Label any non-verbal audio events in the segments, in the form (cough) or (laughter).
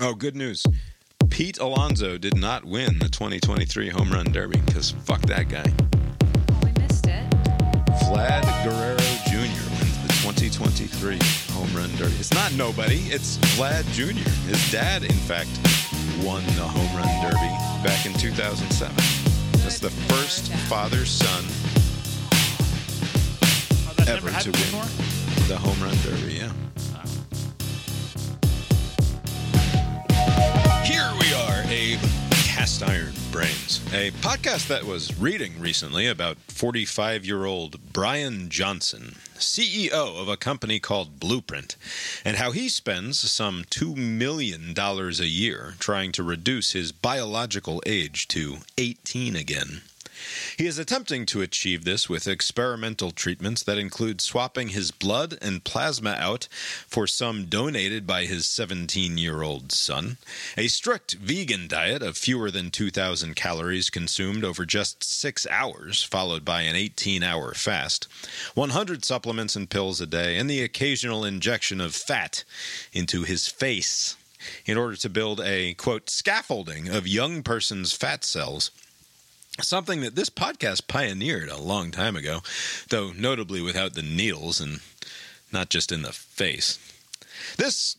Oh, good news. Pete Alonso did not win the 2023 Home Run Derby because fuck that guy. Oh, we missed it. Vlad Guerrero Jr. wins the 2023 Home Run Derby. It's not nobody, it's Vlad Jr. His dad, in fact, won the Home Run Derby back in 2007. That's the first father son Oh, ever to win before? the Home Run Derby, yeah. Abe Cast Iron Brains, a podcast that was reading recently about 45 year old Brian Johnson, CEO of a company called Blueprint, and how he spends some $2 million a year trying to reduce his biological age to 18 again. He is attempting to achieve this with experimental treatments that include swapping his blood and plasma out for some donated by his 17 year old son, a strict vegan diet of fewer than 2,000 calories consumed over just six hours, followed by an 18 hour fast, 100 supplements and pills a day, and the occasional injection of fat into his face in order to build a, quote, scaffolding of young person's fat cells something that this podcast pioneered a long time ago, though notably without the needles and not just in the face. This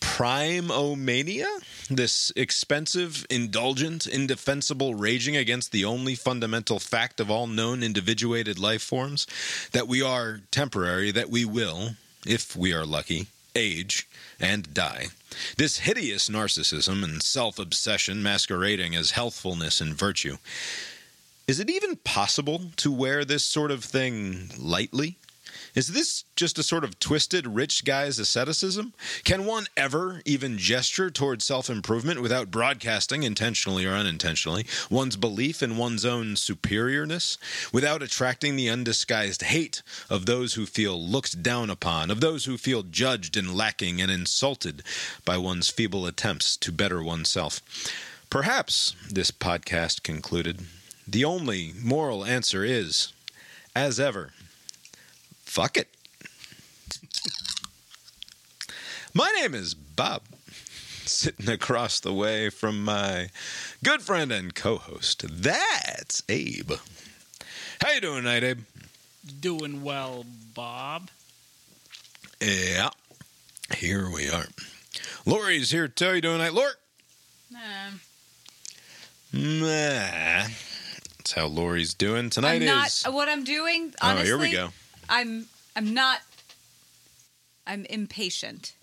primomania, this expensive, indulgent, indefensible raging against the only fundamental fact of all known individuated life forms that we are temporary, that we will, if we are lucky, age and die. This hideous narcissism and self obsession masquerading as healthfulness and virtue. Is it even possible to wear this sort of thing lightly? Is this just a sort of twisted rich guy's asceticism? Can one ever even gesture toward self improvement without broadcasting, intentionally or unintentionally, one's belief in one's own superiorness, without attracting the undisguised hate of those who feel looked down upon, of those who feel judged and lacking and insulted by one's feeble attempts to better oneself? Perhaps, this podcast concluded, the only moral answer is, as ever, fuck it. My name is Bob, sitting across the way from my good friend and co-host. That's Abe. How you doing tonight, Abe? Doing well, Bob. Yeah, here we are. Lori's here too. How you doing tonight, Lori? Um, Nah. That's how Lori's doing tonight. I'm not. is What I'm doing, oh, here we go. I'm. I'm not. I'm impatient.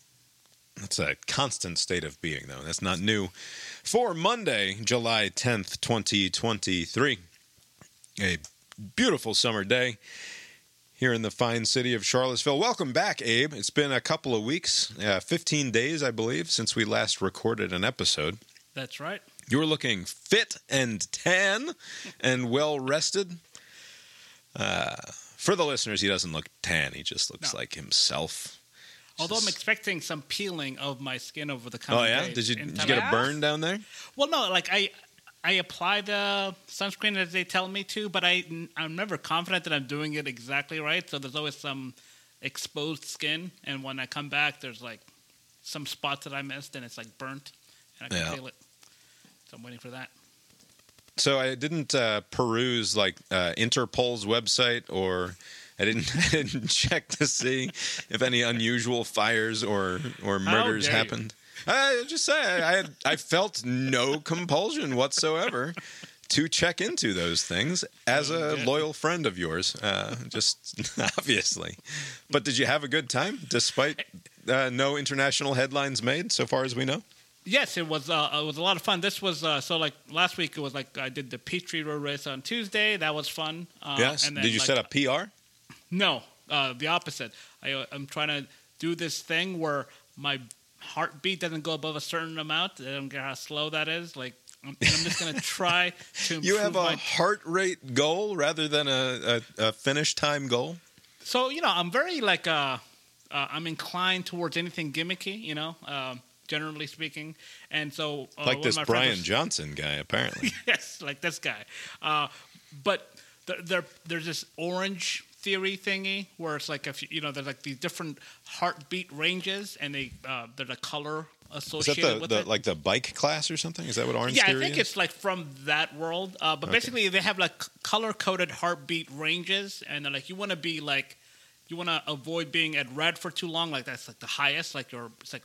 That's a constant state of being, though. That's not new. For Monday, July 10th, 2023, a beautiful summer day here in the fine city of Charlottesville. Welcome back, Abe. It's been a couple of weeks, uh, 15 days, I believe, since we last recorded an episode. That's right. You were looking fit and tan and well rested. Uh, for the listeners, he doesn't look tan. He just looks No. like himself. Although I'm expecting some peeling of my skin over the Oh coming yeah, days did you, did you get a burn down there? Well, no, like I, I apply the sunscreen as they tell me to, but I, I'm never confident that I'm doing it exactly right. So there's always some exposed skin, and when I come back, there's like some spots that I missed, and it's like burnt, and I can Yeah. feel it. So I'm waiting for that. So I didn't uh, peruse like uh, Interpol's website, or I didn't (laughs) I didn't check to see if any unusual fires or or murders dare you. happened. I just say I had, I felt no compulsion whatsoever to check into those things as a loyal friend of yours. Uh, just (laughs) obviously, but did you have a good time despite uh, no international headlines made so far as we know? Yes, it was. Uh, it was a lot of fun. This was uh, so like last week. It was like I did the Peachtree Road race on Tuesday. That was fun. Uh, yes. and then, Did you like, set up PR? No, uh, the opposite. I, uh, I'm trying to do this thing where my heartbeat doesn't go above a certain amount. I don't care how slow that is. Like, I'm, just going (laughs) to try to You have a heart rate goal rather than a, a, a finish time goal. So you know, I'm very like uh, uh, I'm inclined towards anything gimmicky. You know, um, generally speaking, and so uh, like this of my friends Brian was- Johnson guy, apparently. (laughs) yes, like this guy. Uh, but there, there, there's this orange theory thingy where it's like if you, you know there's like these different heartbeat ranges and they uh, they're the color Is that associated the, with the it. like the bike class or something? Is that what Orange yeah, I think is? it's like from that world. Uh, but basically, they have like color coded heartbeat ranges, and they're like you want to be like you want to avoid being at red for too long. Like that's like the highest, like your it's like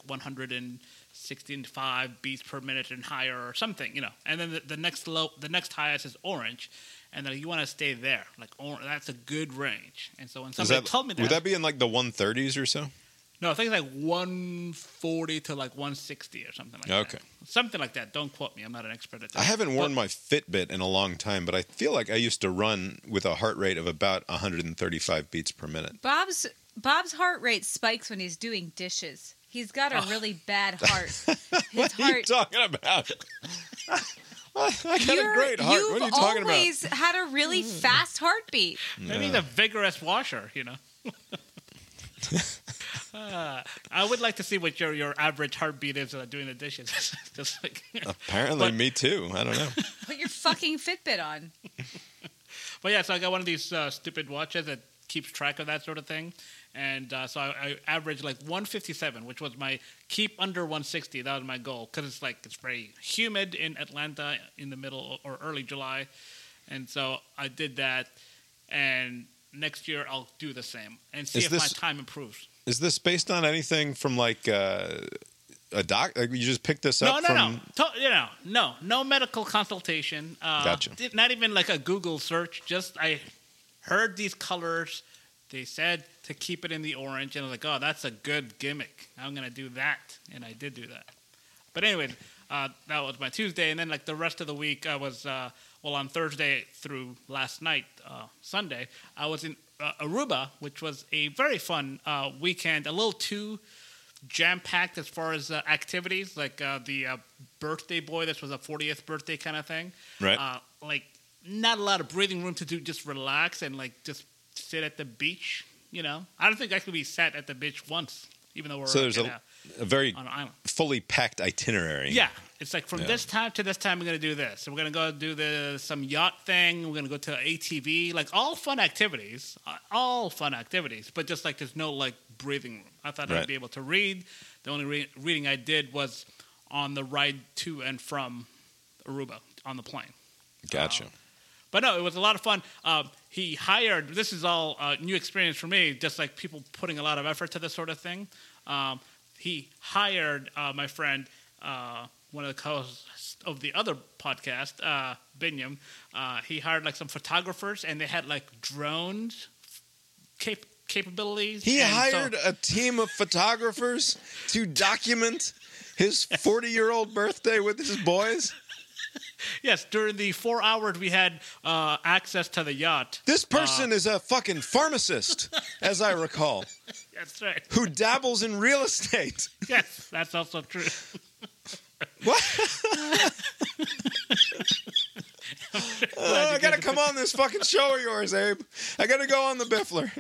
165 beats per minute and higher or something, you know. And then the, the next low, the next highest is orange, and then you want to stay there. Like or, that's a good range. And so when Is somebody that, told me that, would that be in like the 130s or so? no, I think it's like 140 to like 160 or something like Okay. that. Okay. Something like that. Don't quote me. I'm not an expert at that. I haven't worn But- my Fitbit in a long time, but I feel like I used to run with a heart rate of about 135 beats per minute. Bob's Bob's heart rate spikes when he's doing dishes. He's got a really (laughs) bad heart. (laughs) His What are you heart. talking about? (laughs) I got a You're- great heart. You've What are you talking about? always had a really fast heartbeat. Maybe he's a vigorous washer, you know. Uh, I would like to see what your, your average heartbeat is uh, doing the dishes. Just like, Apparently, But- me too. I don't know. Put your fucking Fitbit on. but yeah, so I got one of these uh, stupid watches that keeps track of that sort of thing, and uh, so I, I averaged like 157, which was my keep under 160. That was my goal because it's like it's very humid in Atlanta in the middle or early July, and so I did that, and next year I'll do the same and see Is if this- my time improves. Is this based on anything from like uh, a doc? Like you just picked this No, up no, from? no, to, you know, no, no medical consultation. Uh, Gotcha. Not even like a Google search. Just I heard these colors. They said to keep it in the orange, and I was like, "Oh, that's a good gimmick. I'm gonna do that," and I did do that. But anyway, uh, that was my Tuesday, and then like the rest of the week, I was uh, well on Thursday through last night, uh, Sunday. I was in uh, Aruba, which was a very fun uh, weekend. A little too jam packed as far as uh, activities, like uh, the uh, birthday boy. This was a 40th birthday kind of thing. Right. Uh, like not a lot of breathing room to do, just relax and like just sit at the beach. You know, I don't think I could be sat at the beach once, even though we're So there's in a, a very on an island. fully packed itinerary. Yeah, it's like from Yeah. this time to this time we're gonna do this. So we're gonna go do the some yacht thing. We're gonna go to ATV, like all fun activities, all fun activities. But just like there's no like breathing room. I thought Right. I'd be able to read. The only re- reading I did was on the ride to and from Aruba on the plane. Gotcha. Um, But no, it was a lot of fun. Um, he hired. This is all uh, new experience for me. Just like people putting a lot of effort to this sort of thing. Um, he hired uh, my friend, uh, one of the co-hosts of the other podcast, uh, Binyam. Uh, he hired like some photographers, and they had like drones cap- capabilities. He and so- hired a team of photographers to document his 40 year old birthday with his boys. (laughs) yes, during the four hours we had uh, access to the yacht. This person is a fucking pharmacist, (laughs) as I recall, That's right. who dabbles in real estate. (laughs) Yes, that's also true. What? Oh, I gotta come on this fucking show of yours, Abe. I gotta go on the Biffler.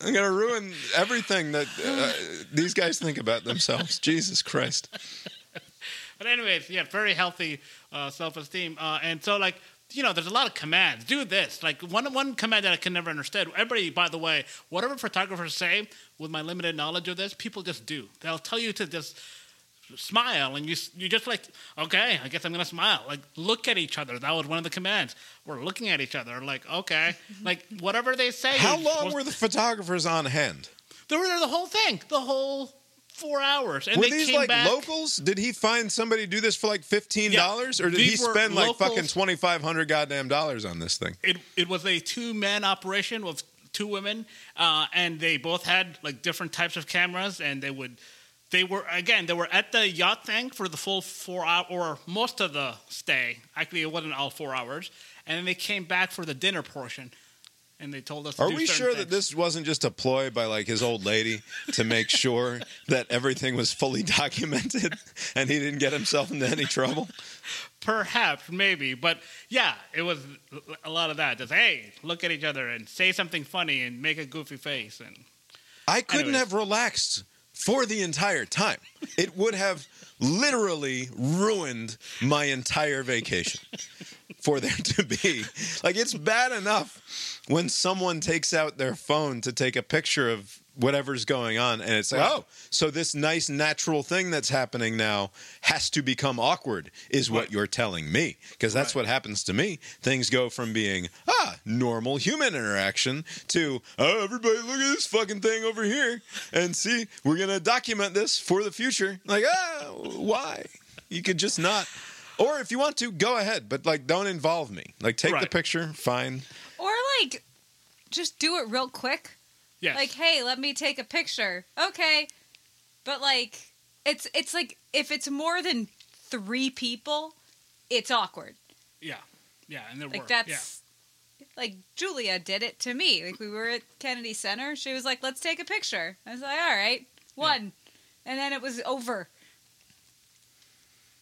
I'm gonna ruin everything that uh, these guys think about themselves. Jesus Christ. But anyways, yeah, very healthy uh, self-esteem, uh, and so like you know, there's a lot of commands. Do this. Like one one command that I can never understand. Everybody, by the way, whatever photographers say, with my limited knowledge of this, people just do. They'll tell you to just smile, and you you just like, okay, I guess I'm gonna smile. Like look at each other. That was one of the commands. We're looking at each other. Like okay, (laughs) like whatever they say. How long supposed- were the photographers on hand? they were there the whole thing, the whole four hours, and were they these came like back. locals? Did he find somebody to do this for like fifteen dollars, Yeah, or did he spend like fucking twenty five hundred goddamn dollars on this thing? it it was a two man operation with two women, uh, and they both had like different types of cameras, and they would. They were again. They were at the yacht thing for the full four hour or most of the stay. Actually, it wasn't all four hours, and then they came back for the dinner portion, and they told us. To Are do we sure that this wasn't just a ploy by like his old lady to make sure that everything was fully documented and he didn't get himself into any trouble? Perhaps, maybe, but yeah, it was a lot of that. Just hey, look at each other and say something funny and make a goofy face, and I couldn't Anyways. have relaxed for the entire time. It would have literally ruined my entire vacation for there to be. Like, it's bad enough when someone takes out their phone to take a picture of whatever's going on, and it's like, Right. oh, so this nice natural thing that's happening now has to become awkward, is what Right. you're telling me, because that's Right. what happens to me. Things go from being ah normal human interaction to oh everybody look at this fucking thing over here and see we're gonna document this for the future. Like ah why? You could just not. Or if you want to, go ahead, but like don't involve me. Like take the picture, fine. Or like, just do it real quick. Yeah. Like, hey, let me take a picture. Okay, but like, it's it's like if it's more than three people, it's awkward. yeah. Yeah. And there Like were. that's like Julia did it to me. Like we were at Kennedy Center. She was like, "Let's take a picture." I was like, "All right, one," and then it was over.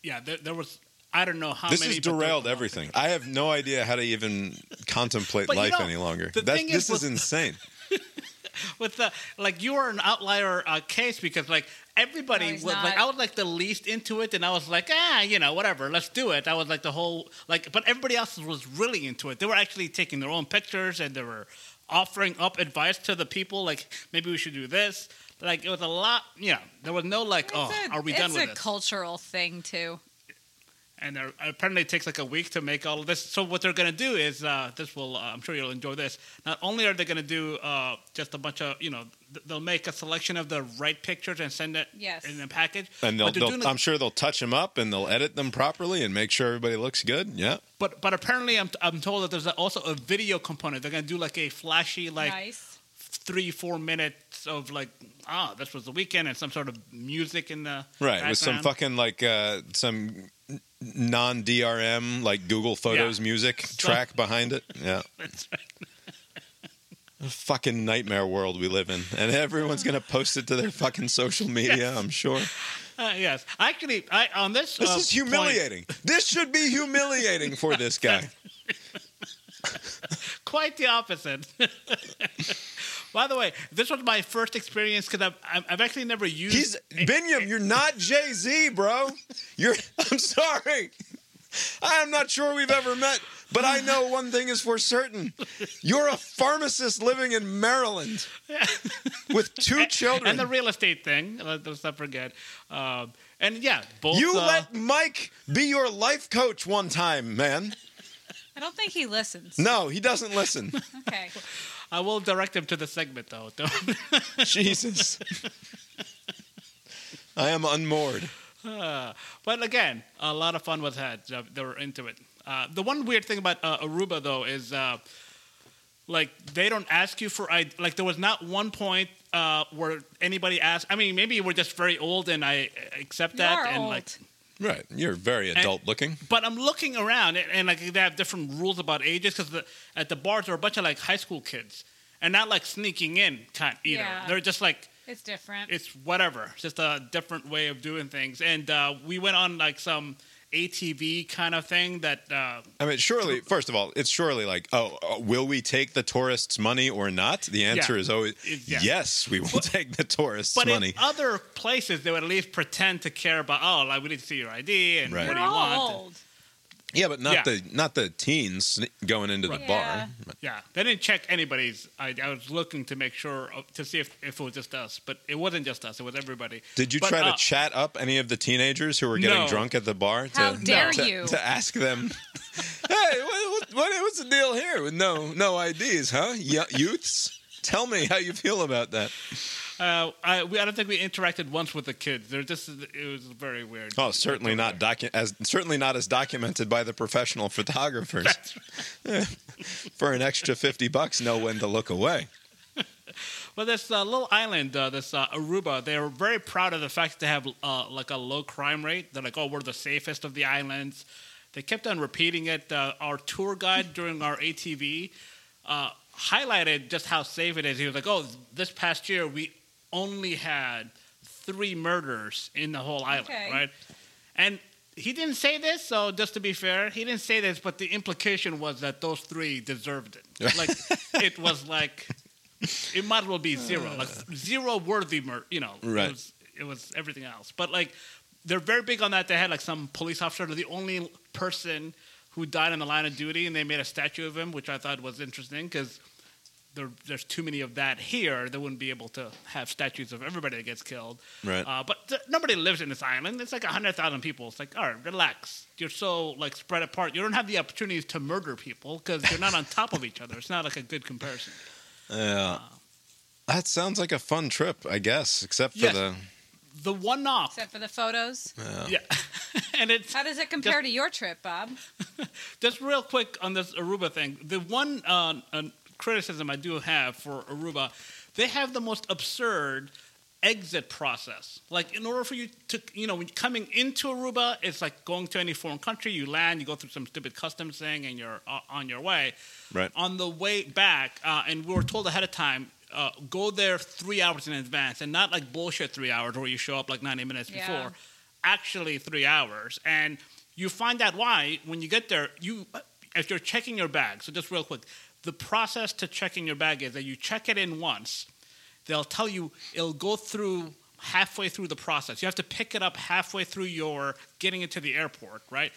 Yeah. Yeah. There, there was. I don't know how this many. has derailed was a lot. everything. I have no idea how to even contemplate But you life know, any longer. the That- thing this is is with- (laughs) insane. with the like you were an outlier uh, case because like everybody No, was not. like I was like the least into it and I was like ah you know whatever let's do it I was like the whole like but everybody else was really into it they were actually taking their own pictures and they were offering up advice to the people like maybe we should do this like it was a lot you know there was no like oh a- are we done with? it's with a cultural thing too. And apparently it takes like a week to make all of this. So what they're going to do is uh, this will. Uh, I'm sure you'll enjoy this. Not only are they going to do uh, just a bunch of you know th- they'll make a selection of the right pictures and send it Yes. in a package. And they'll, but, they're they'll doing, like- I'm sure they'll touch them up and they'll edit them properly and make sure everybody looks good. Yeah. but but apparently I'm I'm told that there's also a video component. They're going to do like a flashy like nice. three four of like ah this was the weekend and some sort of music in the Right. With some fucking like uh, some non DRM like Google Photos Yeah. music track behind it. (laughs) Yeah. That's right. A fucking nightmare world we live in. And everyone's going to post it to their fucking social media, I'm sure. (laughs) Uh, yes, actually, I on this This uh, is point- humiliating. This should be humiliating for this guy. (laughs) quite the opposite. By the way, this was my first experience because I've, I've I've actually never used. He's Binyam, you're not Jay Z, bro. You're (laughs) I'm sorry. I'm not sure we've ever met, but I know one thing is for certain. You're a pharmacist living in Maryland (laughs) with two children. and the real estate thing. let- Let's not forget. Um, and yeah, both. you uh, let Mike be your life coach one time, man. I don't think he listens. No, he doesn't listen. Okay. (laughs) I will direct him to the segment though. Don't- (laughs) Jesus. (laughs) I am unmoored. Uh, but again, a lot of fun was had. Uh, They were into it. Uh, the one weird thing about uh, Aruba though is. Uh, like they don't ask you for I like there was not one point uh, where anybody asked. I mean, maybe we're just very old and I accept You that are and old. like Right. You're very adult looking. But I'm looking around, and, and like they have different rules about ages because the, at the bars there are a bunch of like high school kids, and not like sneaking in kind either. Yeah. They're just like It's different. it's whatever, it's just a different way of doing things. And uh, we went on like some ATV kind of thing that uh, I mean, surely, first of all, it's surely like, oh, uh, will we take the tourists' money or not? The answer Yeah. is always It- yeah. yes, we will (laughs) take the tourists' but money. in other places they would at least pretend to care about. Oh, like we need to see your ID and Right. what We're do you all want? old. Yeah, but not Yeah. the not the teens going into the Right. bar. Yeah, they didn't check anybody's. I, I was looking to make sure uh, to see if, if it was just us, but it wasn't just us. It was everybody. Did you But, try uh, to chat up any of the teenagers who were getting No. drunk at the bar? To, How dare to, you. To ask them, (laughs) hey, what, what, what, what's the deal here with no no IDs, huh? Y- youths, tell me how you feel about that. Uh, I, we, I don't think we interacted once with the kids. They're just it was very weird. Oh, certainly not docu- as certainly not as documented by the professional photographers. (laughs) For an extra fifty bucks, know when to look away. (laughs) Well, this uh, little island, uh, this uh, Aruba, they're very proud of the fact that they have uh, like a low crime rate. They're like, oh, we're the safest of the islands. They kept on repeating it. Uh, our tour guide during our ATV uh, highlighted just how safe it is. He was like, oh, this past year we only had three murders in the whole island, Okay. right? And he didn't say this, so just to be fair, he didn't say this, but the implication was that those three deserved it. (laughs) Like it was like it might as well be zero, like zero worthy murder. You know, Right. It was, it was everything else, but like they're very big on that. They had like some police officer, the only person who died in the line of duty, and they made a statue of him, which I thought was interesting because there, there's too many of that here. They wouldn't be able to have statues of everybody that gets killed. Right. Uh, but th- nobody lives in this island. It's like hundred thousand people. It's like, all right, relax. You're so like spread apart. You don't have the opportunities to murder people because you're not on (laughs) top of each other. It's not like a good comparison. Yeah. That sounds like a fun trip, I guess, except for Yes. the. The one knock. Except for the photos. Yeah. (laughs) and it's How does it compare to your trip, Bob? (laughs) just real quick on this Aruba thing. The one uh, uh, criticism I do have for Aruba, they have the most absurd exit process. Like in order for you to, you know, when you're coming into Aruba, it's like going to any foreign country. You land, you go through some stupid customs thing, and you're uh, on your way. Right. On the way back, uh, and we were told ahead of time. Uh, go there three hours in advance, and not like bullshit three hours where you show up like ninety minutes Yeah. before actually three hours. And you find out why when you get there. You, if you're checking your bag. So just real quick, the process to checking your bag is that you check it in once. They'll tell you it'll go through halfway through the process. You have to pick it up halfway through your getting into the airport, right?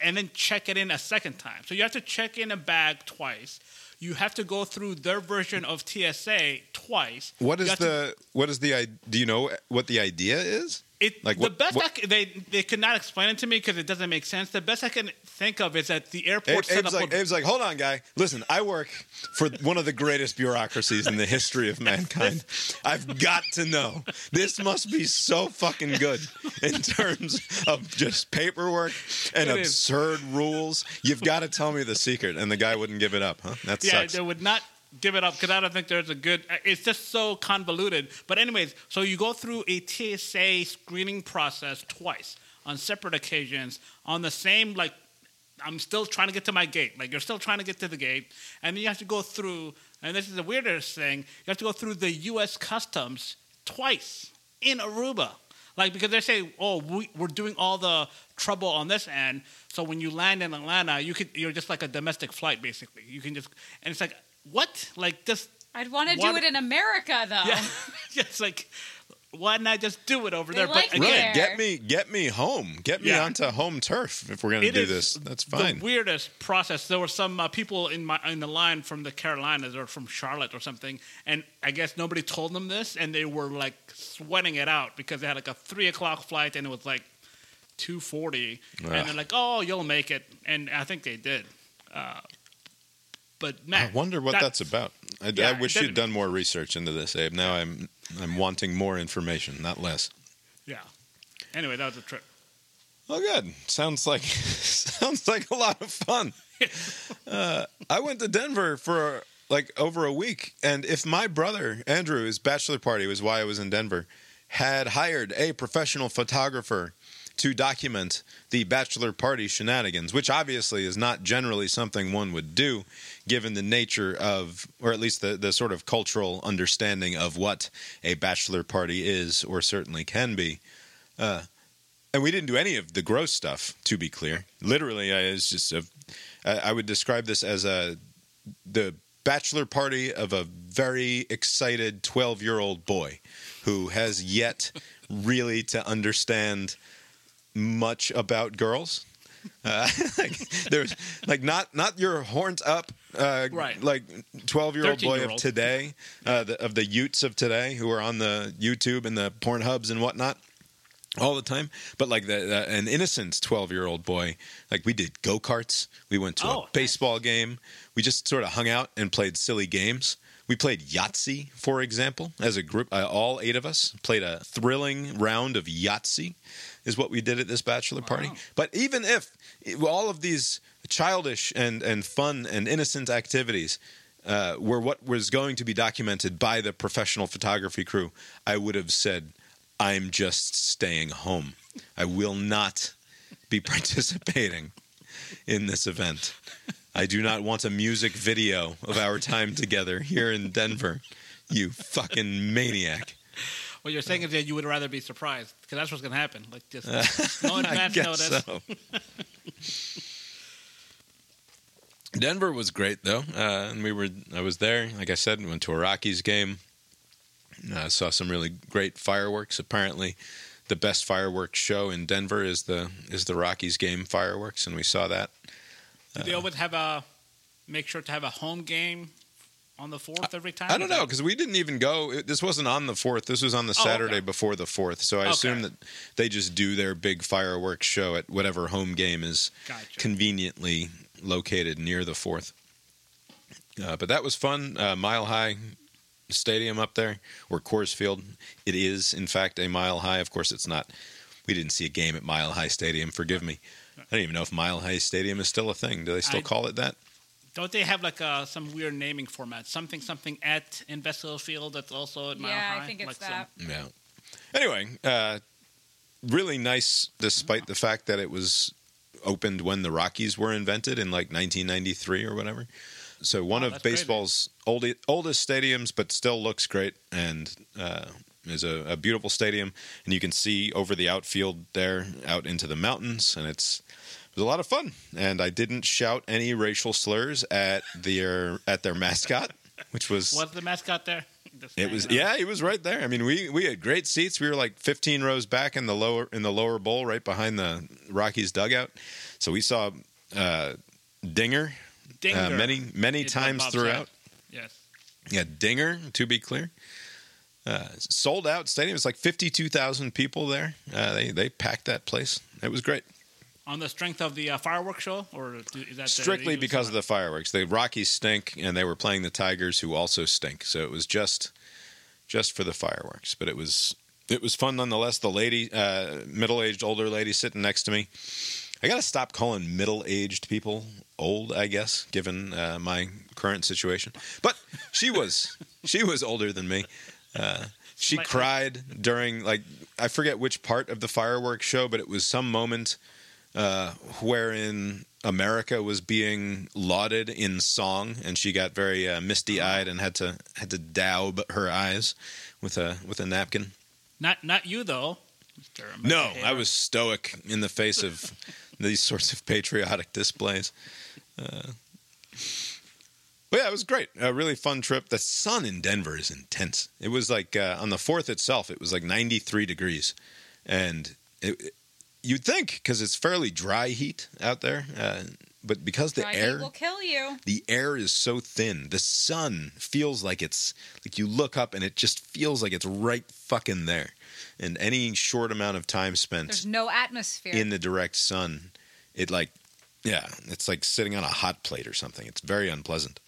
And then check it in a second time. So you have to check in a bag twice. You have to go through their version of TSA twice. What is have to- the what is the i- do you know what the idea is? It, Like, the what- best what- I they they could not explain it to me because it doesn't make sense. The best I can think of is that the airport Abe, Abe's like, with- Abe's like, hold on, guy. Listen, I work for one of the greatest bureaucracies in the history of mankind. I've got to know. This must be so fucking good in terms of just paperwork and It is. absurd rules. You've got to tell me the secret. And the guy wouldn't give it up, huh? That yeah, sucks. they would not give it up because I don't think there's a good. It's just so convoluted. But anyways, so you go through a TSA screening process twice on separate occasions on the same like. I'm still trying to get to my gate. Like you're still trying to get to the gate, and then you have to go through. And this is the weirdest thing: you have to go through the U.S. Customs twice in Aruba. Like because they say, "Oh, we, we're doing all the trouble on this end." So when you land in Atlanta, you could you're just like a domestic flight, basically. You can just and it's like what? Like just I'd want to do it in America, though. (laughs) yeah, it's like why didn't I just do it over They there? like but again, Right, get me, get me home, get me Yeah. onto home turf. If we're gonna It do is this, that's fine. The weirdest process. There were some uh, people in my in the line from the Carolinas or from Charlotte or something, and I guess nobody told them this, and they were like sweating it out because they had like a three o'clock flight, and it was like two forty, and they're like, "Oh, you'll make it," and I think they did. Uh, but man, I wonder what that's, about. I, Yeah, I wish you'd done more research into this, Abe. Now I'm I'm wanting more information, not less. Yeah. Anyway, that was a trip. Oh, good. Sounds like (laughs) sounds like a lot of fun. (laughs) Uh, I went to Denver for like over a week, and if my brother Andrew's bachelor party was why I was in Denver, had hired a professional photographer to document the bachelor party shenanigans, which obviously is not generally something one would do, given the nature of, or at least the, the sort of cultural understanding of what a bachelor party is, or certainly can be. Uh, and we didn't do any of the gross stuff, to be clear. Literally, I, it's just a, I would describe this as a the bachelor party of a very excited twelve-year-old boy who has yet really to understand much about girls. Uh, (laughs) like there's like not not your horns up uh, Right. like twelve year old boy of today uh, the, of the Utes of today who are on the YouTube and the porn hubs and whatnot all the time. But like the, the an innocent twelve year old boy, like we did go karts, we went to Oh, a nice. baseball game, we just sort of hung out and played silly games. We played Yahtzee, for example, as a group. Uh, all eight of us played a thrilling round of Yahtzee, is what we did at this bachelor party. Wow. But even if all of these childish and, and fun and innocent activities uh, were what was going to be documented by the professional photography crew, I would have said, I'm just staying home. I will not be (laughs) participating in this event. I do not want a music video of our time together here in Denver. You fucking maniac. What you're saying is that you would rather be surprised because that's what's going to happen. Like just (laughs) no I advance notice. so. (laughs) Denver was great though, uh, and we were. I was there. Like I said, went to a Rockies game. Uh, saw some really great fireworks. Apparently, the best fireworks show in Denver is the is the Rockies game fireworks, and we saw that. Do they always have a make sure to have a home game on the fourth every time? I don't know because we didn't even go. it- This wasn't on the fourth. This was on the Oh, Saturday okay. before the fourth. So I Okay. assume that they just do their big fireworks show at whatever home game is Gotcha. conveniently located near the fourth. Uh, but that was fun. Uh, mile High Stadium up there, or Coors Field. It is, in fact, a mile high. Of course, it's not. We didn't see a game at Mile High Stadium. Forgive me. I don't even know if Mile High Stadium is still a thing. Do they still I- call it that? Don't they have like uh, some weird naming format? Something something at Invesco Field that's also at Mile yeah, High? I think it's Like that. some- Yeah. Anyway, uh, really nice, despite the fact that it was opened when the Rockies were invented in like 1993 or whatever. So one Wow, of baseball's oldest, oldest stadiums, but still looks great and uh, is a, a beautiful stadium. And you can see over the outfield there, out into the mountains, and it's it was a lot of fun. And I didn't shout any racial slurs at their at their mascot, which was Was the mascot there? Just it was yeah, he was right there. I mean, we we had great seats. We were like 15 rows back in the lower in the lower bowl, right behind the Rockies dugout. So we saw uh, Dinger, uh, many many is times throughout. said. Yes. Yeah, Dinger. To be clear, uh, sold out stadium. It's like 52,000 people there. Uh, they they packed that place. It was great. On the strength of the uh, fireworks show, or is that Strictly because of the fireworks. The Rockies stink, and they were playing the Tigers, who also stink. So it was just just for the fireworks. But it was it was fun nonetheless. The lady, uh, middle aged older lady, sitting next to me. I got to stop calling middle aged people old. I guess, given uh, my current situation. But she was she was older than me. Uh, she cried during like I forget which part of the fireworks show, but it was some moment uh, wherein America was being lauded in song, and she got very uh, misty eyed and had to had to daub her eyes with a with a napkin. Not not you though. No, hater. I was stoic in the face of (laughs) these sorts of patriotic displays. Uh, but yeah, it was great. A really fun trip. The sun in Denver is intense. It was like uh, on the fourth itself, it was like 93 degrees, and it- you'd think because it's fairly dry heat out there, uh, but because the Dry air will kill you. the air is so thin. The sun feels like it's like you look up and it just feels like it's right fucking there. And any short amount of time spent There's no atmosphere. in the direct sun, it like yeah, it's like sitting on a hot plate or something. It's very unpleasant.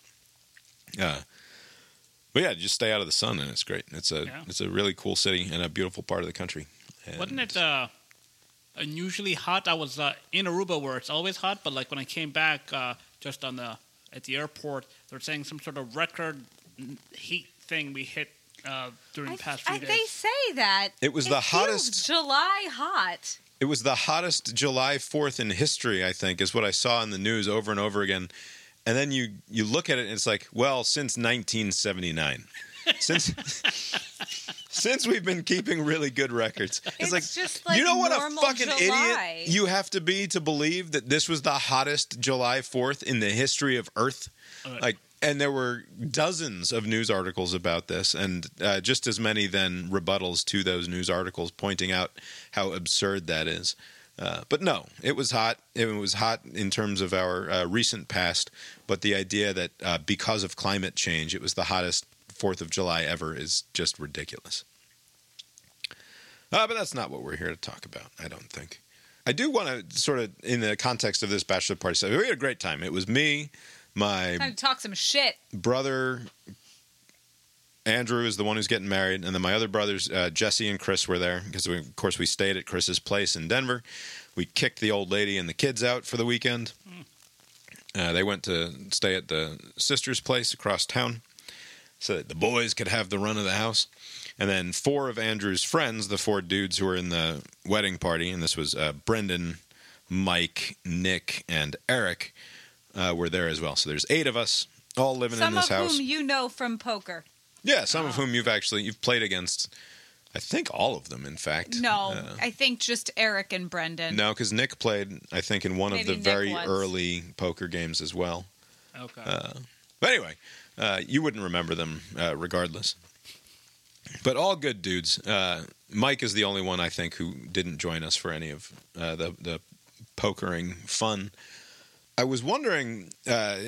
Uh but yeah, just stay out of the sun and it's great. It's a Yeah. it's a really cool city and a beautiful part of the country. And Wasn't it uh, unusually hot? I was uh, in Aruba where it's always hot, but like when I came back, uh, just on the at the airport, they're saying some sort of record heat thing we hit uh, during I- the past few I- days. they say that. It was the hottest- July hot. It was the hottest July 4th in history, I think, is what I saw in the news over and over again. And then you you look at it and it's like, well, since 1979. Since (laughs) (laughs) since we've been keeping really good records. It's, It's like, just like you know what a fucking July. idiot you have to be to believe that this was the hottest July 4th in the history of Earth. Uh, Like and there were dozens of news articles about this, and uh, just as many then rebuttals to those news articles pointing out how absurd that is. Uh, but no, it was hot. It was hot in terms of our uh, recent past. But the idea that uh, because of climate change, it was the hottest Fourth of July ever is just ridiculous. Uh, but that's not what we're here to talk about. I don't think. I do want to sort of, in the context of this bachelor party, so we had a great time. It was me, my Time to talk some shit. brother Andrew is the one who's getting married, and then my other brothers uh, Jesse and Chris were there because we, of course we stayed at Chris's place in Denver. We kicked the old lady and the kids out for the weekend. Uh, they went to stay at the sister's place across town, so that the boys could have the run of the house. And then four of Andrew's friends, the four dudes who were in the wedding party, and this was uh, Brendan, Mike, Nick, and Eric, uh, were there as well. So there's eight of us all living in Some this of house. whom you know from poker. Yeah, some of whom you've actually you've played against. I think all of them, in fact. No, Uh, I think just Eric and Brendan. no, because Nick played, I think, in one Maybe of the Nick very once. early poker games as well. okay. Uh, but anyway, uh, you wouldn't remember them uh, regardless. But all good dudes. Uh, Mike is the only one I think who didn't join us for any of uh, the the pokering fun. I was wondering, uh,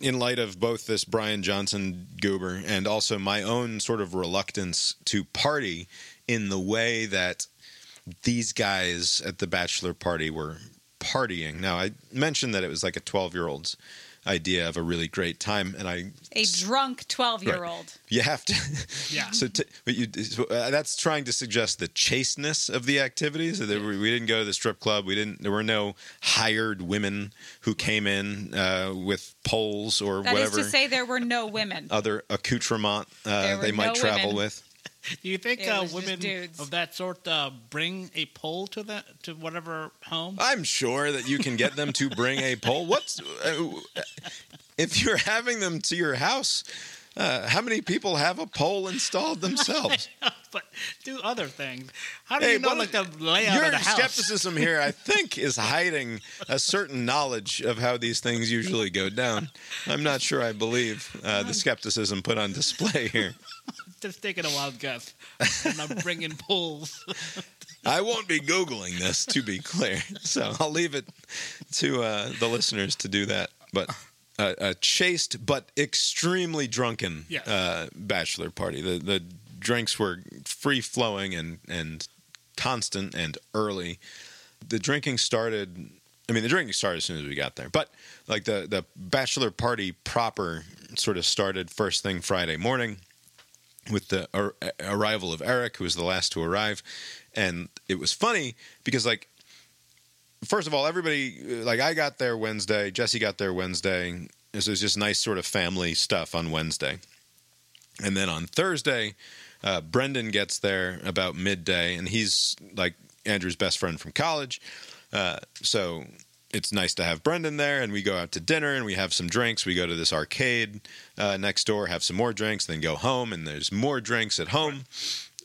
in light of both this Brian Johnson goober and also my own sort of reluctance to party in the way that these guys at the bachelor party were partying. Now, I mentioned that it was like a 12 year old's idea of a really great time, and I A drunk 12 year old. you have to Yeah. (laughs) so t- but you so, uh, that's trying to suggest the chasteness of the activities so there were, we didn't go to the strip club we didn't there were no hired women who came in uh, with poles or That is whatever to say, there were no women. other accoutrement uh, they might no travel women. with (laughs) Do you think uh, women of that sort uh, bring a pole to that to whatever home? i'm sure that you can get them to bring a pole what's uh, if you're having them to your house uh, how many people have a pole installed (laughs) themselves but do other things. How do Hey, you know like the layout Your of the house? skepticism here, I think, is hiding a certain knowledge of how these things usually go down. I'm not sure I believe uh, the skepticism put on display here. Just taking a wild guess. and I'm bringing poles. (laughs) I won't be Googling this, to be clear. So I'll leave it to uh, the listeners to do that. But uh, a chaste but extremely drunken Yes. uh, bachelor party. The, the drinks were free flowing and, and constant and early. The drinking started. I mean, the drinking started as soon as we got there, but like the the bachelor party proper sort of started first thing Friday morning with the ar- arrival of Eric, who was the last to arrive, and it was funny because like first of all, everybody like I got there Wednesday, Jesse got there Wednesday. This was just nice sort of family stuff on Wednesday, and then on Thursday, uh, Brendan gets there about midday, and he's like Andrew's best friend from college, uh, so. It's nice to have Brendan there, and we go out to dinner and we have some drinks. We go to this arcade uh, next door, have some more drinks, then go home, and there's more drinks at home.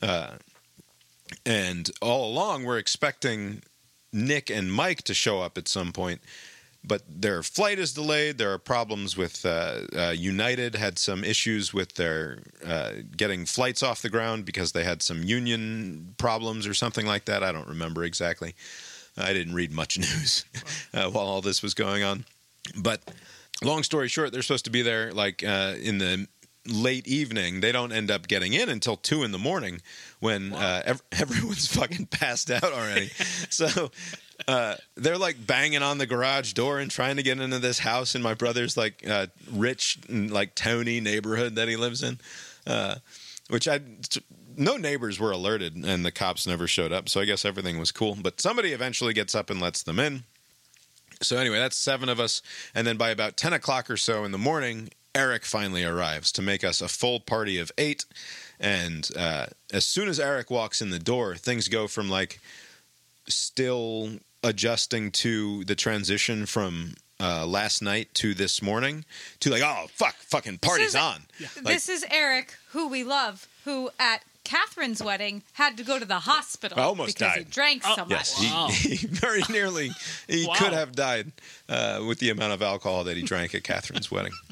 Uh, and all along, we're expecting Nick and Mike to show up at some point, but their flight is delayed. There are problems with uh, uh, United had some issues with their uh, getting flights off the ground because they had some union problems or something like that. I don't remember exactly. I didn't read much (laughs) news uh, while all this was going on, but long story short, they're supposed to be there like uh, in the late evening. They don't end up getting in until two in the morning when uh, ev- (laughs) everyone's fucking passed out already. (laughs) so uh, they're like banging on the garage door and trying to get into this house in my brother's like uh, rich and like Tony neighborhood that he lives in. Uh, which I no neighbors were alerted and the cops never showed up, so I guess everything was cool. But somebody eventually gets up and lets them in. So anyway, that's seven of us, and then by about ten o'clock or so in the morning, Eric finally arrives to make us a full party of eight. And uh, as soon as Eric walks in the door, things go from like still adjusting to the transition from uh, last night to this morning to like, oh fuck, fucking party's is- on. Like, this is Eric, who we love, who at Catherine's wedding had to go to the hospital I almost because he died. drank so much. Yes, he, Wow. (laughs) he very nearly he Wow. could have died uh, with the amount of alcohol that he drank at Catherine's wedding. (laughs)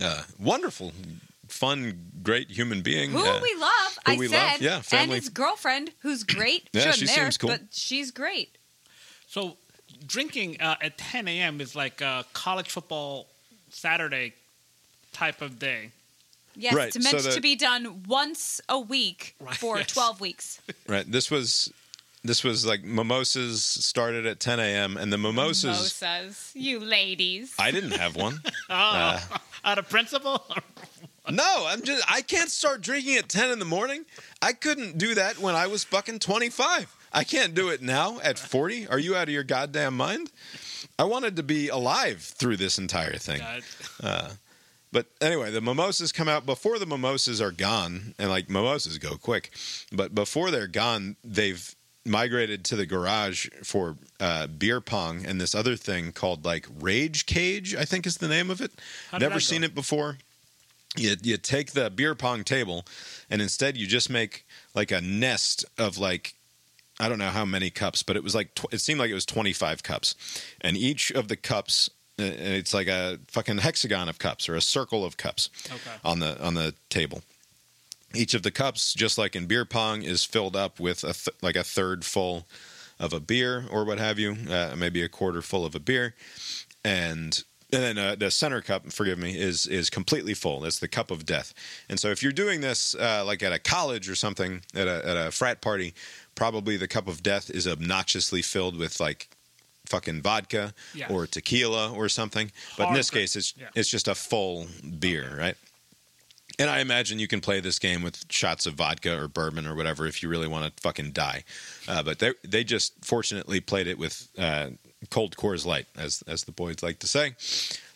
Uh, wonderful, fun, great human being. Who uh, we love, who I we said, love, yeah, and his girlfriend, who's great. Yeah, Shouldn't she there, seems cool. but she's great. So drinking uh, at 10 a.m. is like a college football Saturday type of day. Yes, Right, it's meant so the- to be done once a week (laughs) Right, for yes. 12 weeks. right. This was this was like mimosas started at 10 a.m. and the mimosas. Mimosas, you ladies. I didn't have one. (laughs) (laughs) Oh, uh, out of principle? No, I'm just I can't start drinking at 10 in the morning. I couldn't do that when I was fucking 25. I can't do it now at 40. Are you out of your goddamn mind? I wanted to be alive through this entire thing. God. But anyway, the mimosas come out before the mimosas are gone, and like mimosas go quick. But before they're gone, they've migrated to the garage for uh, beer pong and this other thing called like Rage Cage, I think is the name of it. Never seen it before. You you take the beer pong table, and instead you just make like a nest of like I don't know how many cups, but it was like tw- it seemed like it was twenty five cups, and each of the cups it's like a fucking hexagon of cups or a circle of cups Okay. on the on the table. Each of the cups, just like in beer pong, is filled up with a th- like a third full of a beer or what have you, uh, maybe a quarter full of a beer, and and then uh, the center cup, forgive me, is is completely full. That's the cup of death. And so if you're doing this uh, like at a college or something, at a at a frat party, probably the cup of death is obnoxiously filled with like fucking vodka Yeah. or tequila or something. But in this dr- case, it's yeah. it's just a full beer, right? And I imagine you can play this game with shots of vodka or bourbon or whatever if you really want to fucking die. Uh, but they they just fortunately played it with uh, cold Coors Light, as as the boys like to say.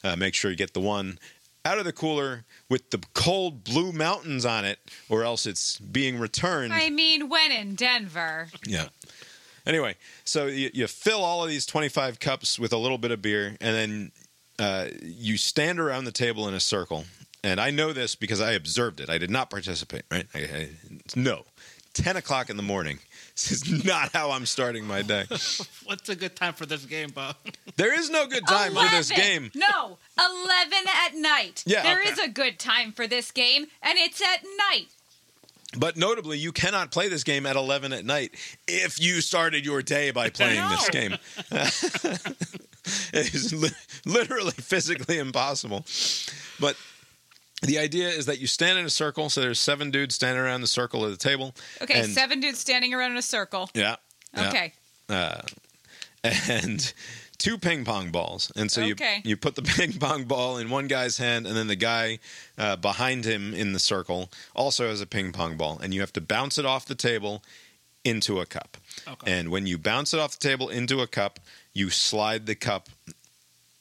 Uh, make sure you get the one out of the cooler with the cold blue mountains on it, or else it's being returned. I mean, when in Denver. Yeah. Anyway, so you, you fill all of these 25 cups with a little bit of beer, and then uh, you stand around the table in a circle. And I know this because I observed it. I did not participate, right? I, I, no. 10 o'clock in the morning. (laughs) This is not how I'm starting my day. (laughs) What's a good time for this game, Bob? (laughs) There is no good time for this game. No, 11 at night. Yeah, There okay. is a good time for this game, and it's at night. But notably, you cannot play this game at 11 at night if you started your day by playing this game. (laughs) it is li- literally physically impossible. But the idea is that you stand in a circle. So there's seven dudes standing around the circle of the table. Okay, and- seven dudes standing around in a circle. Yeah. yeah. Okay. Uh, (laughs) and two ping pong balls. And so Okay. you you put the (laughs) ping pong ball in one guy's hand, and then the guy uh, behind him in the circle also has a ping pong ball, and you have to bounce it off the table into a cup. Okay. And when you bounce it off the table into a cup, you slide the cup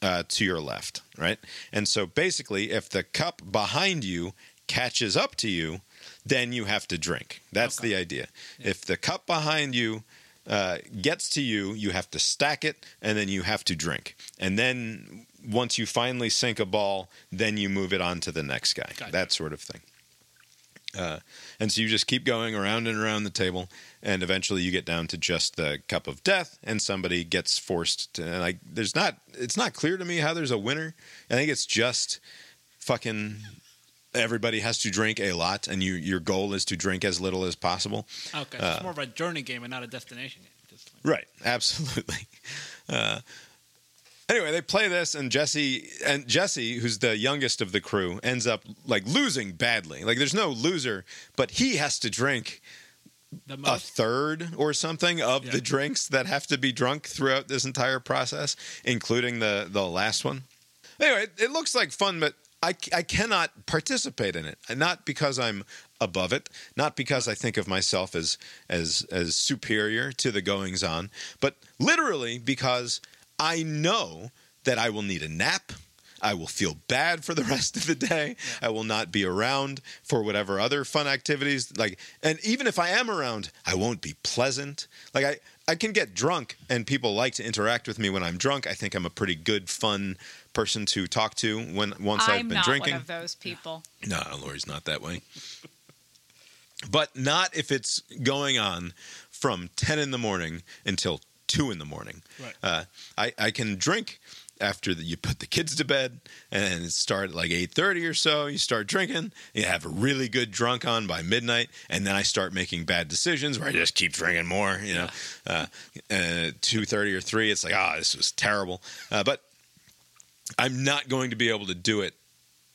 uh, to your left, right? And so basically, if the cup behind you catches up to you, then you have to drink. That's Okay. the idea. If the cup behind you uh, gets to you, you have to stack it, and then you have to drink. And then once you finally sink a ball, then you move it on to the next guy. Gotcha. That sort of thing. Uh, and so you just keep going around and around the table, and eventually you get down to just the cup of death, and somebody gets forced to And like. There's not. It's not clear to me how there's a winner. I think it's just fucking. Everybody has to drink a lot, and you your goal is to drink as little as possible. Okay, so it's more of a journey game and not a destination game. Right, (laughs) absolutely. Uh, anyway, they play this, and Jesse and Jesse, who's the youngest of the crew, ends up like losing badly. Like, there's no loser, but he has to drink the a third or something of Yeah. the drinks that have to be drunk throughout this entire process, including the the last one. Anyway, it, it looks like fun, but I, I cannot participate in it. Not because I'm above it, not because I think of myself as as as superior to the goings on, but literally because I know that I will need a nap. I will feel bad for the (laughs) rest of the day. I will not be around for whatever other fun activities. Like, and even if I am around, I won't be pleasant. Like, I, I can get drunk, and people like to interact with me when I'm drunk. I think I'm a pretty good, fun person to talk to when once I'm I've been not drinking. one of those people. No, Lori's not that way. But not if it's going on from 10 in the morning until 2 in the morning. Right. Uh, I, I can drink after the, you put the kids to bed and it start at like 8.30 or so you start drinking you have a really good drunk on by midnight and then i start making bad decisions where i just keep drinking more you know. Uh, uh, 2.30 or 3 it's like ah this was terrible. Uh, but i'm not going to be able to do it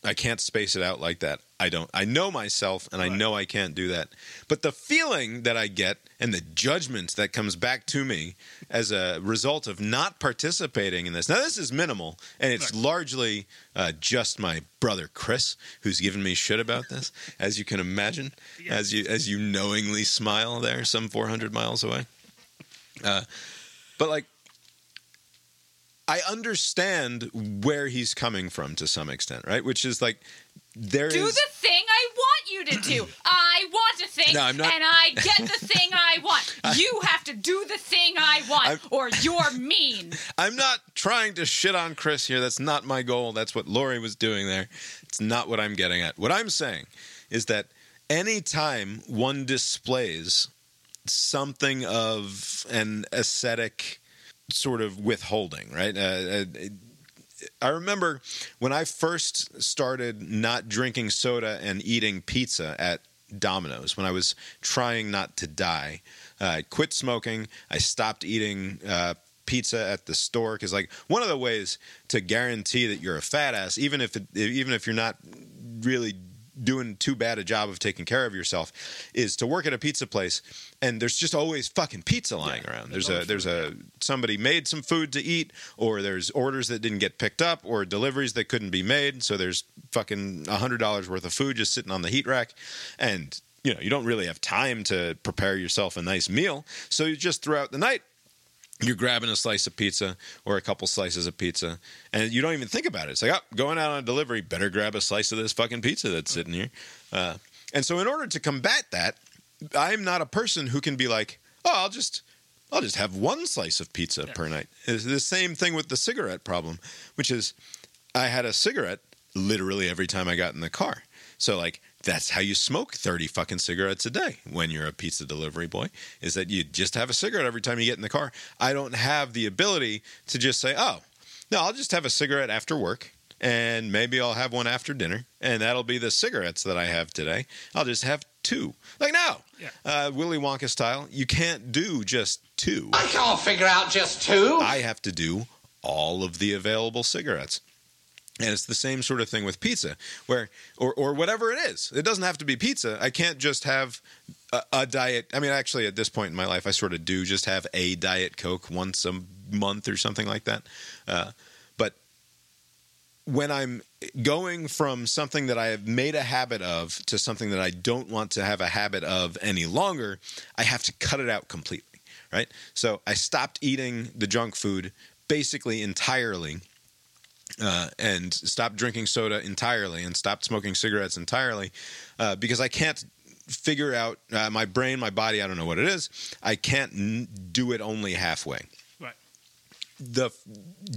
I can't space it out like that. I don't. I know myself, and I know I can't do that. But the feeling that I get and the judgment that comes back to me as a result of not participating in this. Now, this is minimal, and it's Right. largely uh, just my brother Chris who's given me shit about this, as you can imagine, Yeah. as you as you knowingly smile there, some four hundred miles away. Uh, but like. I understand where he's coming from to some extent, right? Which is like there is Do the thing I want you to do. (clears throat) I want a thing, No, I'm not- and I get the thing I want. (laughs) you have to do the thing I want, I'm- or you're mean. (laughs) I'm not trying to shit on Chris here. That's not my goal. That's what Lori was doing there. It's not what I'm getting at. What I'm saying is that anytime one displays something of an ascetic sort of withholding, right? Uh, uh, I remember when I first started not drinking soda and eating pizza at Domino's when I was trying not to die. Uh, I quit smoking. I stopped eating uh, pizza at the store because like one of the ways to guarantee that you're a fat ass, even if it, even if you're not really doing too bad a job of taking care of yourself, is to work at a pizza place and there's just always fucking pizza lying Yeah, around. there's a there's a somebody made some food to eat, or there's orders that didn't get picked up, or deliveries that couldn't be made. So there's fucking a hundred dollars worth of food just sitting on the heat rack, and you know you don't really have time to prepare yourself a nice meal. So you just throughout the night. You're grabbing a slice of pizza or a couple slices of pizza, and you don't even think about it. It's like, oh, going out on a delivery, better grab a slice of this fucking pizza that's sitting here. Uh, and so, in order to combat that, I'm not a person who can be like, oh, I'll just I'll just have one slice of pizza Yeah. per night. It's the same thing with the cigarette problem, which is I had a cigarette literally every time I got in the car. So like that's how you smoke 30 fucking cigarettes a day when you're a pizza delivery boy is that you just have a cigarette every time you get in the car. I don't have the ability to just say, "Oh, no, I'll just have a cigarette after work." And maybe I'll have one after dinner, and that'll be the cigarettes that I have today. I'll just have two. Like, no, Yeah. uh, Willy Wonka style, you can't do just two. I can't figure out just two. I have to do all of the available cigarettes. And it's the same sort of thing with pizza, where or or whatever it is. It doesn't have to be pizza. I can't just have a, a diet. I mean, actually, at this point in my life, I sort of do just have a diet coke once a month or something like that. Uh, but when I'm going from something that I have made a habit of to something that I don't want to have a habit of any longer, I have to cut it out completely, right? So I stopped eating the junk food basically entirely. Uh, and stopped drinking soda entirely and stopped smoking cigarettes entirely uh, because I can't figure out uh, my brain, my body, I don't know what it is. I can't n- do it only halfway. The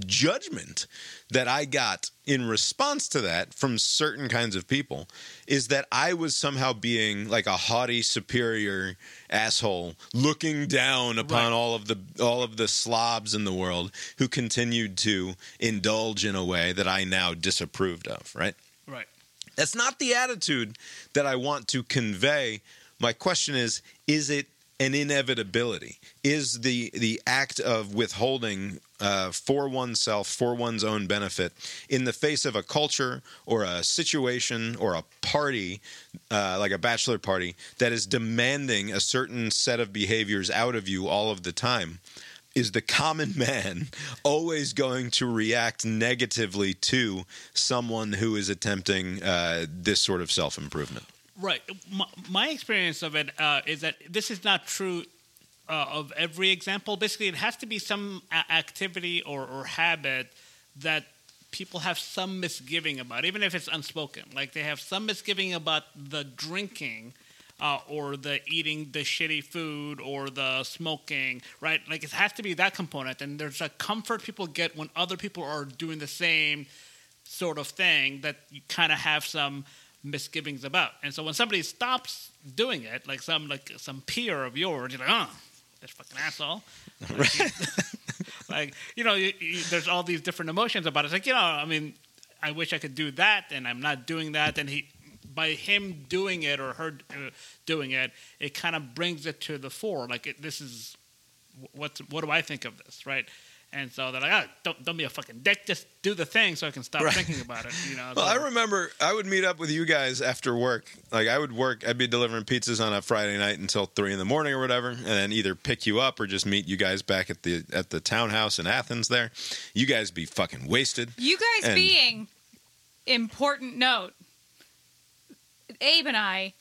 judgment that I got in response to that from certain kinds of people is that I was somehow being like a haughty, superior asshole, looking down upon Right. all of the all of the slobs in the world who continued to indulge in a way that I now disapproved of. Right. Right. That's not the attitude that I want to convey. My question is is it an inevitability? Is the the act of withholding uh, for oneself, for one's own benefit, in the face of a culture or a situation or a party, uh, like a bachelor party, that is demanding a certain set of behaviors out of you all of the time? is the common (laughs) man always going to react negatively to someone who is attempting uh, this sort of self improvement? Right. My, my experience of it uh, is that this is not true uh, of every example. Basically, it has to be some activity or, or habit that people have some misgiving about, even if it's unspoken. Like they have some misgiving about the drinking. Uh, or the eating the shitty food or the smoking, right? Like it has to be that component. And there's a comfort people get when other people are doing the same sort of thing that you kind of have some misgivings about. And so when somebody stops doing it, like some like some peer of yours, you're like, oh, this fucking asshole. (laughs) (laughs) like you know, you, you, there's all these different emotions about it. It's like you know, I mean, I wish I could do that, and I'm not doing that. And he, by him doing it or her uh, doing it, it kind of brings it to the fore. Like it, this is what what do I think of this, right? And so they're like, oh, don't don't be a fucking dick. Just do the thing so I can stop Right. thinking about it. You know. Well, so- I remember I would meet up with you guys after work. Like I would work, I'd be delivering pizzas on a Friday night until three in the morning or whatever, and then either pick you up or just meet you guys back at the at the townhouse in Athens. There, you guys be fucking wasted. You guys And- being important note. Abe and I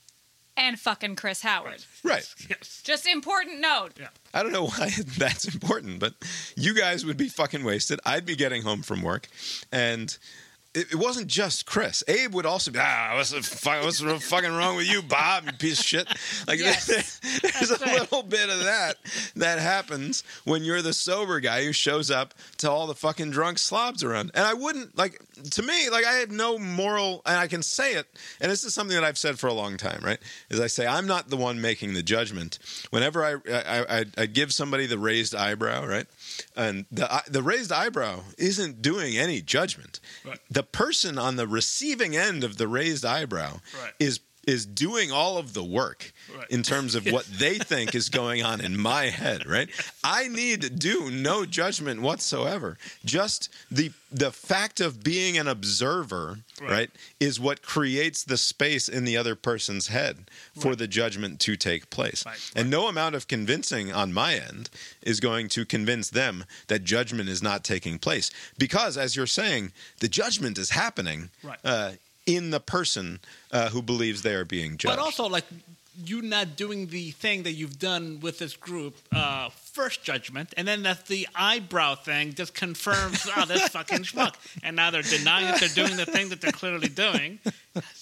and fucking Chris Howard. Right. (laughs) Yes. Just important note. Yeah. I don't know why (laughs) that's important, but you guys would be fucking wasted. I'd be getting home from work, and it, it wasn't just Chris. Abe would also be, ah, what's the fuck, what's the fucking wrong with you, Bob? You piece of shit. Like Yes. there's a right. little bit of that that happens when you're the sober guy who shows up to all the fucking drunk slobs around. And I wouldn't like to me, like I have no moral, and I can say it. And this is something that I've said for a long time, right? Is I say I'm not the one making the judgment. Whenever I I, I, I give somebody the raised eyebrow, right? And the the raised eyebrow isn't doing any judgment. Right. The person on the receiving end of the raised eyebrow Right. is is doing all of the work Right. in terms of what they think is going on in my head, right? I need to do no judgment whatsoever. Just the the fact of being an observer, right, Right. is what creates the space in the other person's head for the judgment to take place. Right, And no amount of convincing on my end is going to convince them that judgment is not taking place. Because, as you're saying, the judgment is happening Right. uh, in the person uh, who believes they are being judged. But also, like, you not doing the thing that you've done with this group, uh, first judgment, and then that's the eyebrow thing just confirms, oh, this (laughs) fucking schmuck. And now they're denying that they're doing the thing that they're clearly doing.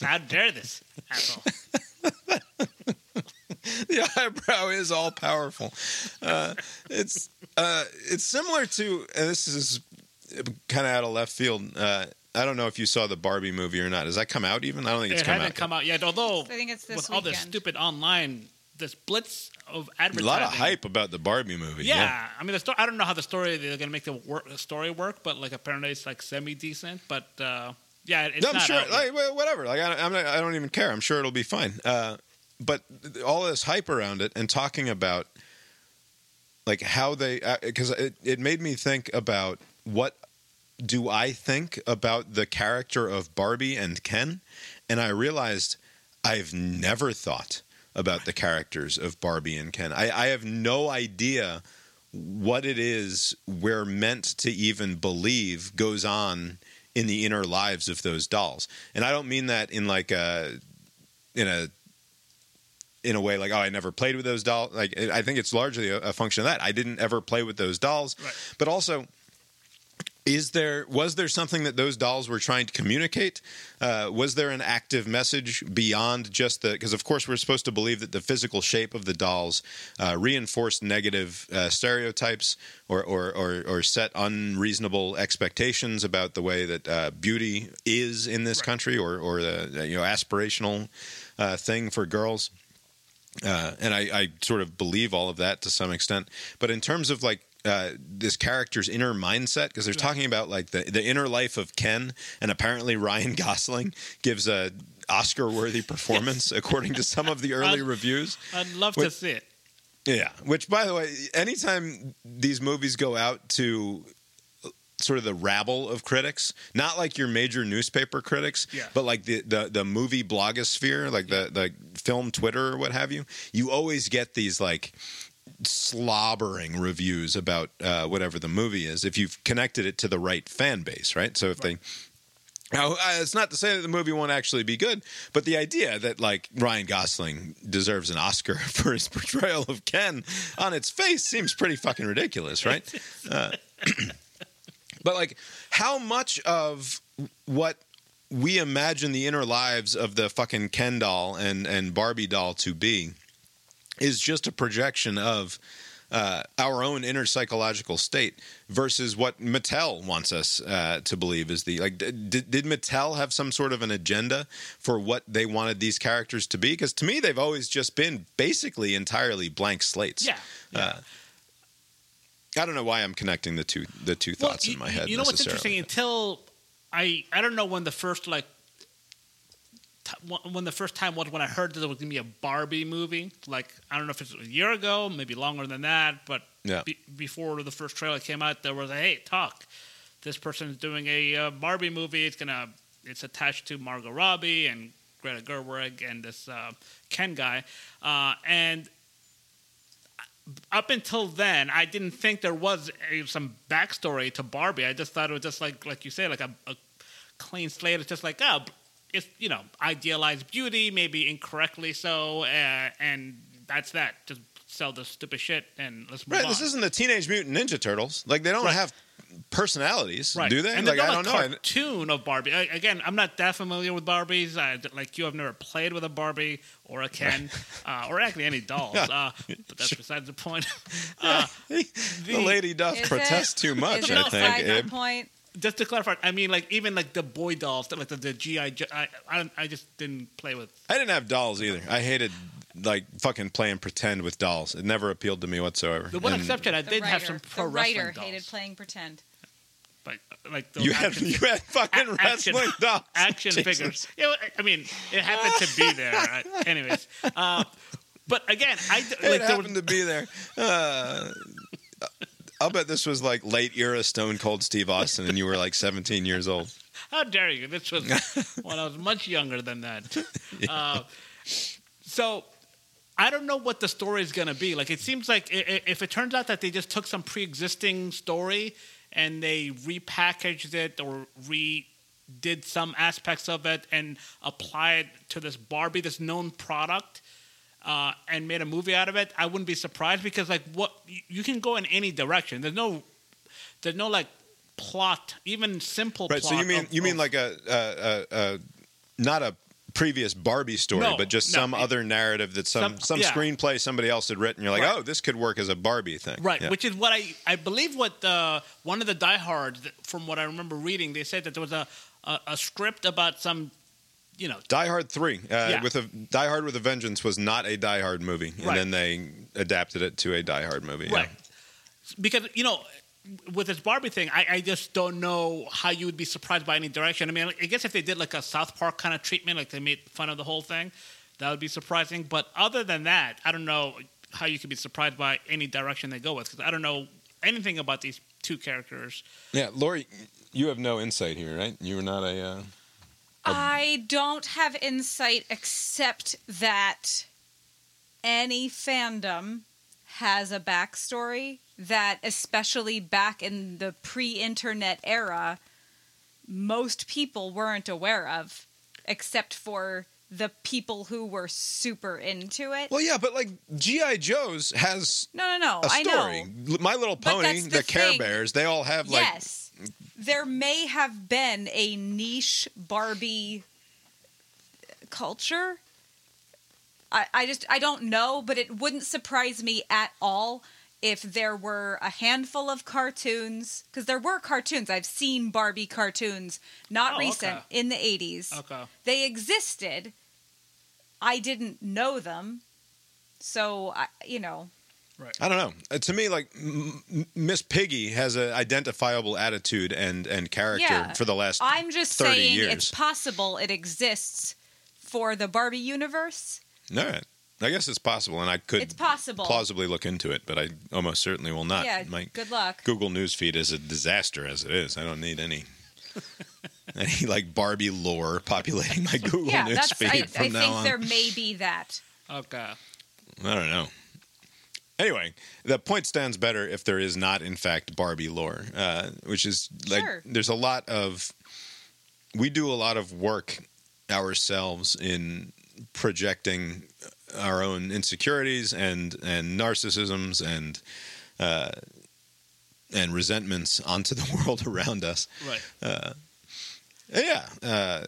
How dare this asshole? (laughs) the eyebrow is all powerful. Uh, it's uh, it's similar to, and this is kind of out of left field. Uh, I don't know if you saw the Barbie movie or not. Does that come out even? I don't think it's It come hasn't out. come out yet, although I think it's this with all this weekend. stupid online, this blitz of A advertising. lot of hype about the Barbie movie. Yeah, I mean, the story. I don't know how the story they're gonna make the, work, the story work, but like apparently it's like semi decent. But uh, yeah, it's No, I'm not sure. out yet. Like, wha- whatever. Like, I, I'm not, I don't even care. I'm sure it'll be fine. Uh, but th- all this hype around it and talking about like how they because it, it made me think about what do I think about the character of Barbie and Ken, and I realized I've never thought about the characters of Barbie and Ken. I, I have no idea what it is we're meant to even believe goes on in the inner lives of those dolls. And I don't mean that in like a in a in a way like oh I never played with those dolls. Like I think it's largely a, a function of that. I didn't ever play with those dolls. Right. But also is there was there something that those dolls were trying to communicate? Uh, was there an active message beyond just the? Because of course we're supposed to believe that the physical shape of the dolls uh, reinforced negative uh, stereotypes or, or or or set unreasonable expectations about the way that uh, beauty is in this Right. country, or or the you know aspirational uh, thing for girls. Uh, and I, I sort of believe all of that to some extent. But in terms of like uh, this character's inner mindset, because they're talking about like the, the inner life of Ken, and apparently Ryan (laughs) Gosling gives a Oscar-worthy performance according to some of the (laughs) early Uh, reviews. I'd love to Wait. see it. Yeah, which by the way, anytime these movies go out to sort of the rabble of critics, not like your major newspaper critics, Yeah. but like the, the the movie blogosphere, like the the film Twitter or what have you, you always get these like slobbering reviews about uh, whatever the movie is if you've connected it to the right fan base, right? So if they now, uh, it's not to say that the movie won't actually be good, but the idea that like Ryan Gosling deserves an Oscar (laughs) for his portrayal of Ken on its face seems pretty fucking ridiculous, right? (laughs) Uh, (clears throat) but like, how much of what we imagine the inner lives of the fucking Ken doll and and Barbie doll to be is just a projection of uh, our own inner psychological state versus what Mattel wants us uh, to believe is the like. d- Did, did Mattel have some sort of an agenda for what they wanted these characters to be? Because to me, they've always just been basically entirely blank slates. Yeah. yeah. Uh, I don't know why I'm connecting the two the two Well, thoughts you, in my head. You know what's interesting? Until I, I don't know when the first like, when- the first time was when I heard that there was gonna be a Barbie movie. Like I don't know if it's a year ago, maybe longer than that, but Yeah. be, before the first trailer came out, there was a hey talk. This person's doing a uh, Barbie movie. It's gonna it's attached to Margot Robbie and Greta Gerwig and this uh, Ken guy, uh, and up until then, I didn't think there was a, some backstory to Barbie. I just thought it was just like, like you say, like a, a clean slate. It's just like, oh, it's you know, idealized beauty, maybe incorrectly so, uh, and that's that. Just sell the stupid shit and let's move Right, on. this isn't the Teenage Mutant Ninja Turtles. Like they don't Right. have personalities, Right. do they? And like there's I no don't like, know. I- cartoon of Barbie. I, again, I'm not that familiar with Barbies. I, like you, I've never played with a Barbie or a Ken, (laughs) uh, or actually any dolls. (laughs) Uh, but that's besides the point. (laughs) Uh, the lady does protest it- too much. Is it I a think. side note point? Just to clarify, I mean, like even like the boy dolls, like the, the GI. Jo- I, I I just didn't play with. I didn't have dolls either. I hated like fucking playing pretend with dolls. It never appealed to me whatsoever. The one And- exception, I The did writer, have some pro the wrestling writer dolls. hated playing pretend. like like those You had action, you had fucking a- action- wrestling (laughs) dolls. action Jesus. figures. Yeah, well, I mean, it happened to be there. Uh, Anyways, uh, but again, I d- It like there was, happened to be there. Uh, I'll bet this was like late era Stone Cold Steve Austin, and you were like 17 years old. How dare you? This was (laughs) when I was much younger than that. (laughs) Uh, so I don't know what the story is going to be. Like, it seems like if it turns out that they just took some pre-existing story and they repackaged it or redid some aspects of it and applied it to this Barbie, this known product. Uh, and made a movie out of it, I wouldn't be surprised because like what you- can go in any direction. There's no, there's no like plot, even simple. Right. So you mean of- you mean like a, a, a, a not a previous Barbie story, No, but just no. some other narrative that some some, Some- yeah. screenplay somebody else had written. You're like, Right. oh, this could work as a Barbie thing. Right, Yeah. which is what I I believe what uh, one of the diehards from what I remember reading they said that there was a a, a script about some you know Die Hard three uh, Yeah. with a Die Hard with a Vengeance was not a Die Hard movie, and Right. then they adapted it to a Die Hard movie. yeah. right because you know with this Barbie thing I, I just don't know how you would be surprised by any direction. I mean I guess if they did like a South Park kind of treatment like they made fun of the whole thing that would be surprising. But other than that I don't know how you could be surprised by any direction they go with because I don't know anything about these two characters. Yeah, Lori, you have no insight here, right? You were not a. Uh... I don't have insight except that any fandom has a backstory that, especially back in the pre internet era, most people weren't aware of, except for the people who were super into it. Well, yeah, but like GI Joe's has no, no, no. a I story. know. My Little Pony, the, the Care. Bears, they all have like yes. There may have been a niche Barbie culture. I, I just I don't know, but it wouldn't surprise me at all if there were a handful of cartoons because there were cartoons. I've seen Barbie cartoons, not Oh, recent, okay. in the eighties. Okay. They existed. I didn't know them, so I, you know, I don't know. Uh, to me, like M- M- Miss Piggy has an identifiable attitude and and character Yeah. for the last. I'm just 30 saying years. it's possible it exists for the Barbie universe. All right, I guess it's possible, and I could It's possible. plausibly look into it, but I almost certainly will not. yeah, My good luck. Google News feed is a disaster as it is. I don't need any. (laughs) Any like Barbie lore populating my Google yeah, News that's. feed I, from I now think there may be that. Okay. I don't know. Anyway, the point stands better if there is not, in fact, Barbie lore, uh, which is like Sure. there's a lot of. We do a lot of work ourselves in projecting our own insecurities and and narcissisms and uh, and resentments onto the (laughs) world around us. Right. Yeah. Uh,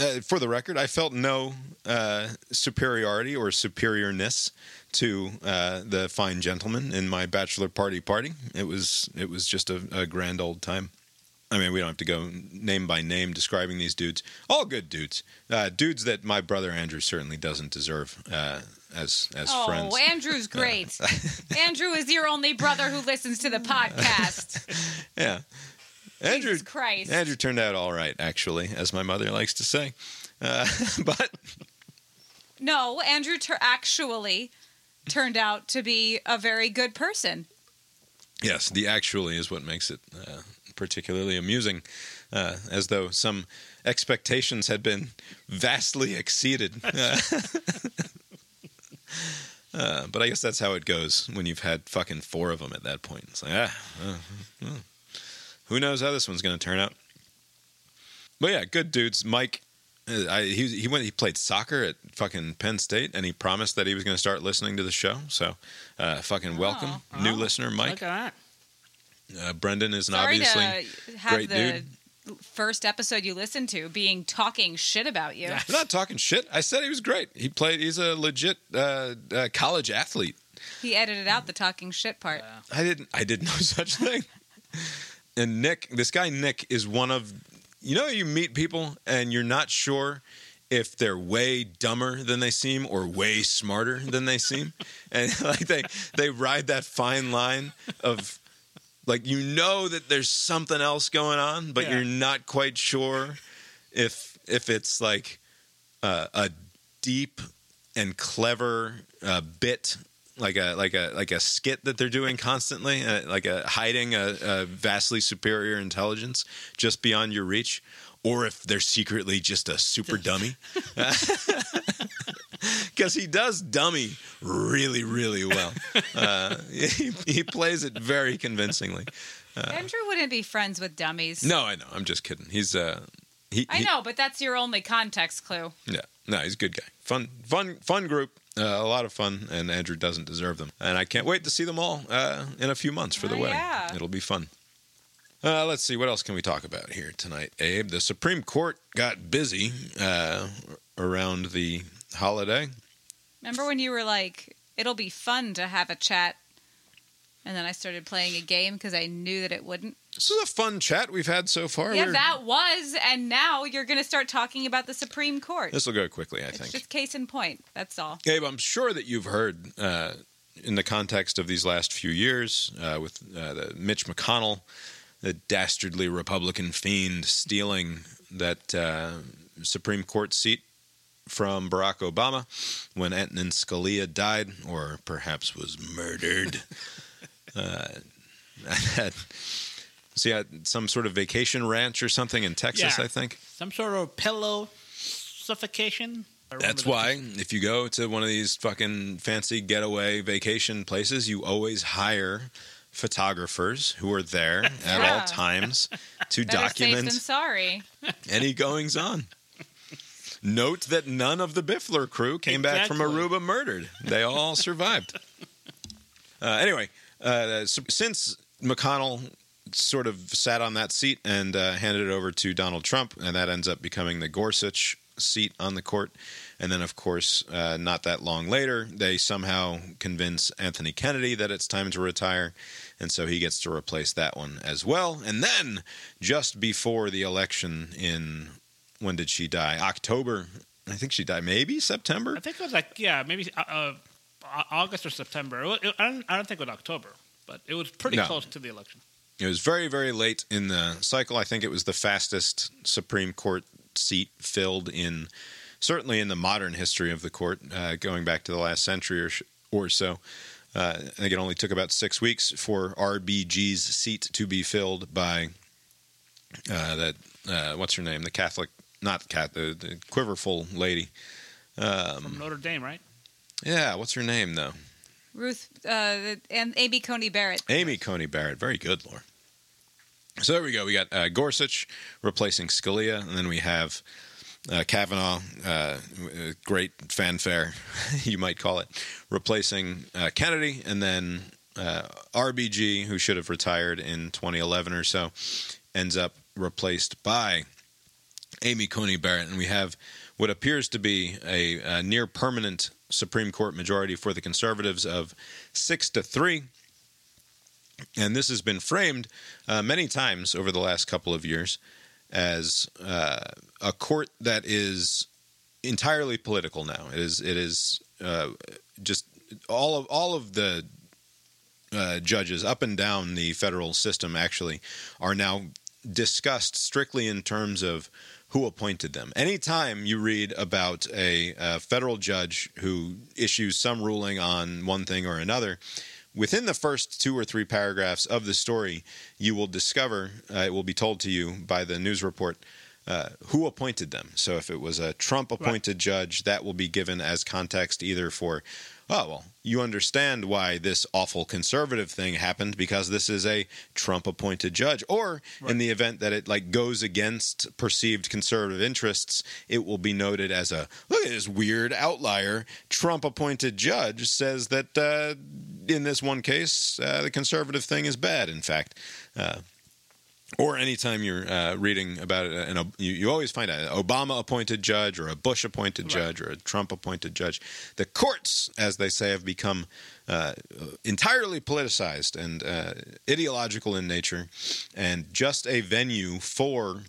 uh, for the record, I felt no uh, superiority or superiorness to uh, the fine gentleman in my bachelor party party. It was it was just a, a grand old time. I mean, we don't have to go name by name describing these dudes. All good dudes, uh, dudes that my brother Andrew certainly doesn't deserve uh, as as oh, friends. Oh, Andrew's great. (laughs) Andrew is your only brother who listens to the podcast. (laughs) yeah, Andrew. Jesus Christ. Andrew turned out all right, actually, as my mother likes to say. Uh, (laughs) but No, Andrew tur actually turned out to be a very good person. yes, the actually is what makes it uh, particularly amusing, uh, as though some expectations had been vastly exceeded. (laughs) Uh, (laughs) uh, but I guess that's how it goes when you've had fucking four of them at that point. It's like, ah, uh, uh, who knows how this one's going to turn out. But yeah, good dudes. Mike, I, he he went. He played soccer at fucking Penn State, and he promised that he was going to start listening to the show. So, uh, fucking welcome, Oh, new oh, listener, Mike. Look at that. Uh, Brendan is an Sorry obviously great the first episode you listened to being talking shit about you. I'm not talking shit. I said he was great. He played. He's a legit uh, uh, college athlete. He edited out the talking shit part. I didn't. I didn't know (laughs) such thing. And Nick, this guy Nick, is one of. You know, you meet people and you're not sure if they're way dumber than they seem or way smarter than they seem, (laughs) and like they they ride that fine line of like you know that there's something else going on, but Yeah. you're not quite sure if if it's like uh, a deep and clever uh, bit, like a like a like a skit that they're doing constantly, uh, like a hiding a, a vastly superior intelligence just beyond your reach, or if they're secretly just a super (laughs) dummy. (laughs) Because he does dummy really, really well. Uh, (laughs) he, he plays it very convincingly. Andrew wouldn't be friends with dummies. No, I know. I'm just kidding. He's uh, he, I he- know, but that's your only context clue. Yeah, no, he's a good guy. Fun, fun, fun group. Uh, a lot of fun, and Andrew doesn't deserve them. And I can't wait to see them all uh, in a few months for the Oh, wedding. yeah. It'll be fun. Uh, let's see what else can we talk about here tonight, Abe. The Supreme Court got busy uh, around the holiday. Remember when you were like, it'll be fun to have a chat? And then I started playing a game because I knew that it wouldn't. This is a fun chat we've had so far. yeah, We're- that was. And now you're going to start talking about the Supreme Court. This will go quickly, I it's think. just case in point. That's all. Gabe, I'm sure that you've heard uh, in the context of these last few years uh, with uh, the Mitch McConnell, the dastardly Republican fiend, stealing that uh, Supreme Court seat from Barack Obama when Antonin Scalia died, or perhaps was murdered. (laughs) uh, at, see, at some sort of vacation ranch or something in Texas, Yeah. I think. Some sort of pillow suffocation. That's that. why if you go to one of these fucking fancy getaway vacation places, you always hire photographers who are there (laughs) at Yeah. all times (laughs) to Better safe than document sorry. (laughs) any goings on. Note that none of the Biffler crew came back from Aruba murdered. They all survived. Uh, anyway, uh, since McConnell sort of sat on that seat and uh, handed it over to Donald Trump, and that ends up becoming the Gorsuch seat on the court. And then, of course, uh, not that long later, they somehow convince Anthony Kennedy that it's time to retire. And so he gets to replace that one as well. And then, just before the election in, when did she die? October. I think she died maybe September. I think it was like yeah, maybe uh, uh, August or September. It I don't, I don't think it was October, but it was pretty No. close to the election. It was very, very late in the cycle. I think it was the fastest Supreme Court seat filled in, certainly in the modern history of the court, uh, going back to the last century or, sh- or so. Uh, I think it only took about six weeks for RBG's seat to be filled by uh, that. Uh, what's her name? The Catholic, not Cat, the, the quiverful lady. Um, From Notre Dame, right? Yeah, what's her name though? Ruth uh, and Amy Coney Barrett. Amy Coney Barrett. Very good, Laura. So there we go. We got uh, Gorsuch replacing Scalia, and then we have uh, Kavanaugh, uh, great fanfare, (laughs) you might call it, replacing uh, Kennedy, and then uh, RBG, who should have retired in 2011 or so, ends up replaced by Amy Coney Barrett, and we have what appears to be a, a near permanent Supreme Court majority for the conservatives of six to three. And this has been framed uh, many times over the last couple of years as uh, a court that is entirely political now. It is it is uh, just all of all of the uh, judges up and down the federal system actually are now discussed strictly in terms of who appointed them. Anytime you read about a, uh federal judge who issues some ruling on one thing or another, within the first two or three paragraphs of the story, you will discover, uh, it will be told to you by the news report, uh, who appointed them. So if it was a Trump appointed judge, that will be given as context either for, oh, well, you understand why this awful conservative thing happened because this is a Trump appointed judge. Or in the event that it like goes against perceived conservative interests, it will be noted as a look at this weird outlier Trump appointed judge says that uh, in this one case, uh, the conservative thing is bad, in fact. Uh, or anytime you're uh, reading about it, and you, you always find an Obama appointed judge or a Bush appointed Right. judge or a Trump appointed judge. The courts, as they say, have become uh, entirely politicized and uh, ideological in nature, and just a venue for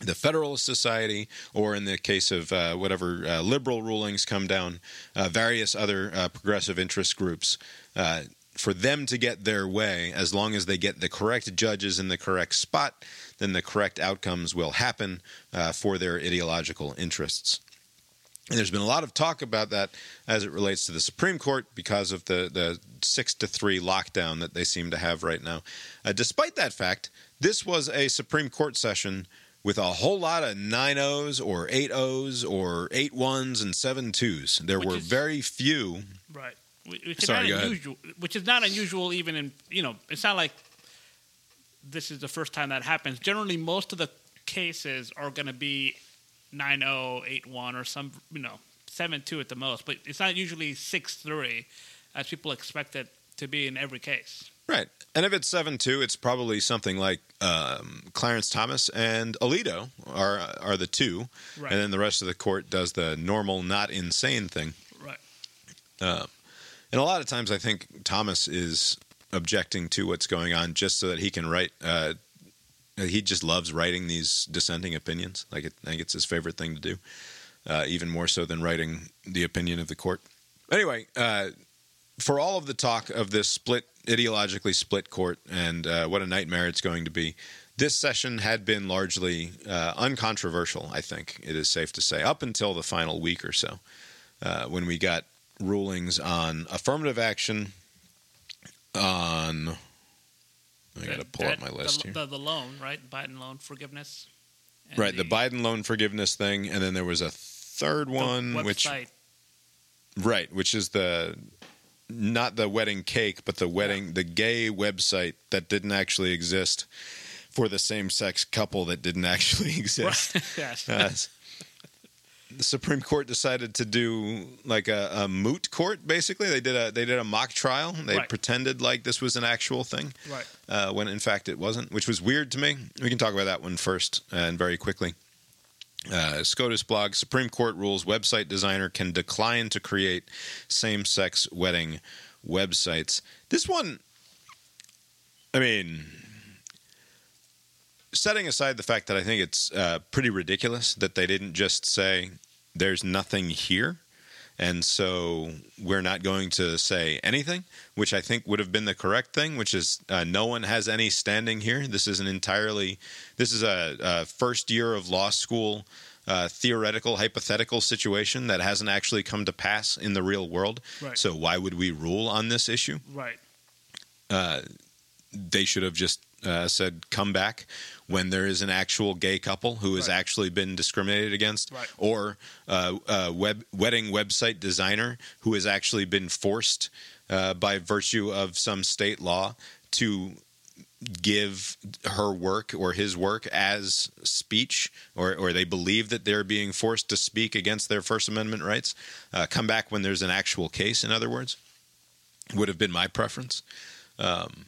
the Federalist Society, or in the case of uh, whatever uh, liberal rulings come down, uh, various other uh, progressive interest groups uh, for them to get their way, as long as they get the correct judges in the correct spot, then the correct outcomes will happen uh, for their ideological interests. And there's been a lot of talk about that as it relates to the Supreme Court because of the, the six to three lockdown that they seem to have right now. Uh, despite that fact, this was a Supreme Court session with a whole lot of nine O's or eight O's or eight ones and seven twos. There Which were is- very few. Right. Which is Sorry, not ahead. unusual. Which is not unusual even in you know. It's not like this is the first time that happens. Generally, most of the cases are going to be 9-0, 8-1, or some you know 7-2 at the most. But it's not usually 6-3, as people expect it to be in every case. Right. And if it's 7 2, it's probably something like um, Clarence Thomas and Alito are, are the two. Right. And then the rest of the court does the normal, not insane thing. Right. And a lot of times I think Thomas is objecting to what's going on just so that he can write. Uh, he just loves writing these dissenting opinions. Like it, I think it's his favorite thing to do, uh, even more so than writing the opinion of the court. Anyway, uh, for all of the talk of this split, ideologically split court and uh, what a nightmare it's going to be, this session had been largely uh, uncontroversial, I think it is safe to say, up until the final week or so, uh, when we got rulings on affirmative action, on. I got to pull up my list the, here. The, the loan, right? Biden loan forgiveness. And right, the, Biden loan forgiveness thing, and then there was a third the one, which right, which is the not the wedding cake, but the wedding, the gay website that didn't actually exist for the same-sex couple that didn't (laughs) actually exist. (laughs) yes. Uh, the Supreme Court decided to do like a, a moot court. Basically, they did a they did a mock trial. They Right. pretended like this was an actual thing, right. uh, when in fact it wasn't, which was weird to me. We can talk about that one first and very quickly. Uh, SCOTUS blog Supreme Court rules website designer can decline to create same sex wedding websites. This one, I mean, setting aside the fact that I think it's uh, pretty ridiculous that they didn't just say there's nothing here. And so we're not going to say anything, which I think would have been the correct thing, which is uh, no one has any standing here. This is an entirely, this is a, a first year of law school uh, theoretical, hypothetical situation that hasn't actually come to pass in the real world. Right. So why would we rule on this issue? Right. they should have just uh, said come back when there is an actual gay couple who has Right. actually been discriminated against, Right. or uh, a web wedding website designer who has actually been forced uh, by virtue of some state law to give her work or his work as speech, or, or they believe that they're being forced to speak against their First Amendment rights. Uh, come back when there's an actual case, in other words, would have been my preference. Um,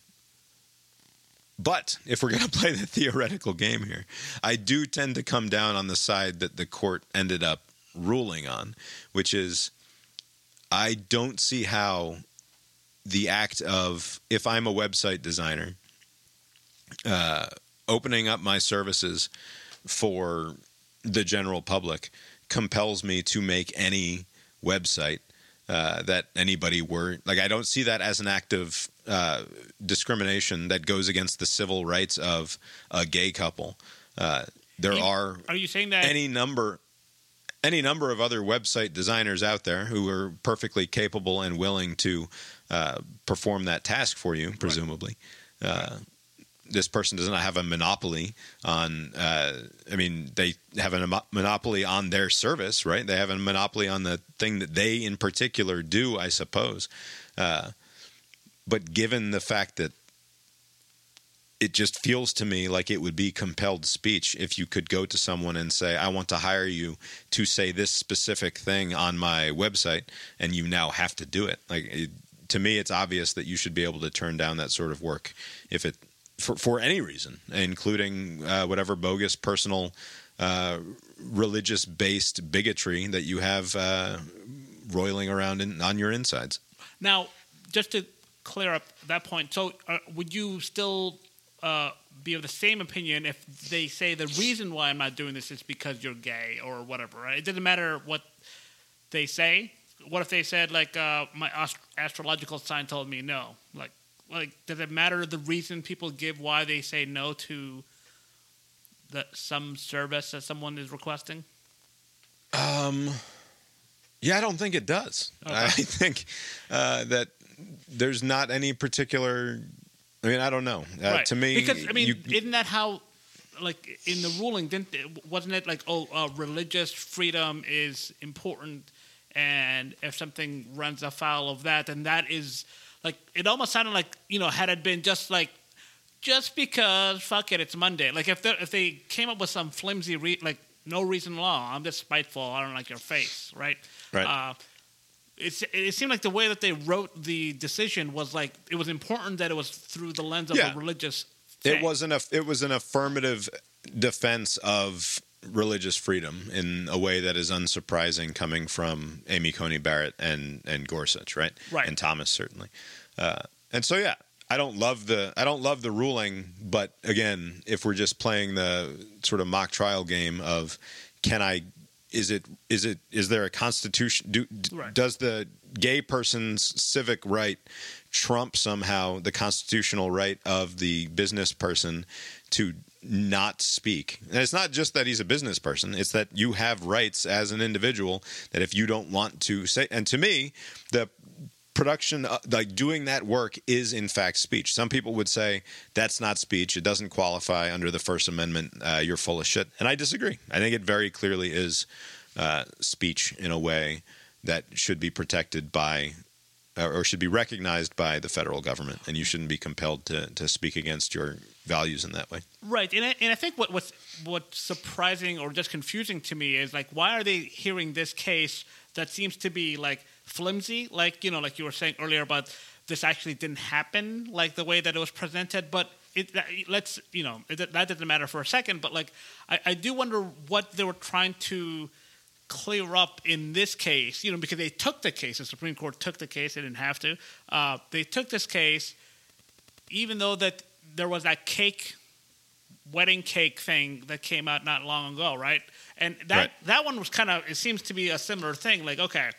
but if we're going (laughs) to play the theoretical game here, I do tend to come down on the side that the court ended up ruling on, which is I don't see how the act of, if I'm a website designer, uh, opening up my services for the general public compels me to make any website uh, that anybody were like. I don't see that as an act of uh, discrimination that goes against the civil rights of a gay couple. Uh, there You- are Are you saying that? any number any number of other website designers out there who are perfectly capable and willing to uh, perform that task for you, presumably. Uh, this person does not have a monopoly on. Uh, I mean, they have a monopoly on their service, right? They have a monopoly on the thing that they, in particular, do. I suppose. Uh, but given the fact that it just feels to me like it would be compelled speech if you could go to someone and say, I want to hire you to say this specific thing on my website, and you now have to do it. Like, it, to me, it's obvious that you should be able to turn down that sort of work if it, for, for any reason, including uh, whatever bogus personal, uh, religious based bigotry that you have uh, roiling around in, on your insides. Now, just to clear up that point, so uh, would you still uh, be of the same opinion if they say the reason why I'm not doing this is because you're gay or whatever? Right? It doesn't matter what they say. what if they said like uh, my ast- astrological sign told me no? Like, like does it matter the reason people give why they say no to the some service that someone is requesting? Um, yeah, I don't think it does. Okay. I (laughs) think uh, that there's not any particular. I mean, I don't know. Uh, right. To me, because I mean, you- isn't that how? Like in the ruling, didn't wasn't it like oh, uh, religious freedom is important, and if something runs afoul of that, then that is like it almost sounded like you know had it been just like just because fuck it, it's Monday. Like if they if they came up with some flimsy re- like no reason at all, I'm just spiteful. I don't like your face, right? Right. Uh, it's, it seemed like the way that they wrote the decision was like it was important that it was through the lens of Yeah. a religious. it wasn't a. It was an affirmative defense of religious freedom in a way that is unsurprising coming from Amy Coney Barrett and and Gorsuch, right? Right. And Thomas certainly. Uh, and so yeah, I don't love the I don't love the ruling, but again, if we're just playing the sort of mock trial game of can I is it is it is there a constitution do, Right. does the gay person's civic right trump somehow the constitutional right of the business person to not speak. And it's not just that he's a business person it's that you have rights as an individual that if you don't want to say and to me the production uh, like doing that work is in fact speech. Some people would say that's not speech it doesn't qualify under the first amendment uh, you're full of shit. And i disagree. I think it very clearly is uh, speech in a way that should be protected by Uh, or should be recognized by the federal government and you shouldn't be compelled to, to speak against your values in that way. Right, and I, and I think what what's what's surprising or just confusing to me is like why are they hearing this case that seems to be like flimsy, like you know, like you were saying earlier about this actually didn't happen like the way that it was presented, but it let's you know it, that doesn't matter for a second, but like I, I do wonder what they were trying to clear up in this case, you know, because they took the case, the Supreme Court took the case, they didn't have to. Uh, they took this case, even though that there was that cake wedding cake thing that came out not long ago, right? And that Right. that one was kind of it seems to be a similar thing. Like okay,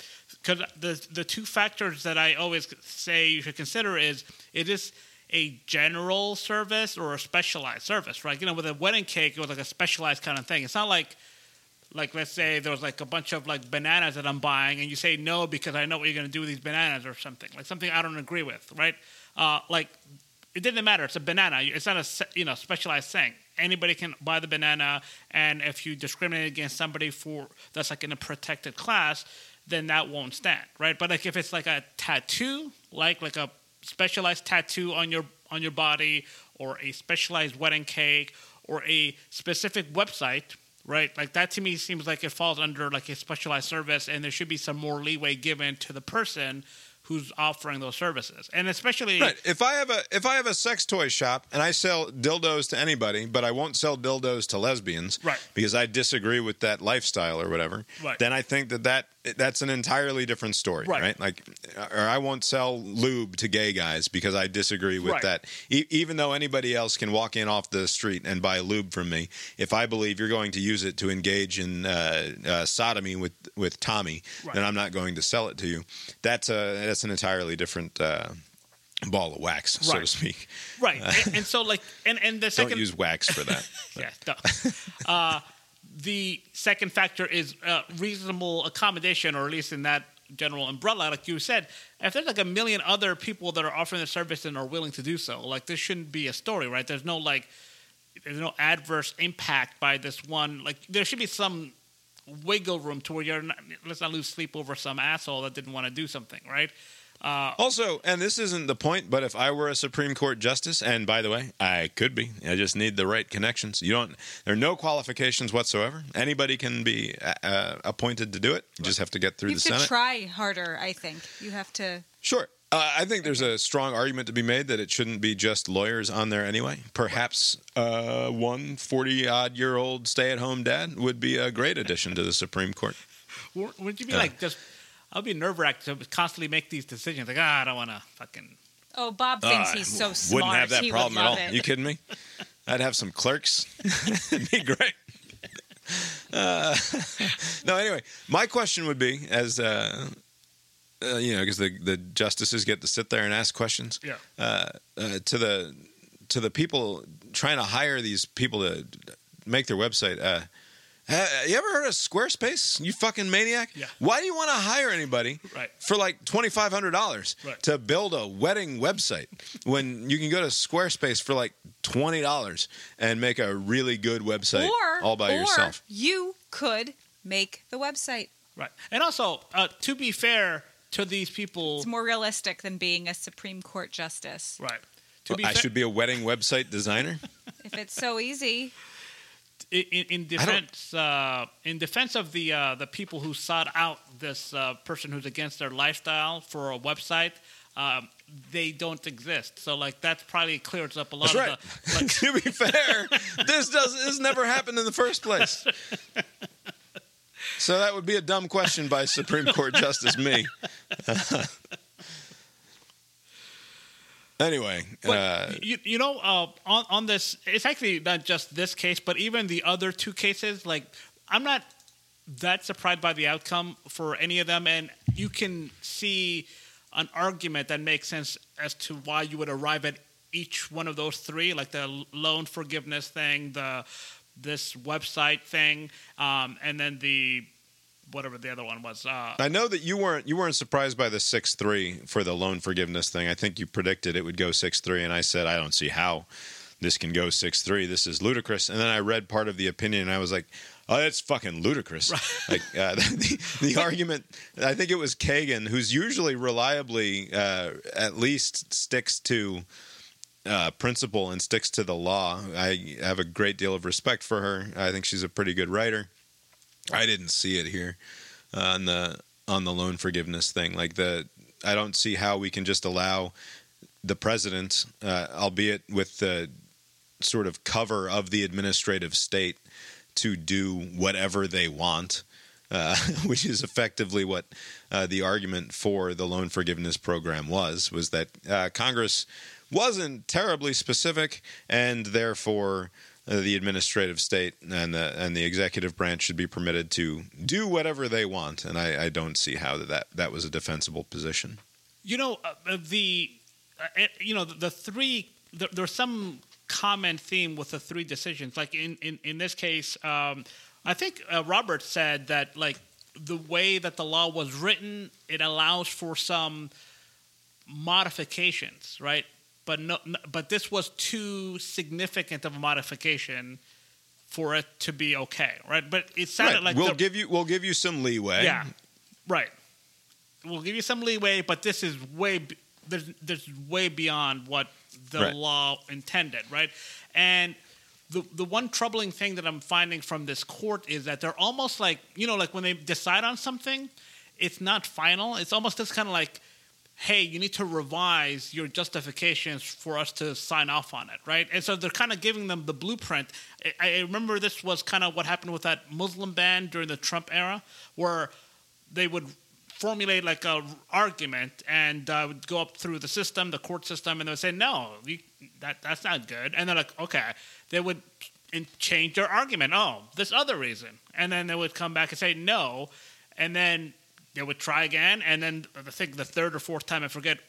because the the two factors that I always say you should consider is it is a general service or a specialized service, right? You know, with a wedding cake, it was like a specialized kind of thing. It's not like like let's say there was like a bunch of like bananas that I'm buying, and you say no because I know what you're going to do with these bananas or something, like something I don't agree with, right? Uh, like it didn't matter. It's a banana. It's not a you know specialized thing. Anybody can buy the banana, and if you discriminate against somebody for that's like in a protected class, then that won't stand, right? But like if it's like a tattoo, like like a specialized tattoo on your on your body, or a specialized wedding cake, or a specific website, right? Like that to me seems like it falls under like a specialized service, and there should be some more leeway given to the person who's offering those services, and especially Right. If I have a if I have a sex toy shop and I sell dildos to anybody, but I won't sell dildos to lesbians, Right. Because I disagree with that lifestyle or whatever. Right. Then I think that that that's an entirely different story, Right. right? Like, or I won't sell lube to gay guys because I disagree with Right. that. E- even though anybody else can walk in off the street and buy lube from me, if I believe you're going to use it to engage in uh, uh, sodomy with with Tommy, Right. then I'm not going to sell it to you. That's a that's an entirely different. Uh, ball of wax, so to speak. right, (laughs) and, and so like, and and the 2nd Don't use wax for that. (laughs) yeah, uh, the second factor is uh, reasonable accommodation, or at least in that general umbrella, like you said. If there's like a million other people that are offering the service and are willing to do so, like this shouldn't be a story, right? There's no like, there's no adverse impact by this one. Like there should be some wiggle room to where you're not, let's not lose sleep over some asshole that didn't want to do something, right? Uh, Also, and this isn't the point, but if I were a Supreme Court justice, and by the way, I could be, I just need the right connections. You don't. There are no qualifications whatsoever. Anybody can be uh, appointed to do it. You just have to get through You the have to Senate. try harder. I think you have to. Sure. Uh, I think there's a strong argument to be made that it shouldn't be just lawyers on there anyway. Perhaps uh, one 40 odd year old stay at home dad would be a great addition to the Supreme Court. Wou- Wouldn't you be Yeah. like just? I'd be nerve wracked to constantly make these decisions. Like, ah, I don't want to fucking. Oh, Bob thinks Uh, he's so smart. Wouldn't have that he problem at all. It. You kidding me? I'd have some clerks. (laughs) It'd be great. Uh, (laughs) no, anyway, my question would be as uh, uh, you know, because the the justices get to sit there and ask questions. Yeah. Uh, uh, to the to the people trying to hire these people to make their website. Uh, ha- you ever heard of Squarespace? You fucking maniac! Yeah. Why do you want to hire anybody Right. for like twenty five hundred dollars Right. to build a wedding website when you can go to Squarespace for like twenty dollars and make a really good website or all by or yourself? You could make the website. Right. And also, uh, to be fair to these people, It's more realistic than being a Supreme Court justice. right. To be I fair, should be a wedding website designer. If it's so easy, in, in- in I don't- defense uh, in defense of the uh, the people who sought out this uh, person who's against their lifestyle for a website, um, they don't exist. So like that's probably clears up a lot That's right. of the. Like, (laughs) to be fair, this does this never happened in the first place. (laughs) So that would be a dumb question by Supreme Court Justice me. (laughs) anyway, But uh, you, you know, uh, on on this, it's actually not just this case, but even the other two cases. Like, I'm not that surprised by the outcome for any of them, and you can see an argument that makes sense as to why you would arrive at each one of those three, like the loan forgiveness thing, the this website thing, um, and then the whatever the other one was. Uh, I know that you weren't you weren't surprised by the six three for the loan forgiveness thing. I think you predicted it would go six three, and I said I don't see how this can go six three. This is ludicrous. And then I read part of the opinion, and I was like, oh, that's fucking ludicrous. (laughs) Like uh, (laughs) the, the argument. I think it was Kagan, who's usually reliably uh, at least sticks to. Uh, principle and sticks to the law. I have a great deal of respect for her. I think she's a pretty good writer. I didn't see it here uh, on the on the loan forgiveness thing. Like the, I don't see how we can just allow the president, uh, albeit with the sort of cover of the administrative state, to do whatever they want. Uh, (laughs) which is effectively what uh, the argument for the loan forgiveness program was was that uh, Congress wasn't terribly specific, and therefore the administrative state and the and the executive branch should be permitted to do whatever they want. And I, I don't see how that that that was a defensible position. You know uh, uh, the, uh, you know the, the three. There, there's some common theme with the three decisions. Like in in in this case, um, I think uh, Robert said that like the way that the law was written, it allows for some modifications, right? But no, but this was too significant of a modification for it to be okay, right? But it sounded Right. like we'll the- give you we'll give you some leeway. yeah, right. We'll give you some leeway, but this is way there's there's way beyond what the Right. law intended, right? And the the one troubling thing that I'm finding from this court is that they're almost like you know like when they decide on something, it's not final. It's almost just kind of like, hey, you need to revise your justifications for us to sign off on it, right? And so they're kind of giving them the blueprint. I, I remember this was kind of what happened with that Muslim ban during the Trump era, where they would formulate like a argument and uh, would go up through the system, the court system, and they would say, no, that that's not good. And they're like, okay. They would change their argument. Oh, this other reason. And then they would come back and say no. And then they would try again. And then I think the third or fourth time, I forget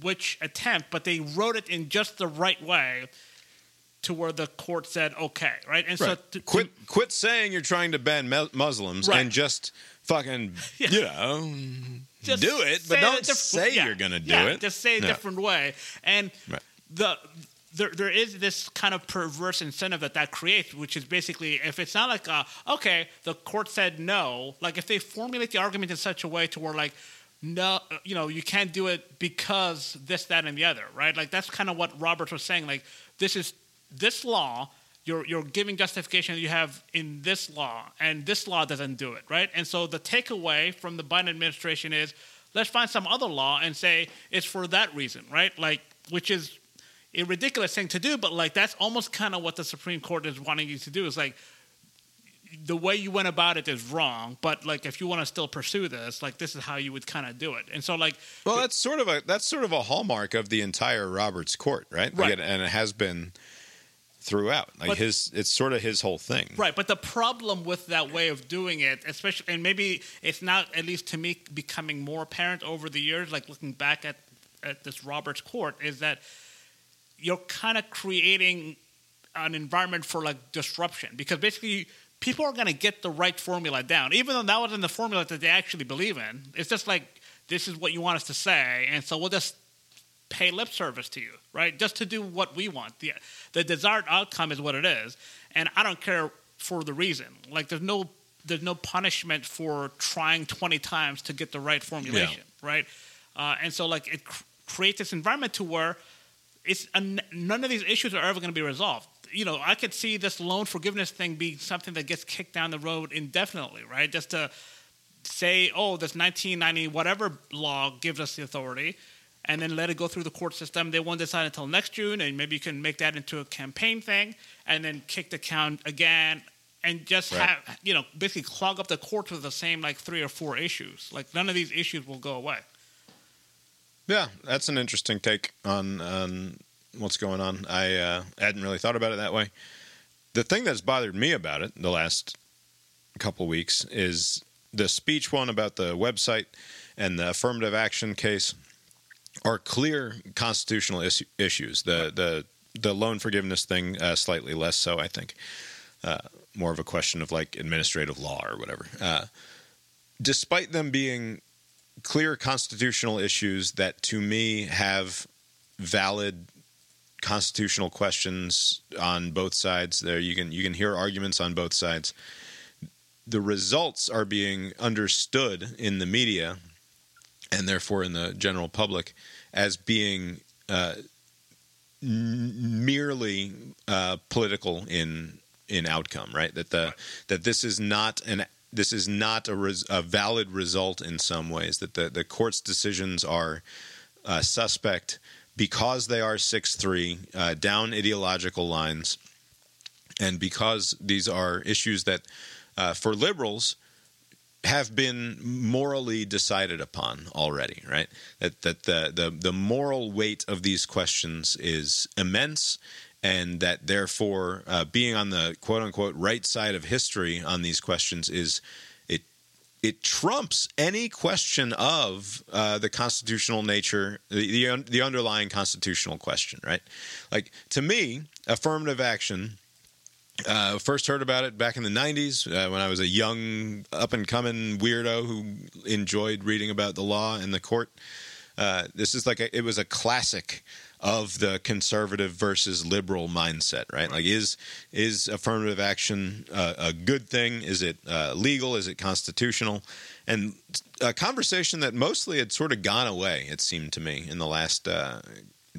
which attempt, but they wrote it in just the right way to where the court said okay, right? And so Right. to, to- quit quit saying you're trying to ban mu- Muslims Right. and just fucking (laughs) Yeah. you know just do it, but don't diff- say yeah, you're gonna do yeah, it. Just say a No. different way. And Right. the there there is this kind of perverse incentive that that creates, which is basically if it's not like uh, okay, the court said no, like if they formulate the argument in such a way to where like no, you know, you can't do it because this, that, and the other, right? Like that's kind of what Roberts was saying. Like this is this law. You're, you're giving justification you have in this law, and this law doesn't do it, right? And so the takeaway from the Biden administration is let's find some other law and say it's for that reason, right? Like, which is a ridiculous thing to do, but like that's almost kind of what the Supreme Court is wanting you to do. Is like the way you went about it is wrong, but like if you want to still pursue this, like this is how you would kind of do it. And so like Well, that's sort of a that's sort of a hallmark of the entire Roberts Court, right? Right. Like, and it has been throughout. Like But- his, it's sort of his whole thing. Right, but the problem with that way of doing it, especially, and maybe it's not, at least to me, becoming more apparent over the years, like looking back at, at this Roberts Court, is that you're kind of creating an environment for like disruption because basically people are going to get the right formula down, even though that wasn't the formula that they actually believe in. It's just like, this is what you want us to say, and so we'll just pay lip service to you, right? Just to do what we want. The the desired outcome is what it is, and I don't care for the reason. Like there's no there's no punishment for trying 20 times to get the right formulation, right? Uh, and so like it cr- creates this environment to where it's a, none of these issues are ever going to be resolved. You know, I could see this loan forgiveness thing be something that gets kicked down the road indefinitely, right? Just to say, oh, this 1990 whatever law gives us the authority, and then let it go through the court system. They won't decide until next June, and maybe you can make that into a campaign thing, and then kick the count again, and just Right. have you know basically clog up the courts with the same like three or four issues. Like none of these issues will go away. Yeah, that's an interesting take on on what's going on. I uh, hadn't really thought about it that way. The thing that's bothered me about it the last couple weeks is the speech one about the website and the affirmative action case are clear constitutional is- issues. The the the loan forgiveness thing uh, slightly less so, I think. Uh, more of a question of like administrative law or whatever. Uh, despite them being clear constitutional issues that to me have valid constitutional questions on both sides. There you can you can hear arguments on both sides. The results are being understood in the media and therefore in the general public as being uh, n- merely uh, political in in outcome right? That the that this is not an this is not a, res, a valid result in some ways that the the court's decisions are uh, suspect because they are 6-3 uh, down ideological lines and because these are issues that uh, for liberals have been morally decided upon already, right? That that the, the the moral weight of these questions is immense, and that therefore uh, being on the quote unquote right side of history on these questions is it it trumps any question of uh, the constitutional nature, the, the the underlying constitutional question, right? Like to me, affirmative action. Uh, first heard about it back in the 90s uh, when I was a young, up and coming weirdo who enjoyed reading about the law and the court. Uh, this is like a, it was a classic of the conservative versus liberal mindset, right? Like, is is affirmative action uh, a good thing? Is it uh, legal? Is it constitutional? And a conversation that mostly had sort of gone away, it seemed to me, in the last uh,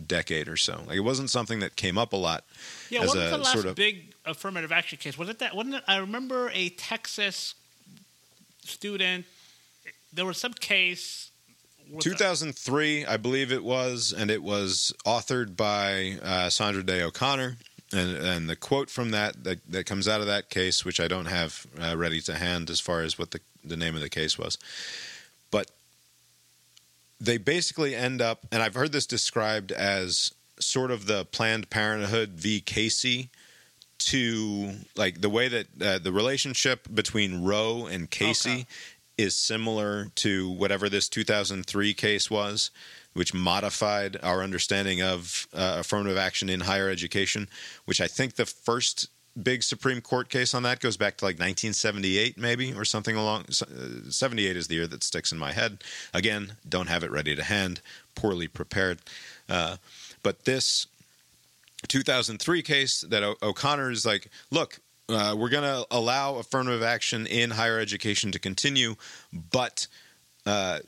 decade or so. Like, it wasn't something that came up a lot. Yeah, as what was a the last sort of- big affirmative action case? Was it that? Wasn't it? I remember a Texas student. There was some case. With a- 2003, I believe it was, and it was authored by uh, Sandra Day O'Connor. And, and the quote from that, that that comes out of that case, which I don't have uh, ready to hand as far as what the, the name of the case was, but they basically end up, and I've heard this described as sort of the Planned Parenthood v. Casey to like the way that uh, the relationship between Roe and Casey Okay. Is similar to whatever this 2003 case was, which modified our understanding of uh, affirmative action in higher education, which I think the first big Supreme Court case on that goes back to like 1978, maybe, or something along. uh, 78 is the year that sticks in my head. Again, don't have it ready to hand, poorly prepared. Uh, but this 2003 case that o- O'Connor is like, look, uh, we're going to allow affirmative action in higher education to continue, but uh,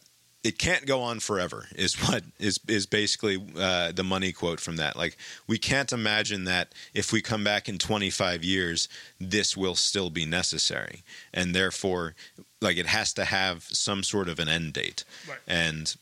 it can't go on forever. Is (laughs) what is is basically uh, the money quote from that. Like we can't imagine that if we come back in 25 years, this will still be necessary, and therefore, like it has to have some sort of an end date. Right. And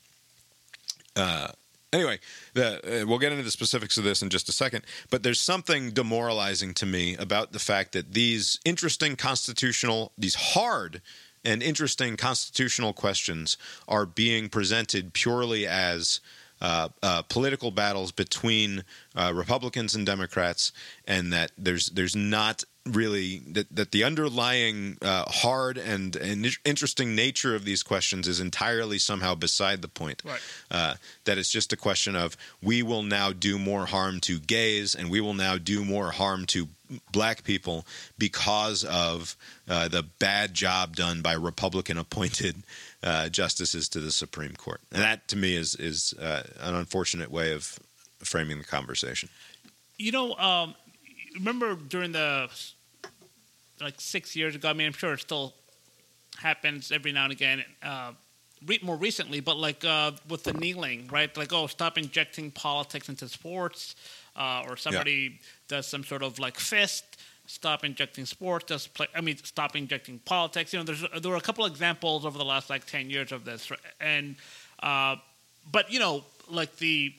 uh, anyway, the, uh, we'll get into the specifics of this in just a second. But there's something demoralizing to me about the fact that these interesting constitutional, these hard and interesting constitutional questions are being presented purely as uh, uh, political battles between uh, Republicans and Democrats, and that there's there's not really that, that the underlying uh, hard and, and interesting nature of these questions is entirely somehow beside the point. Right. Uh, that it's just a question of we will now do more harm to gays and we will now do more harm to black people because of uh, the bad job done by Republican appointed uh, justices to the Supreme Court. And that to me is is uh, an unfortunate way of framing the conversation. You know, um, remember during the like six years ago. I mean, I'm sure it still happens every now and again. Uh, re- more recently, but like uh, with the kneeling, right? Like, oh, stop injecting politics into sports, uh, or somebody yeah. does some sort of like fist. Stop injecting sports. Does play? I mean, stop injecting politics. You know, there's there were a couple examples over the last like ten years of this, and uh, but you know, like the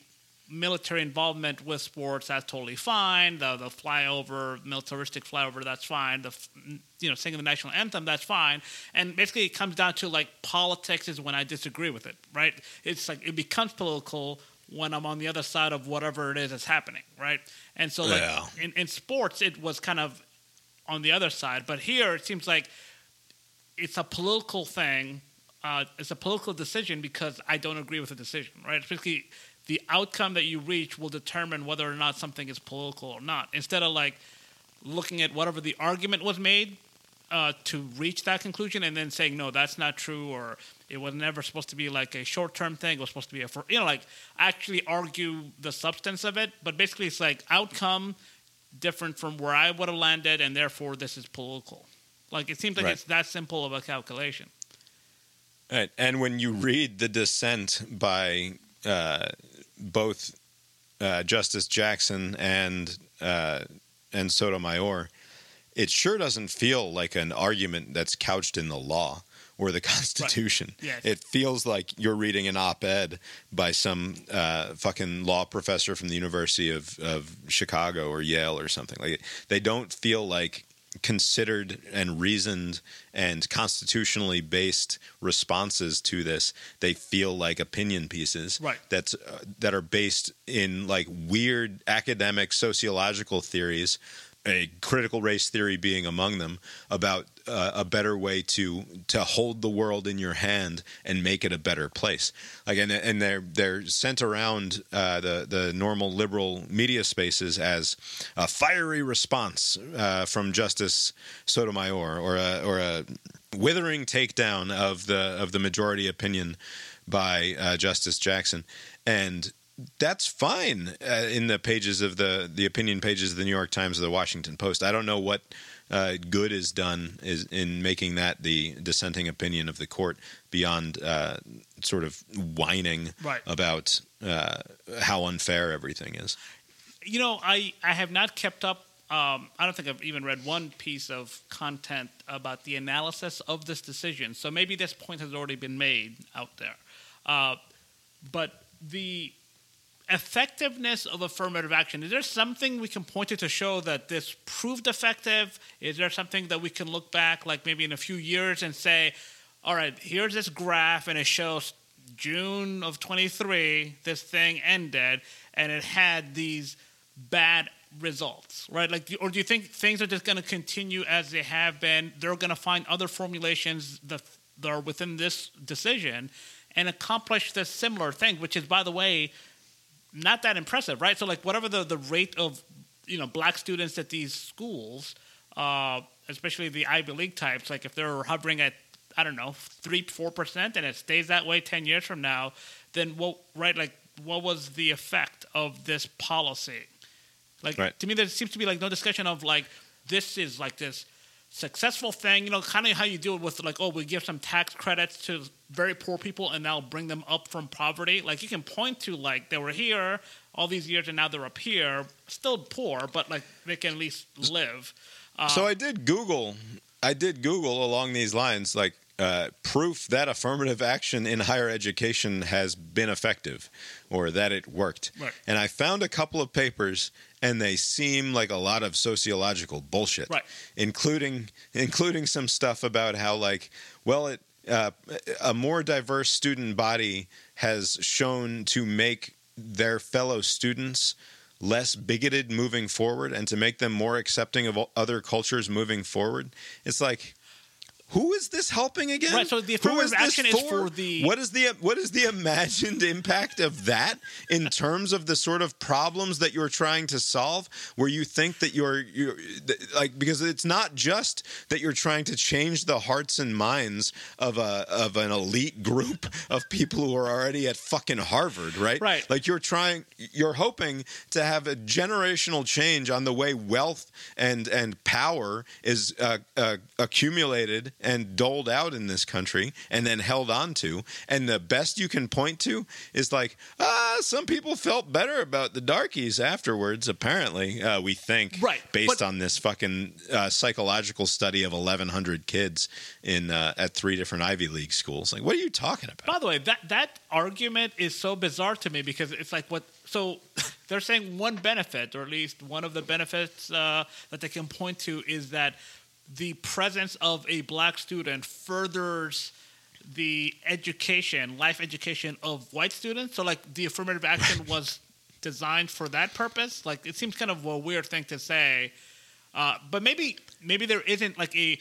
military involvement with sports, that's totally fine. The the flyover, militaristic flyover, that's fine. The you know singing the national anthem, that's fine. And basically, it comes down to like politics is when I disagree with it, right? It's like it becomes political when I'm on the other side of whatever it is that's happening, right? And so, like yeah. in, in sports, it was kind of on the other side, but here it seems like it's a political thing. Uh, it's a political decision because I don't agree with the decision, right? Especially the outcome that you reach will determine whether or not something is political or not. Instead of like looking at whatever the argument was made uh, to reach that conclusion and then saying no, that's not true, or it was never supposed to be like a short-term thing. It was supposed to be a for you know like actually argue the substance of it. But basically, it's like outcome different from where I would have landed, and therefore this is political. Like it seems like right. it's that simple of a calculation. Right, and when you read the dissent by uh, both uh, Justice Jackson and uh, and Sotomayor, it sure doesn't feel like an argument that's couched in the law or the (laughs) Constitution. Right. It feels like you're reading an op-ed by some uh, fucking law professor from the University of, of Chicago or Yale or something. Like they don't feel like considered and reasoned and constitutionally based responses to this they feel like opinion pieces right. that's uh, that are based in like weird academic sociological theories a critical race theory being among them about uh, a better way to to hold the world in your hand and make it a better place. Like and, and they're they're sent around uh, the the normal liberal media spaces as a fiery response uh, from Justice Sotomayor or a or a withering takedown of the of the majority opinion by uh, Justice Jackson and that's fine uh, in the pages of the the opinion pages of the New York Times or the Washington Post. I don't know what uh, good is done is in making that the dissenting opinion of the court beyond uh, sort of whining right. about uh, how unfair everything is. You know, I I have not kept up. Um, I don't think I've even read one piece of content about the analysis of this decision. So maybe this point has already been made out there. Uh, but the effectiveness of affirmative action. Is there something we can point to to show that this proved effective? Is there something that we can look back like maybe in a few years and say all right here's this graph and it shows june of 23 this thing ended and it had these bad results right? Like or do you think things are just going to continue as they have been? They're going to find other formulations that, that are within this decision and accomplish this similar thing which is by the way not that impressive, right? So like whatever the, the rate of you know black students at these schools, uh, especially the Ivy League types, like if they're hovering at I don't know three four percent and it stays that way ten years from now, then what right like what was the effect of this policy? Like right. to me, there seems to be like no discussion of like this is like this successful thing, you know, kind of how you deal with like, oh, we give some tax credits to very poor people and now bring them up from poverty. Like you can point to like they were here all these years and now they're up here, still poor, but like they can at least live. Uh, so I did Google. I did Google along these lines, like uh, proof that affirmative action in higher education has been effective or that it worked. Right. And I found a couple of papers and they seem like a lot of sociological bullshit. Right. Including including some stuff about how like well it uh, a more diverse student body has shown to make their fellow students less bigoted moving forward and to make them more accepting of other cultures moving forward. It's like who is this helping again? Right, so the affirmative action is for the- what is the what is the imagined impact of that in terms of the sort of problems that you're trying to solve where you think that you're you like because it's not just that you're trying to change the hearts and minds of a of an elite group of people who are already at fucking Harvard, right? Right. Like you're trying you're hoping to have a generational change on the way wealth and and power is uh, uh, accumulated and doled out in this country and then held on to and the best you can point to is like ah some people felt better about the darkies afterwards apparently uh, we think Right, based but- on this fucking uh, psychological study of 1100 kids in uh, at three different Ivy League schools like what are you talking about By the way, that that argument is so bizarre to me because it's like what. So (laughs) they're saying one benefit, or at least one of the benefits uh, that they can point to, is that the presence of a black student furthers the education, life education of white students. So, like, the affirmative action (laughs) was designed for that purpose. Like, it seems kind of a weird thing to say, uh, but maybe maybe there isn't like a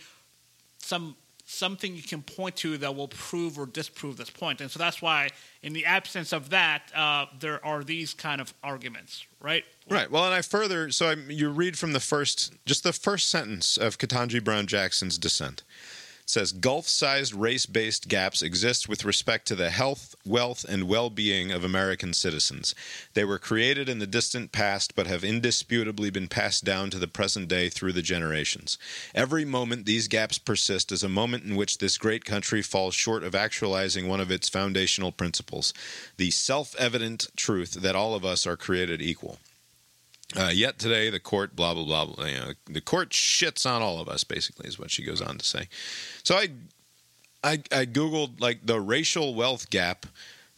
some something you can point to that will prove or disprove this point. And so that's why, in the absence of that, uh, there are these kind of arguments, right? Right. Well, and I further so I, you read from the first, just the first sentence of Ketanji Brown Jackson's dissent. Says Gulf-sized race-based gaps exist with respect to the health, wealth, and well-being of American citizens. They were created in the distant past, but have indisputably been passed down to the present day through the generations. Every moment these gaps persist is a moment in which this great country falls short of actualizing one of its foundational principles: the self-evident truth that all of us are created equal. Uh, yet today, the court, blah blah blah. blah you know, the court shits on all of us. Basically, is what she goes on to say. So I, I, I googled like the racial wealth gap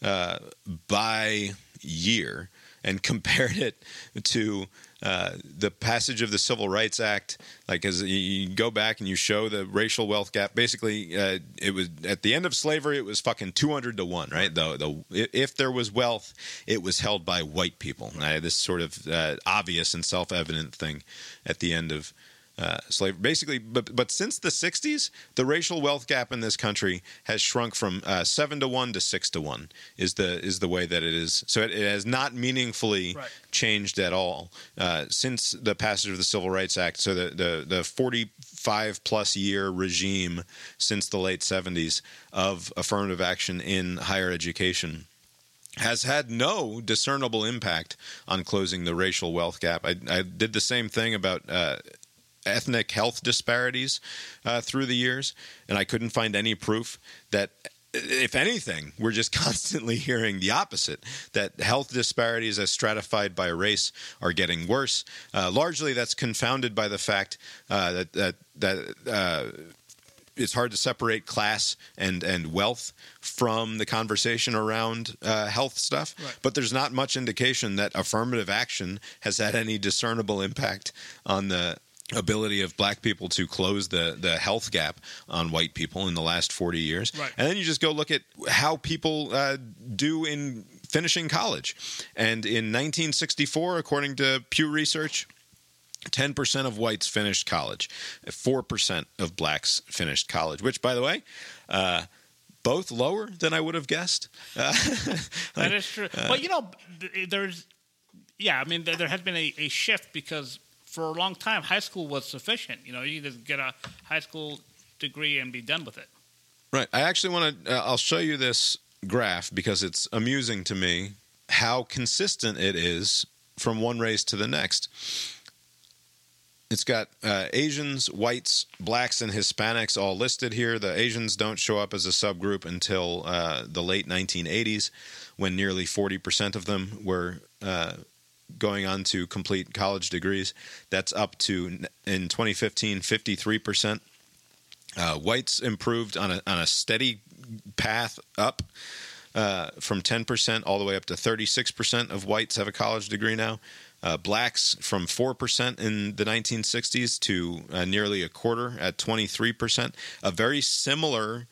uh, by year and compared it to uh, the passage of the Civil Rights Act. Like, as you- go back and you show the racial wealth gap, basically, uh, it was at the end of slavery, it was fucking two hundred to one, right? The, the if there was wealth, it was held by white people. Uh, this sort of uh, obvious and self-evident thing at the end of uh, slavery. Basically, but but since the '60s, the racial wealth gap in this country has shrunk from uh, seven to one to six to one. Is the is the way that it is. So it, it has not meaningfully Right. changed at all uh, since the passage of the Civil Rights Act. So the the the 45 plus year regime since the late 70s of affirmative action in higher education has had no discernible impact on closing the racial wealth gap. I, I did the same thing about uh, ethnic health disparities uh, through the years, and I couldn't find any proof that. If anything, we're just (laughs) constantly hearing the opposite that health disparities as stratified by race are getting worse. Uh, largely, that's confounded by the fact uh, that that that uh, it's hard to separate class and and wealth from the conversation around uh, health stuff. Right. But there's not much indication that affirmative action has had any discernible impact on the ability of black people to close the the health gap on white people in the last 40 years. Right. And then you just go look at how people uh, do in finishing college. And in 1964, according to Pew Research, 10% of whites finished college, 4% of blacks finished college, which, by the way, uh, both lower than I would have guessed. Uh, (laughs) that is true. but you know, there's, yeah, I mean, there, there has been a, a shift because for a long time, high school was sufficient. You know, you just get a high school degree and be done with it. Right. I actually want to. Uh, I'll show you this graph because it's amusing to me how consistent it is from one race to the next. It's got uh, Asians, whites, blacks, and Hispanics all listed here. The Asians don't show up as a subgroup until uh, the late 1980s, when nearly 40% of them were uh, going on to complete college degrees. That's up to in 2015 53%. Uh, whites improved on a on a steady path up uh, from 10% all the way up to 36% of whites have a college degree now. Uh, blacks from 4% in the 1960s to uh, nearly a quarter at 23%. A very similar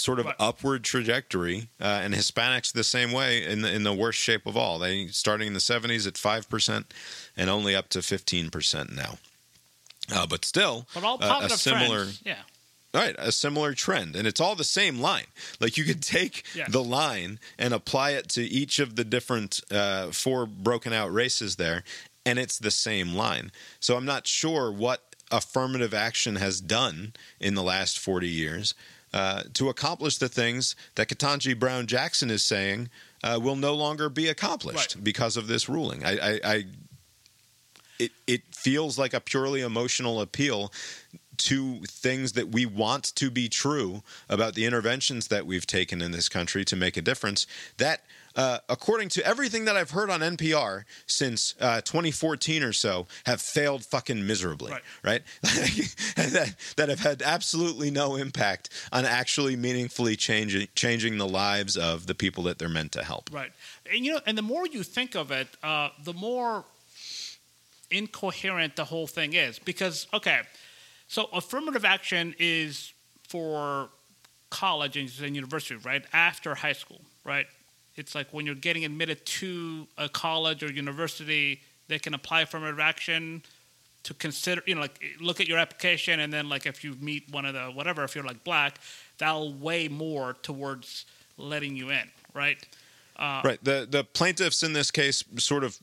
sort of Right. upward trajectory, uh, and Hispanics the same way in the in the worst shape of all. They starting in the seventies at five percent, and only up to fifteen percent now. Uh, but still, But all uh, a similar trends. Yeah. Right, a similar trend, and it's all the same line. Like you could take Yes. the line and apply it to each of the different uh, four broken out races there, and it's the same line. So I'm not sure what affirmative action has done in the last 40 years uh, to accomplish the things that Ketanji Brown Jackson is saying uh, will no longer be accomplished Right. because of this ruling. I, I, I it it feels like a purely emotional appeal to things that we want to be true about the interventions that we've taken in this country to make a difference. That, uh, according to everything that I've heard on NPR since uh, 2014 or so, have failed fucking miserably, Right. right? (laughs) that, that have had absolutely no impact on actually meaningfully changing changing the lives of the people that they're meant to help. Right. And you know, and the more you think of it, uh, the more incoherent the whole thing is. Because okay, so affirmative action is for college and and university, right? After high school, right? It's like when you're getting admitted to a college or university, they can apply affirmative action to consider, you know, like look at your application, and then like if you meet one of the whatever, if you're like black, that'll weigh more towards letting you in, right? Uh, right. The the plaintiffs in this case sort of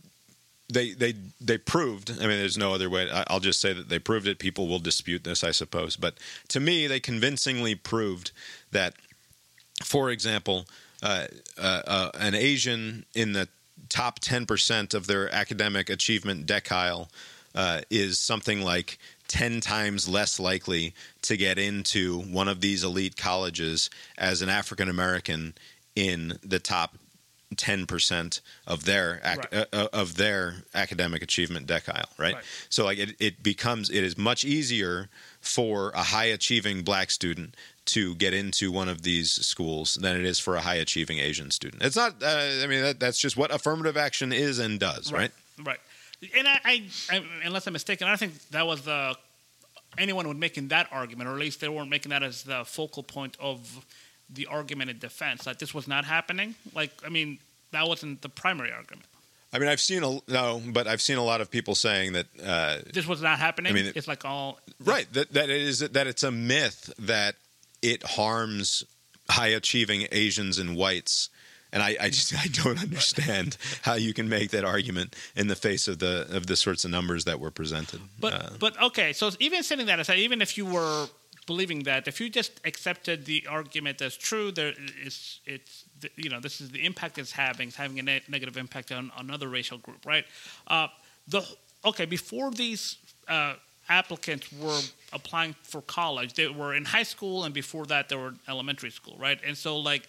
they they they proved. I mean, there's no other way. I'll just say that they proved it. People will dispute this, I suppose, but to me, they convincingly proved that, for example, uh, uh, uh, an Asian in the top ten percent of their academic achievement decile uh, is something like. 10 times less likely to get into one of these elite colleges as an African American in the top 10% of their ac- Right. uh, uh, of their academic achievement decile, right? Right. So like it, it becomes it is much easier for a high achieving black student to get into one of these schools than it is for a high achieving Asian student. It's not uh, I mean that, that's just what affirmative action is and does, right? Right. And I, I, I, unless I'm mistaken, I don't think that was the anyone would making that argument, or at least they weren't making that as the focal point of the argument in defense that this was not happening. Like, I mean, that wasn't the primary argument. I mean I've seen a no, but I've seen a lot of people saying that uh, This was not happening. I mean, it's like all right that that it is that it's a myth that it harms high achieving Asians and whites. And I, I just (laughs) I don't understand how you can make that argument in the face of the of the sorts of numbers that were presented. But Uh, but okay, so even setting that aside, even if you were believing that, if you just accepted the argument as true, there is it's you know this is the impact it's having, it's having a ne- negative impact on another racial group, right? Uh, the okay before these uh, applicants were applying for college, they were in high school, and before that they were in elementary school, right? And so like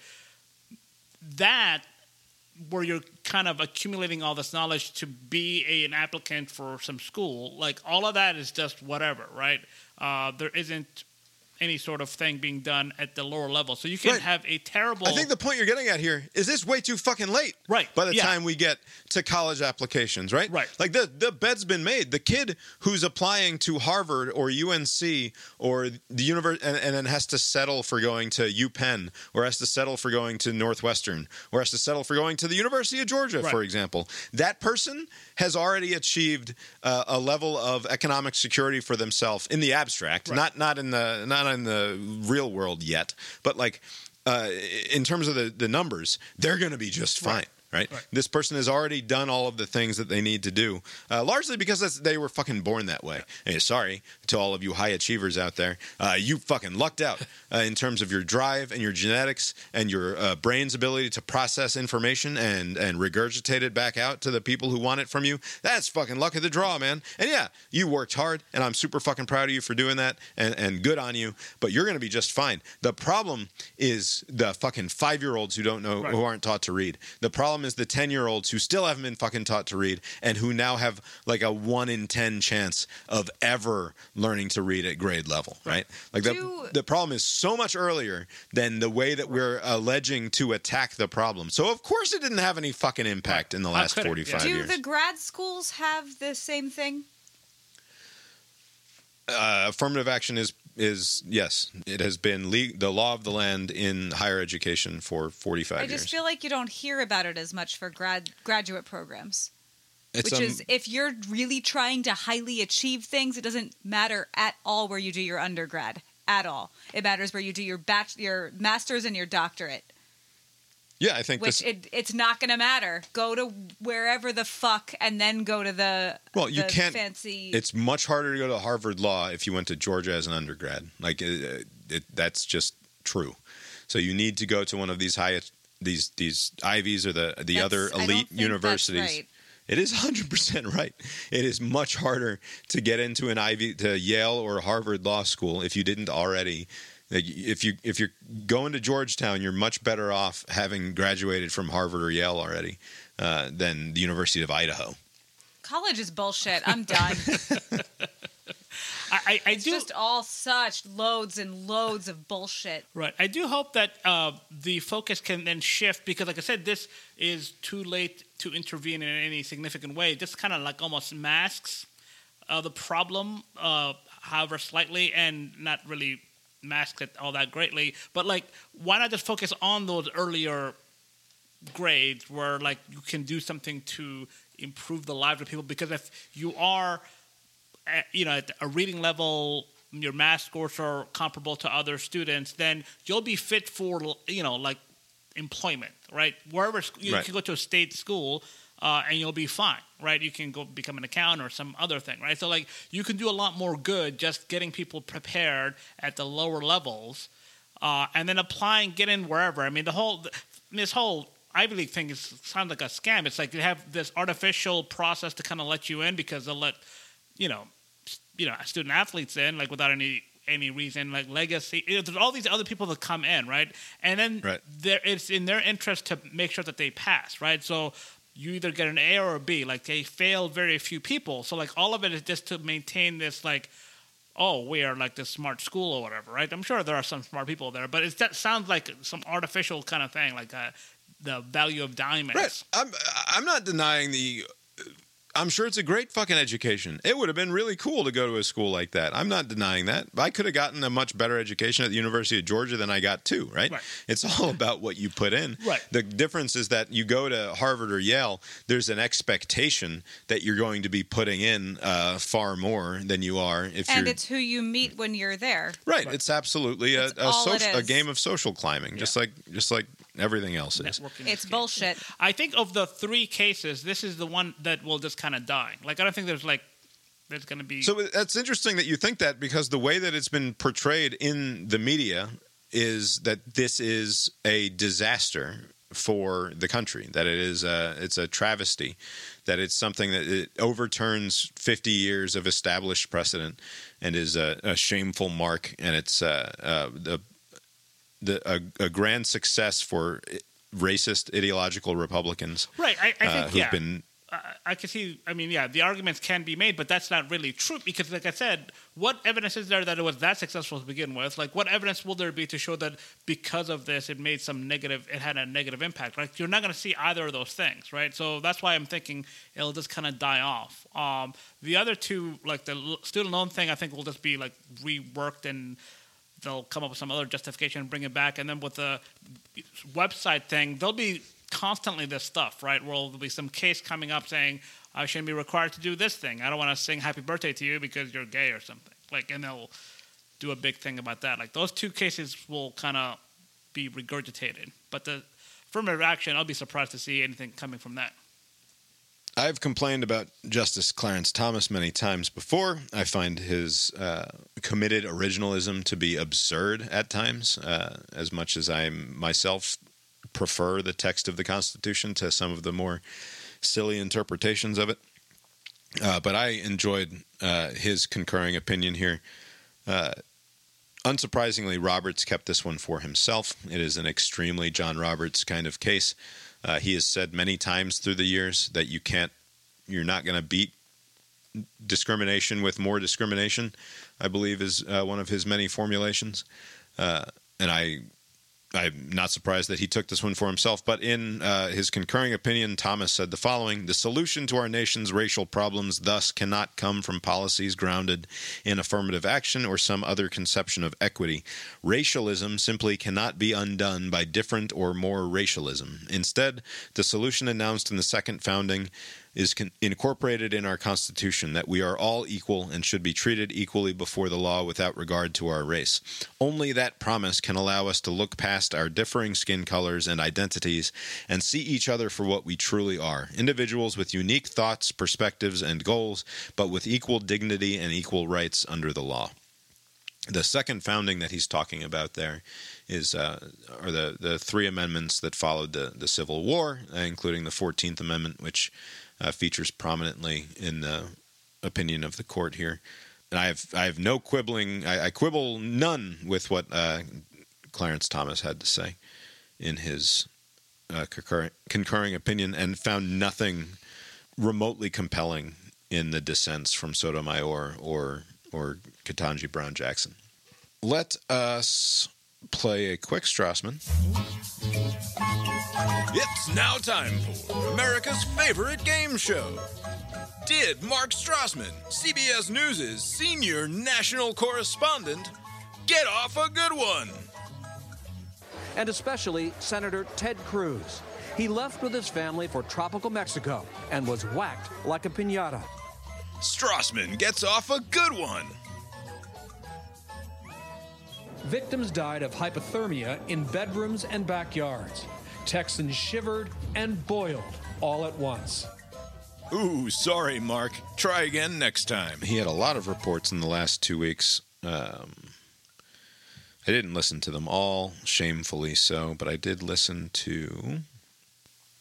that where you're kind of accumulating all this knowledge to be a, an applicant for some school, like all of that is just whatever, right? Uh, there isn't any sort of thing being done at the lower level, so you can Right. have a terrible. I think the point you're getting at here is this way too fucking late. Right, By the yeah. time we get to college applications, right? Right. Like the the bed's been made. The kid who's applying to Harvard or UNC or the universe and, and then has to settle for going to UPenn or has to settle for going to Northwestern or has to settle for going to the University of Georgia, Right. for example. That person has already achieved uh, a level of economic security for themselves in the abstract, Right. not not in the not in the real world yet, but like uh, in terms of the, the numbers, they're going to be just fine. Right. Right. This person has already done all of the things that they need to do, uh, largely because that's, they were fucking born that way. Hey, sorry to all of you high achievers out there. Uh, you fucking lucked out (laughs) uh, in terms of your drive and your genetics and your uh, brain's ability to process information and, and regurgitate it back out to the people who want it from you. That's fucking luck of the draw, man. And yeah, you worked hard, and I'm super fucking proud of you for doing that, and, and good on you. But you're going to be just fine. The problem is the fucking five year olds who don't know, Right. who aren't taught to read. The problem is the 10 year olds who still haven't been fucking taught to read and who now have like a one in 10 chance of ever learning to read at grade level, right? Like the, Do- the problem is so much earlier than the way that we're alleging to attack the problem. So, of course, it didn't have any fucking impact in the last could it? 45 Do the grad schools have the same thing? uh, affirmative action is is yes, it has been le- the law of the land in higher education for forty five I years. just feel like you don't hear about it as much for grad graduate programs. It's, which um, is if you're really trying to highly achieve things, it doesn't matter at all where you do your undergrad at all. It matters where you do your bach- your master's, and your doctorate. Yeah, I think Which this. it, it's not going to matter. Go to wherever the fuck, and then go to the Well, you the can't- fancy. It's much harder to go to Harvard Law if you went to Georgia as an undergrad. Like it, it, that's just true. So you need to go to one of these high these these Ivies or the the That's- other elite universities. right. It is (laughs) 100% right. It is much harder to get into an Ivy to Yale or Harvard Law School if you didn't already if you if you're going to Georgetown, you're much better off having graduated from Harvard or Yale already uh, than the University of Idaho. College is bullshit. I'm done. (laughs) I, I, I it's do just all such loads and loads of bullshit. Right. I do hope that uh, the focus can then shift because, like I said, this is too late to intervene in any significant way. This kind of like almost masks uh, the problem, uh, however slightly, and not really masks it all that greatly. But like, why not just focus on those earlier grades where like you can do something to improve the lives of people? Because if you are at, you know at a reading level your math scores are comparable to other students then you'll be fit for you know like employment right wherever you Right. can go to a state school uh, and you'll be fine right you can go become an accountant or some other thing right so like you can do a lot more good just getting people prepared at the lower levels uh, and then applying get in wherever i mean the whole this whole Ivy League thing is sounds like a scam. It's like they have this artificial process to kind of let you in because they'll let you know, you know, student athletes in like without any any reason, like legacy. You know, there's all these other people that come in, right? And then Right. there, it's in their interest to make sure that they pass, right? So you either get an A or a B. Like they fail very few people. So like all of it is just to maintain this like. Oh, we are like this smart school or whatever, right? I'm sure there are some smart people there, but it sounds like some artificial kind of thing, like uh, the value of diamonds. Right. I'm I'm not denying the. I'm sure it's a great fucking education. It would have been really cool to go to a school like that. I'm not denying that. I could have gotten a much better education at the University of Georgia than I got too. Right. Right. It's all (laughs) about what you put in. Right. The difference is that you go to Harvard or Yale. There's an expectation that you're going to be putting in uh, far more than you are if And you're. it's who you meet when you're there. Right. It's absolutely a, a, all it a game of social climbing, just like just like everything else is. Networking It's is bullshit. I think of the three cases, this is the one that will just kind of die. Like I don't think there's like there's going to be So that's interesting that you think that because the way that it's been portrayed in the media is that this is a disaster for the country. That it is a it's a travesty. That it's something that it overturns 50 years of established precedent and is a, a shameful mark. And it's uh, uh, the the a, a grand success for racist ideological Republicans right. I, I uh, think who've yeah. been I, I can see. I mean, yeah, the arguments can be made, but that's not really true because, like I said, what evidence is there that it was that successful to begin with? Like, what evidence will there be to show that because of this, it made some negative, it had a negative impact? Like, you're not going to see either of those things, right? So that's why I'm thinking it'll just kind of die off. Um, the other two, like the student loan thing, I think will just be like reworked and they'll come up with some other justification and bring it back. And then with the website thing, there'll be constantly this stuff, right? Where there'll be some case coming up saying, I shouldn't be required to do this thing. I don't want to sing happy birthday to you because you're gay or something. Like, and they'll do a big thing about that. Like, those two cases will kind of be regurgitated. But the affirmative action, I'll be surprised to see anything coming from that. I've complained about Justice Clarence Thomas many times before. I find his uh, committed originalism to be absurd at times, uh, as much as I myself prefer the text of the Constitution to some of the more silly interpretations of it. Uh, but I enjoyed uh, his concurring opinion here. Uh, unsurprisingly, Roberts kept this one for himself. It is an extremely John Roberts kind of case. Uh, he has said many times through the years that you can't, you're not going to beat discrimination with more discrimination. I believe is uh, one of his many formulations, uh, and I I'm not surprised that he took this one for himself, but in uh, his concurring opinion, Thomas said the following The solution to our nation's racial problems thus cannot come from policies grounded in affirmative action or some other conception of equity. Racialism simply cannot be undone by different or more racialism. Instead, the solution announced in the second founding is con- incorporated in our Constitution that we are all equal and should be treated equally before the law without regard to our race. Only that promise can allow us to look past our differing skin colors and identities and see each other for what we truly are individuals with unique thoughts, perspectives, and goals, but with equal dignity and equal rights under the law. The second founding that he's talking about there is uh, are the, the three amendments that followed the, the Civil War, including the Fourteenth Amendment, which uh, features prominently in the opinion of the court here. And I have I have no quibbling. I, I quibble none with what uh, Clarence Thomas had to say in his uh, concurring, concurring opinion, and found nothing remotely compelling in the dissents from Sotomayor or or Ketanji Brown Jackson. Let us play a quick Strassmann. It's now time for America's favorite game show. Did Mark Strassmann, CBS News' senior national correspondent, get off a good one? And especially Senator Ted Cruz. He left with his family for tropical Mexico and was whacked like a pinata. Strassmann gets off a good one. Victims died of hypothermia in bedrooms and backyards. Texans shivered and boiled all at once. Ooh, sorry, Mark. Try again next time. He had a lot of reports in the last two weeks. Um, I didn't listen to them all, shamefully so, but I did listen to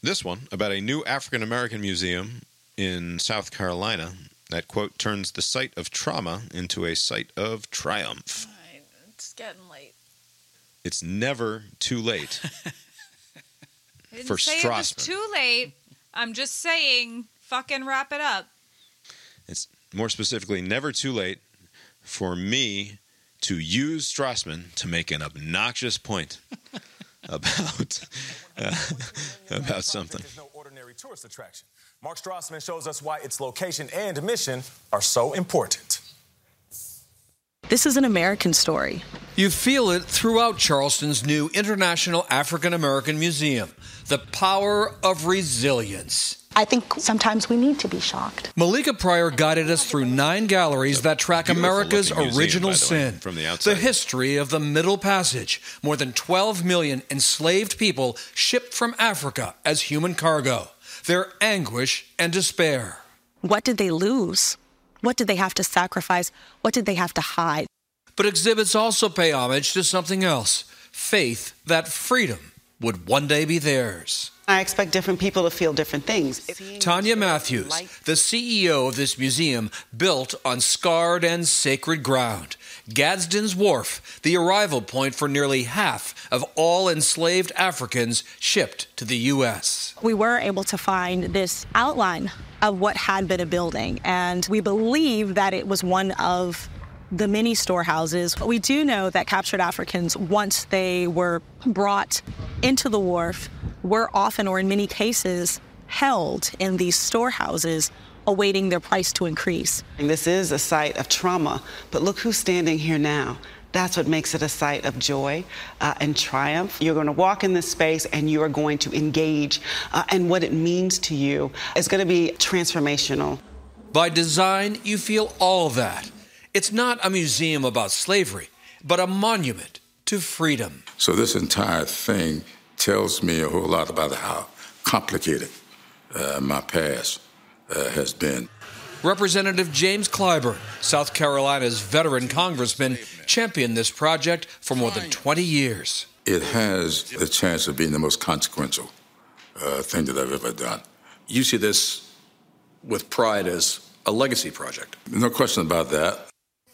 this one about a new African American museum in South Carolina that, quote, turns the site of trauma into a site of triumph. It's getting late. It's never too late. (laughs) for say It was Strassmann. too late. I'm just saying, fucking wrap it up. It's more specifically never too late for me to use Strassmann to make an obnoxious point (laughs) about (laughs) uh, about something. There's no ordinary tourist attraction. Mark Strassmann shows us why its location and mission are so important. This is an American story. You feel it throughout Charleston's new International African American Museum. The power of resilience. I think sometimes we need to be shocked. Malika Pryor guided us through nine galleries that track America's looking museum, original by the way, sin. from the outside. The history of the Middle Passage. More than 12 million enslaved people shipped from Africa as human cargo. Their anguish and despair. What did they lose? What did they have to sacrifice? What did they have to hide? But exhibits also pay homage to something else faith that freedom would one day be theirs. I expect different people to feel different things. Tonya Matthews, the CEO of this museum, built on scarred and sacred ground. Gadsden's Wharf, the arrival point for nearly half of all enslaved Africans shipped to the U.S. We were able to find this outline of what had been a building, and we believe that it was one of the many storehouses. We do know that captured Africans, once they were brought into the wharf, were often, or in many cases, held in these storehouses awaiting their price to increase. And This is a site of trauma, but look who's standing here now. That's what makes it a site of joy uh, and triumph. You're going to walk in this space and you are going to engage, uh, and what it means to you is going to be transformational. By design, you feel all that. It's not a museum about slavery, but a monument to freedom. So this entire thing tells me a whole lot about how complicated uh, my past uh, has been. Representative James Clyburn, South Carolina's veteran congressman, championed this project for more than 20 years. It has the chance of being the most consequential uh, thing that I've ever done. You see this with pride as a legacy project. No question about that.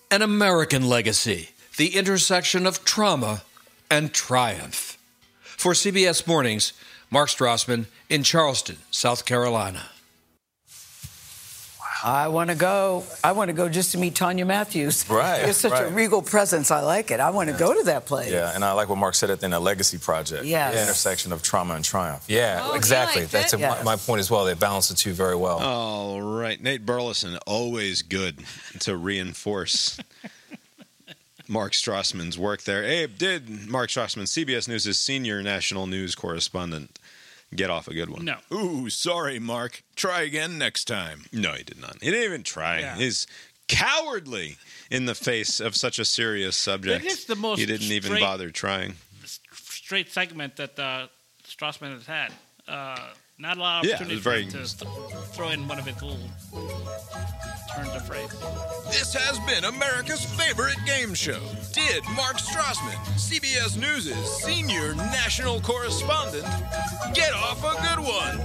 An American legacy, the intersection of trauma and triumph. For CBS Mornings, Mark Strassmann in Charleston, South Carolina. I want to go. I want to go just to meet Tonya Matthews. Right, It's such a regal presence. I like it. I want to go to that place. Yeah, and I like what Mark said at the a legacy project. Yes. The intersection of trauma and triumph. Yeah, Oh, exactly. liked That's it? a, my, my point as well. They balance the two very well. All right, Nate Burleson, always good to reinforce (laughs) Mark Strassmann's work there. Abe, did Mark Strassmann, CBS News' senior national news correspondent, get off a good one? No. Ooh, sorry, Mark. Try again next time. No, he did not. He didn't even try. Yeah. He's cowardly in the face of such a serious subject. It is the most he didn't even bother trying. straight segment that uh, Strassmann has had. Uh, not a lot of Yeah, opportunity was for very- to th- throw in one of his little turns of phrase. This has been America's favorite game show. Did Mark Strassmann, CBS News' senior national correspondent, get off a good one?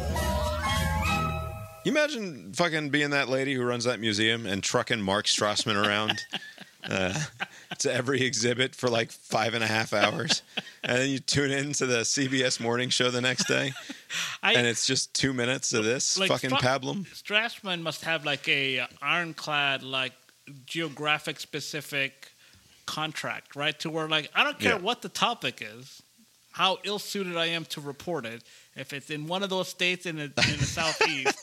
You imagine fucking being that lady who runs that museum and trucking Mark Strassmann around (laughs) uh, (laughs) to every exhibit for like five and a half hours, and then you tune in to the CBS morning show the next day, I- and it's just two minutes of this Like, fucking pablum. Strassmann must have like a ironclad, like geographic specific contract, right? To where like I don't care Yeah. what the topic is, how ill suited I am to report it. If it's in one of those states in the, in the (laughs) southeast,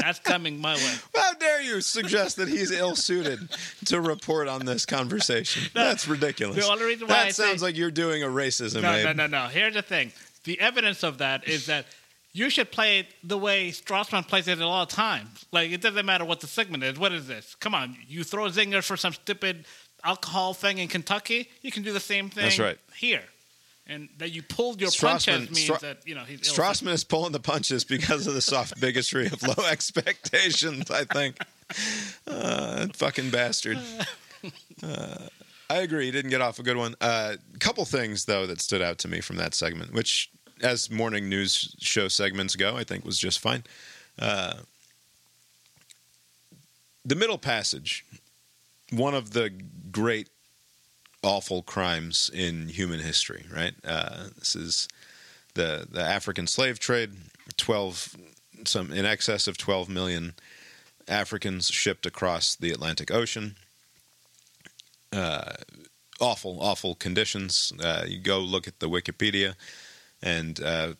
that's coming my way. How dare you suggest that he's ill suited to report on this conversation? That's ridiculous. the only reason why that I say- sounds like you're doing a racism, No, Abe. no, no, no. Here's the thing. The evidence of that is that you should play it the way Strassmann plays it all the time. Like it doesn't matter what the segment is. What is this? Come on, you throw a zinger for some stupid alcohol thing in Kentucky. You can do the same thing That's right. here. And that you pulled your Strassmann- punches means Stra- that you know he's ill- Strassmann is pulling the punches because of the soft (laughs) bigotry of low (laughs) expectations, I think. Uh, fucking bastard. Uh, I agree. He didn't get off a good one. A uh, couple things, though, that stood out to me from that segment, which, as morning news show segments go, I think was just fine. Uh, the Middle Passage, one of the great awful crimes in human history, right? Uh, this is the the African slave trade. Twelve, some in excess of twelve million Africans shipped across the Atlantic Ocean. Uh, awful, awful conditions. Uh, you go look at the Wikipedia, and uh,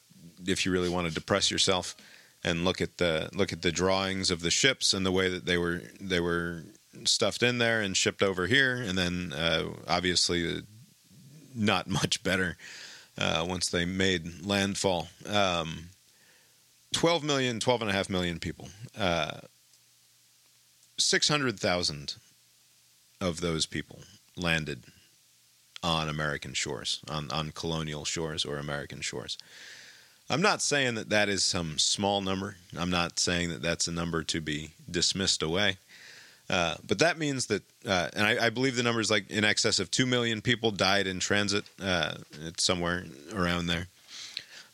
if you really want to depress yourself, and look at the look at the drawings of the ships and the way that they were they were stuffed in there and shipped over here, and then uh, obviously not (laughs) much better uh, once they made landfall. Um, 12 million, 12 and a half million people. Uh, 600,000 of those people landed on American shores, on, on colonial shores or American shores. I'm not saying that that is some small number. I'm not saying that that's a number to be dismissed away. Uh, but that means that, uh, and I, I believe the number is like in excess of 2 million people died in transit. Uh, it's somewhere around there.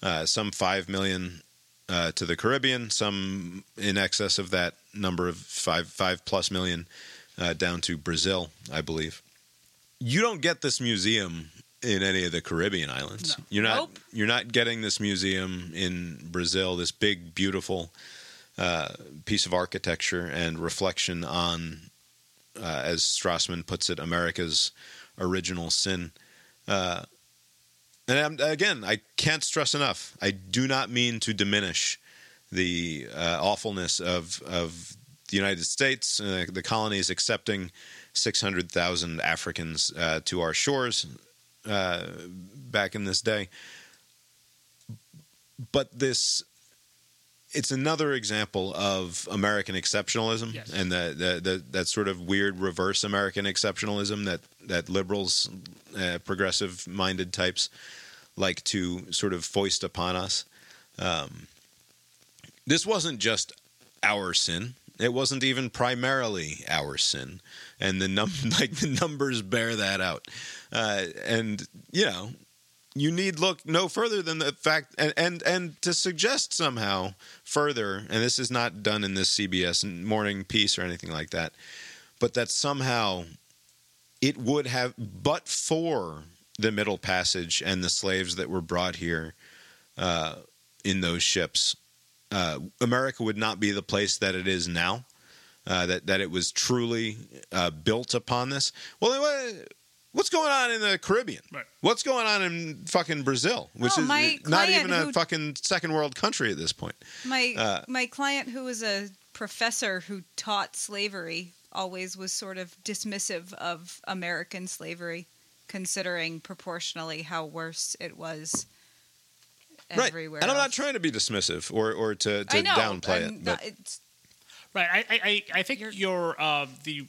Uh, some 5 million uh, to the Caribbean, some in excess of that number of 5, five plus million uh, down to Brazil, I believe. You don't get this museum in any of the Caribbean islands. You're not Nope. you're not getting this museum in Brazil, this big beautiful uh, piece of architecture and reflection on, uh, as Strassmann puts it, America's original sin. Uh, and I'm, again, I can't stress enough. I do not mean to diminish the uh, awfulness of of the United States, uh, the colonies accepting 600,000 Africans to our shores back in this day. But this it's another example of American exceptionalism Yes. and the, the, the that sort of weird reverse American exceptionalism that that liberals, uh, progressive minded types like to sort of foist upon us. Um, this wasn't just our sin. It wasn't even primarily our sin, and the num (laughs) like the numbers bear that out. Uh, and you know, you need look no further than the fact and, and and to suggest somehow further and this is not done in this cbs morning piece or anything like that but that somehow it would have but for the middle passage and the slaves that were brought here uh, in those ships uh, america would not be the place that it is now uh, that that it was truly uh, built upon this. Well, what's going on in the Caribbean? Right. What's going on in fucking Brazil, which Oh, is not even a who- fucking second world country at this point? My Uh, my client, who was a professor who taught slavery, always was sort of dismissive of American slavery, considering proportionally how worse it was everywhere. right. And I'm not trying to be dismissive or or to, to I know, downplay I'm it, not- but it's Right. I I, I I think your uh, the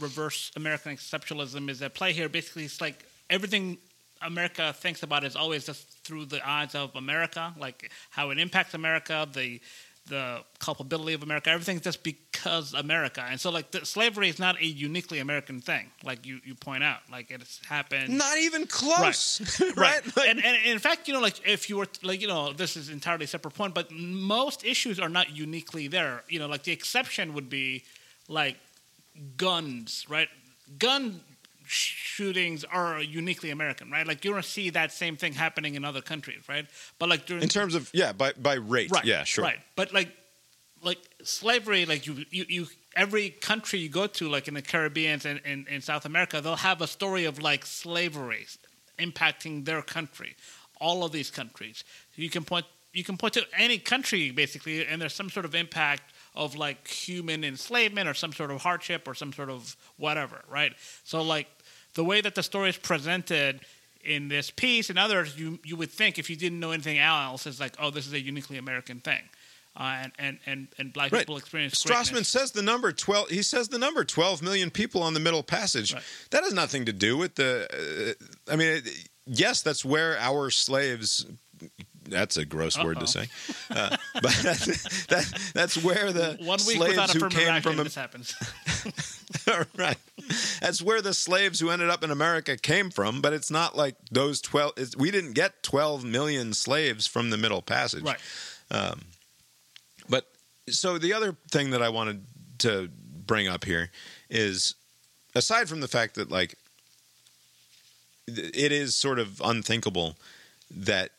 reverse American exceptionalism is at play here. Basically, it's like everything America thinks about is always just through the eyes of America, like how it impacts America, the the culpability of America. Everything's just because America, and so like the, slavery is not a uniquely American thing, like you, you point out. Like it's happened. not even close. Right. (laughs) right? right. and, and, and in fact, you know, like if you were like, you know, this is entirely separate point, but most issues are not uniquely there. You know, like the exception would be like guns, right? Gun shootings are uniquely American, right? Like you don't see that same thing happening in other countries, right? But like during in terms of yeah, by by rate, right, yeah, sure. right. But like like slavery, like you you, you every country you go to, like in the Caribbean and in, in South America, they'll have a story of like slavery impacting their country. All of these countries, you can point you can point to any country basically, and there's some sort of impact of like human enslavement or some sort of hardship or some sort of whatever, right? So like the way that the story is presented in this piece and others, you you would think if you didn't know anything else, is like, oh, this is a uniquely American thing, uh, and, and and and black Right. people experience Strassmann greatness. says the number twelve. He says the number twelve million people on the Middle Passage. That has nothing to do with the. Uh, I mean, it, yes, that's where our slaves. That's a gross word Uh-oh. to say, uh, (laughs) but that, that's where the (laughs) One week slaves without a who came from this happens. (laughs) right. That's where the slaves who ended up in America came from, but it's not like those 12 it's, we didn't get 12 million slaves from the Middle Passage. Right. Um, but so the other thing that I wanted to bring up here is aside from the fact that like it is sort of unthinkable that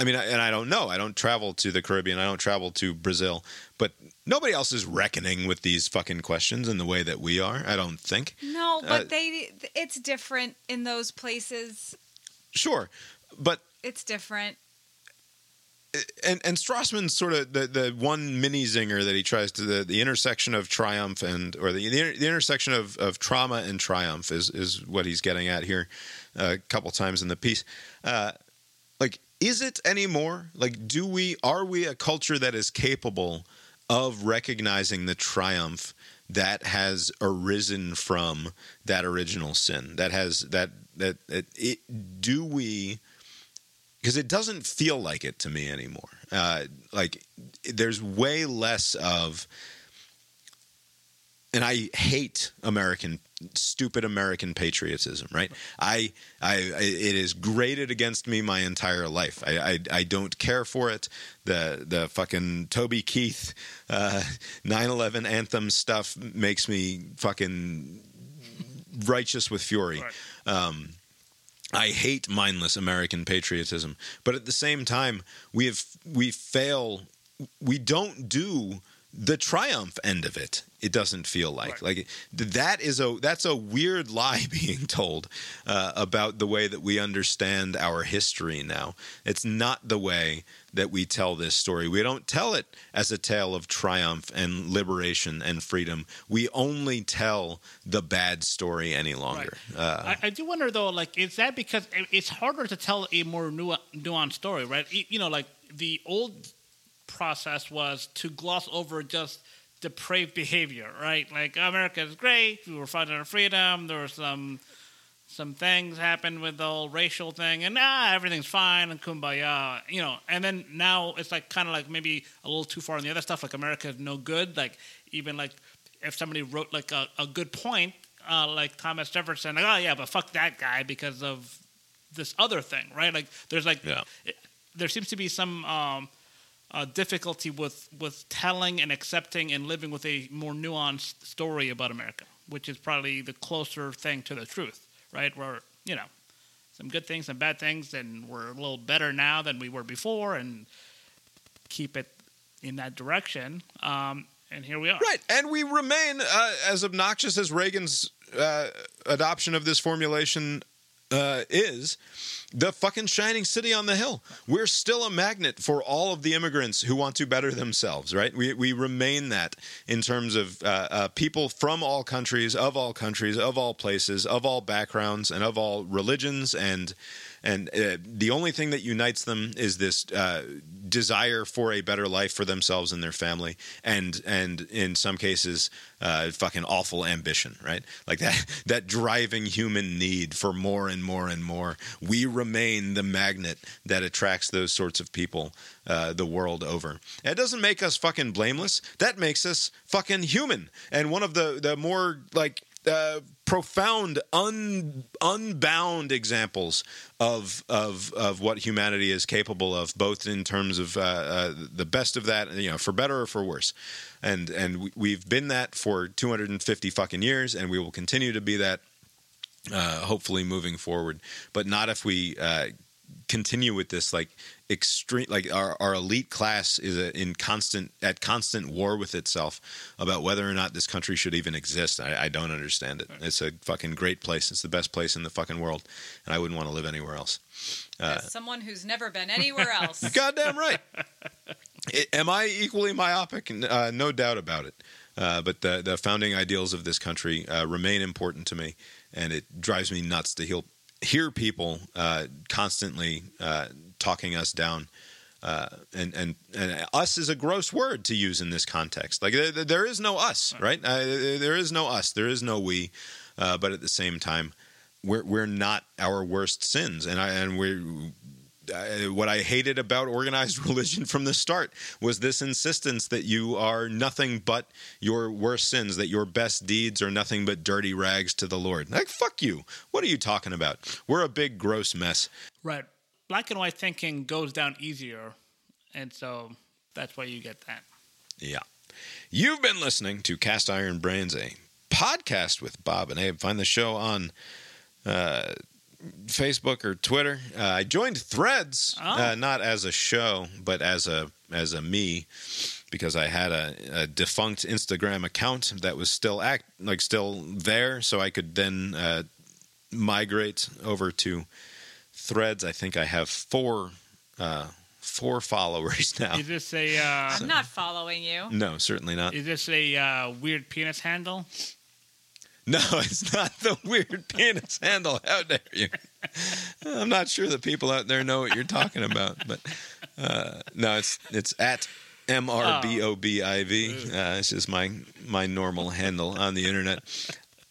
I mean, and I don't know. I don't travel to the Caribbean. I don't travel to Brazil. But nobody else is reckoning with these fucking questions in the way that we are. I don't think. no, Uh, but they it's different in those places. Sure, but It's different. and and Strassmann's sort of the the one mini zinger that he tries to the, the intersection of triumph and or the the, the intersection of, of trauma and triumph is is what he's getting at here uh, a couple times in the piece. Uh, like, is it anymore? Like, do we are we a culture that is capable of recognizing the triumph that has arisen from that original sin? That has that that, that it, do we? because it doesn't feel like it to me anymore. Uh, like there's way less of, and I hate American stupid American patriotism. Right? I, I, it is grated against me my entire life. I, I, I don't care for it. The the fucking Toby Keith, uh, 9/11 anthem stuff makes me fucking righteous with fury. Um, I hate mindless American patriotism, but at the same time, we have we fail. We don't do the triumph end of it. It doesn't feel like like that is a that's a weird (laughs) lie being told uh, about the way that we understand our history now. It's not the way that we tell this story. We don't tell it as a tale of triumph and liberation and freedom. We only tell the bad story any longer. Uh, I, I do wonder though, like, is that because it's harder to tell a more nu- nuanced story, right? You know, like the old process was to gloss over just depraved behavior, right? Like America is great, we were fighting our freedom, there were some some things happened with the whole racial thing, and ah, everything's fine and kumbaya, you know. And then now it's like kind of like maybe a little too far on the other stuff. Like America is no good. Like even like if somebody wrote like a, a good point, uh, like Thomas Jefferson, like oh yeah, but fuck that guy because of this other thing, right? Like there's like it- there seems to be some um, uh, difficulty with with telling and accepting and living with a more nuanced story about America, which is probably the closer thing to the truth, right? Where you know some good things, some bad things, and we're a little better now than we were before, and keep it in that direction. Um, and here we are. Right, and we remain uh, as obnoxious as Reagan's uh, adoption of this formulation uh, is the fucking shining city on the hill. We're still a magnet for all of the immigrants who want to better themselves, right? We, we remain that in terms of uh, uh, people from all countries, of all countries, of all places, of all backgrounds, and of all religions and and uh, the only thing that unites them is this uh, desire for a better life for themselves and their family, and and in some cases, uh, fucking awful ambition, right? Like that (laughs) that driving human need for more and more and more. We remain the magnet that attracts those sorts of people uh, the world over. It doesn't make us fucking blameless. That makes us fucking human. And one of the the more like uh, profound, un, unbound examples of, of of what humanity is capable of, both in terms of uh, uh, the best of that, you know, for better or for worse. And and we've been that for 250 fucking years, and we will continue to be that. Uh, hopefully, moving forward, but not if we uh, continue with this like extreme like our, our elite class is a, in constant at constant war with itself about whether or not this country should even exist. I, I don't understand it. It's a fucking great place. It's the best place in the fucking world and i wouldn't want to live anywhere else. Uh, As someone who's never been anywhere else. (laughs) goddamn right. I- am i equally myopic? Uh, no doubt about it. Uh, but the, the founding ideals of this country uh, remain important to me and it drives me nuts to heal hear people uh, constantly uh, talking us down. Uh, and, and and us is a gross word to use in this context. Like there, there is no us, right? Uh, there is no us. There is no we. Uh, but at the same time, we're we're not our worst sins, and I and we're. Uh, what I hated about organized (laughs) religion from the start was this insistence that you are nothing but your worst sins, that your best deeds are nothing but dirty rags to the Lord. Like, fuck you. What are you talking about? We're a big, gross mess. Right. Black and white thinking goes down easier, and so that's why you get that. Yeah. You've been listening to Cast Iron Brains, a podcast with Bob and Abe. Find the show on uh, Facebook or Twitter. Uh, I joined Threads, uh, not as a show, but as a as a me, because I had a, a defunct Instagram account that was still act like still there, so I could then uh, migrate over to Threads. I think I have four uh, four (laughs) followers now. Is this a? Uh, I'm not following you. No, certainly not. Is this a uh, weird penis handle? No, (laughs) it's not the weird penis handle. How dare you? (laughs) I'm not sure the people out there know what you're talking about, but uh, no, it's it's at M R B O B I V. Uh, It's just my my normal handle on the internet.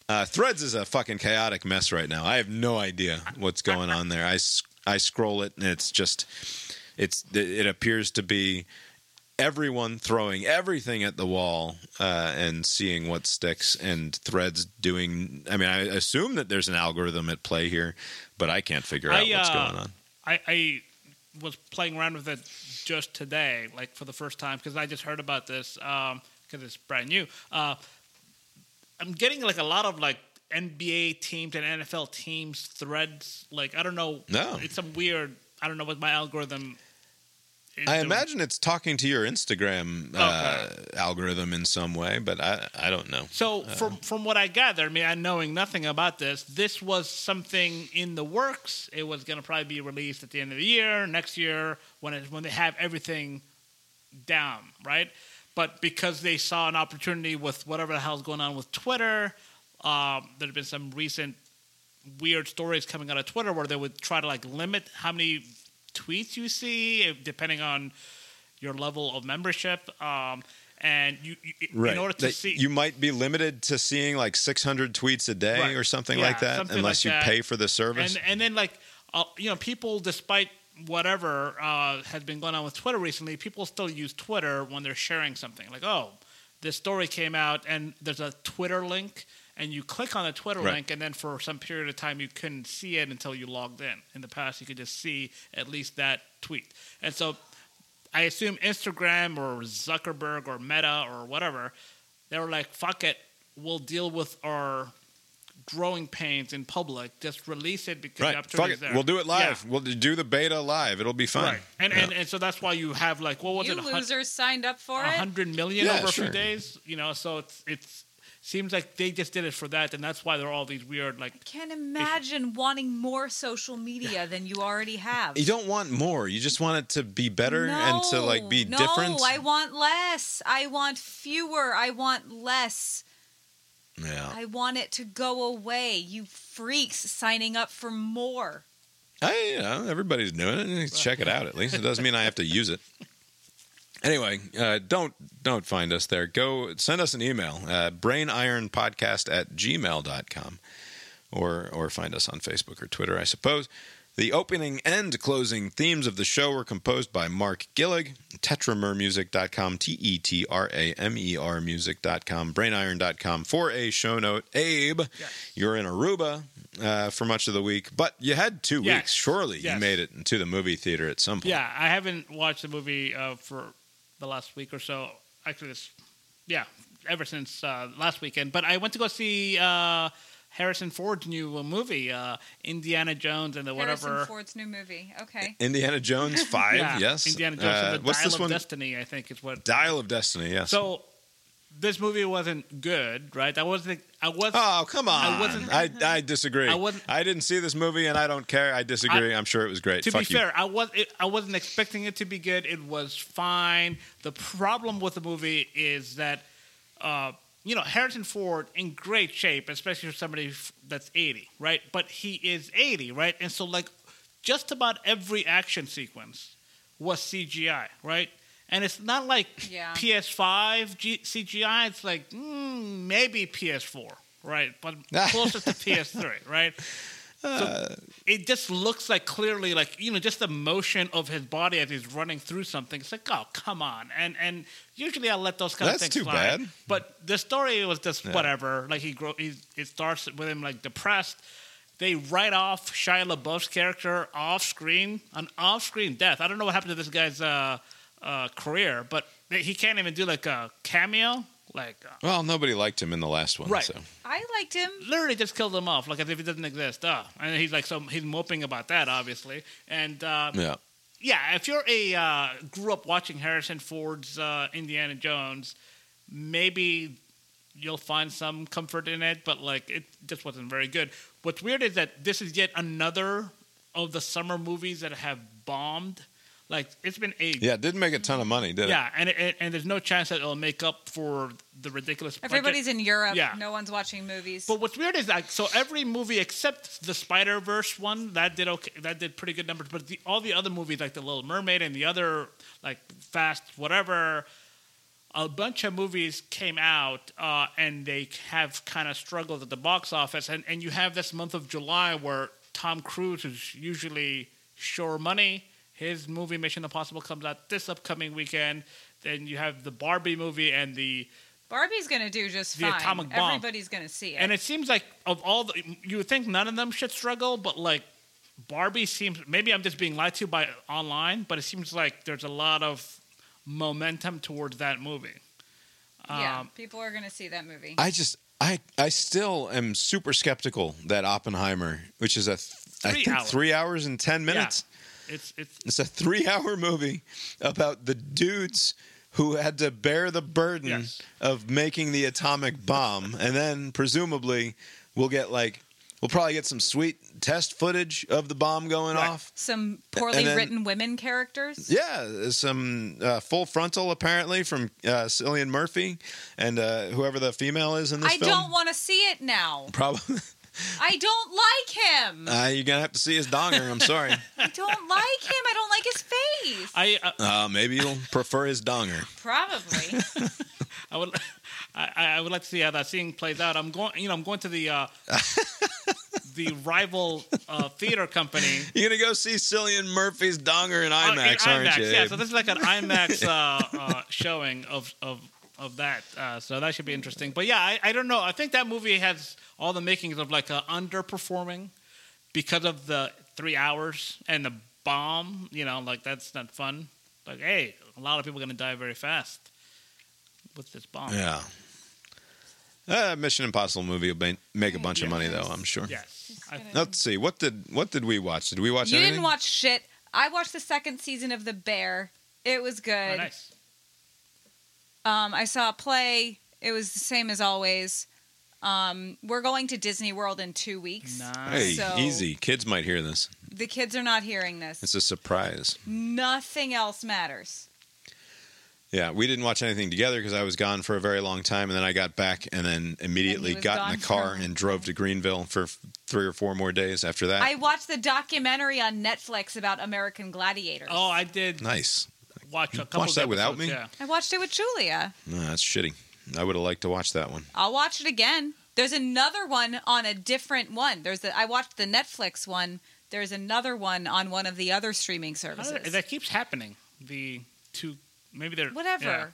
Uh, Threads is a fucking chaotic mess right now. I have no idea what's going on there. I, I scroll it and it's just it's it appears to be everyone throwing everything at the wall uh, and seeing what sticks and threads doing i mean i assume that there's an algorithm at play here but i can't figure out I, what's uh, going on I, I was playing around with it just today, like for the first time, because I just heard about this because it's brand new. Uh, I'm getting like a lot of like NBA teams and NFL teams threads. Like I don't know, No. it's some weird. I don't know what my algorithm. Is i imagine it's talking to your instagram uh, algorithm in some way but i, I don't know So Uh, from from what I gather, I mean, I knowing nothing about this, this was something in the works. It was going to probably be released at the end of the year, next year, when it, when they have everything down, right? But because they saw an opportunity with whatever the hell's going on with Twitter, um, there have been some recent weird stories coming out of Twitter where they would try to like limit how many tweets you see, depending on your level of membership. Um, and you, you right in order to That see, you might be limited to seeing like 600 tweets a day Right. or something Yeah, like that something unless like you that. pay for the service And and then like uh, you know, people despite whatever uh, has been going on with Twitter recently, people still use Twitter when they're sharing something. Like, oh, this story came out, and there's a Twitter link, and you click on the Twitter Right. link, and then for some period of time you couldn't see it until you logged in. In the past, you could just see at least that tweet, and so. I assume Instagram or Zuckerberg or Meta or whatever, they were like, "Fuck it, we'll deal with our growing pains in public. Just release it because the Right. Fuck opportunity it. is there. We'll do it Yeah. live. We'll do the beta live. It'll be fun. Right. And, Yeah. and and so that's why you have like what was you it? a hun- losers signed up for a it. hundred million Yeah, over a few days. You know, so it's it's seems like they just did it for that, and that's why there are all these weird like. Can't imagine wanting more social media than you already have. you don't want more. You just want it to be better and to like be no, different. No, I want less. I want fewer. I want less. Yeah. I want it to go away. You freaks signing up for more. I, you know, everybody's doing it. Check it out at least. It doesn't mean I have to use it. Anyway, uh, don't don't find us there. Go send us an email, uh, brainironpodcast at gmail.com or or find us on Facebook or Twitter, I suppose. The opening and closing themes of the show were composed by Mark Gillig, tetramermusic.com, T E T R A M E R music.com, brainiron.com for a show note. Abe, you're in Aruba uh, for much of the week, but you had two Yes. weeks. Surely you made it to the movie theater at some point. Yeah, I haven't watched the movie uh, for the last week or so. Actually, this, yeah, ever since uh, last weekend. But I went to go see uh, Harrison Ford's new uh, movie, uh, Indiana Jones and the whatever. Harrison whatever. Ford's new movie. Okay. Indiana Jones (laughs) 5, Yeah, yes. Indiana Jones Uh, and the what's Dial this of one? Destiny, I think is what. Dial of Destiny, yes. So this movie wasn't good, right? I wasn't. I was. Oh come on! I wasn't. I, I disagree. I I, wasn't- I didn't see this movie, and I don't care. I disagree. I, am sure it was great. To Fuck be you. fair, I was it, I wasn't expecting it to be good. It was fine. The problem with the movie is that, uh, you know, Harrison Ford in great shape, especially for somebody that's eighty, right? But he is eighty, right? And so, like, just about every action sequence was CGI, right? And it's not like Yeah. PS5 G- CGI. It's like mm, maybe PS4, right? But (laughs) closest to PS3, right? So it just looks like clearly like you know just the motion of his body as he's running through something. It's like oh come on, and and usually I let those kind That's of things too slide. bad. But the story was just Yeah. whatever. Like he grow, he, it starts with him like depressed. They write off Shia LaBeouf's character off screen, an off screen death. I don't know what happened to this guy's uh, uh, career, but he can't even do like a cameo. Like uh, Well, nobody liked him in the last one. Right. So. I liked him. literally just killed him off, like as if he doesn't exist. Uh, and he's like, so he's moping about that, obviously. And uh, Yeah. yeah, if you're a uh, grew up watching Harrison Ford's uh, Indiana Jones, maybe you'll find some comfort in it, but like it just wasn't very good. What's weird is that this is yet another of the summer movies that have bombed. Like it's been a Yeah, it didn't make a ton of money, did yeah, and it, and there's no chance that it'll make up for the ridiculous. budget. Everybody's in Europe. Yeah. No one's watching movies. But what's weird is like so every movie except the Spider Verse one that did okay, that did pretty good numbers, but the, all the other movies like the Little Mermaid and the other like Fast whatever, a bunch of movies came out uh, and they have kind of struggled at the box office, and and you have this month of July where Tom Cruise is usually sure money. His movie Mission Impossible comes out this upcoming weekend. Then you have the Barbie movie and the Barbie's gonna do just The fine. atomic bomb. Everybody's gonna see it. and it seems like of all the, you would think none of them should struggle, but like Barbie seems maybe I'm just being lied to by online, but it seems like there's a lot of momentum towards that movie. yeah, Um, people are gonna see that movie. I just I I still am super skeptical that Oppenheimer, which is a th- I Three think hours. three hours and ten minutes. It's it's It's a three-hour movie about the dudes who had to bear the burden Yes. of making the atomic bomb, and then presumably we'll get like we'll probably get some sweet test footage of the bomb going off. Some poorly then- written women characters. Yeah, some uh, full frontal apparently from uh, Cillian Murphy and uh, whoever the female is in this I film. don't want to see it now. Probably. (laughs) I don't like him. Uh, you're gonna have to see his donger. I'm sorry. (laughs) I don't like him. I don't like his face. I uh, Uh, maybe you'll prefer his donger. Probably. (laughs) I would I, I would like to see how that scene plays out. I'm going you know I'm going to the uh, (laughs) the rival uh, theater company You're gonna go see Cillian Murphy's donger in Uh, in IMAX, aren't you? Yeah, so this is like an IMAX uh, uh, showing of of of that. Uh, so that should be interesting. But yeah, I, I don't know. I think that movie has all the makings of like a underperforming because of the three hours and the bomb. You know, like that's not fun. Like, hey, a lot of people are gonna die very fast with this bomb. Yeah. Uh, Mission Impossible movie will make a bunch of money, though. I'm sure. Yes. Let's see. What did what did we watch? Did we watch You anything? didn't watch shit. I watched the second season of The Bear. It was good. Oh, nice. Um, I saw a play. It was the same as always. Um, we're going to Disney World in two weeks. Hey, So easy. Kids might hear this. The kids are not hearing this. It's a surprise. Nothing else matters. Yeah, we didn't watch anything together because I was gone for a very long time, and then I got back, and then immediately was got in gone the car for- and drove to Greenville for f- three or four more days after that. I watched the documentary on Netflix about American Gladiators. Oh, I did nice. Watch a couple. watched of that without me? Yeah. I watched it with Julia. No, that's shitty. I would have liked to watch that one. I'll watch it again. There's another one on a different one. There's a, I watched the Netflix one. There's another one on one of the other streaming How does services. it- that keeps happening. The two, maybe they're Whatever. yeah.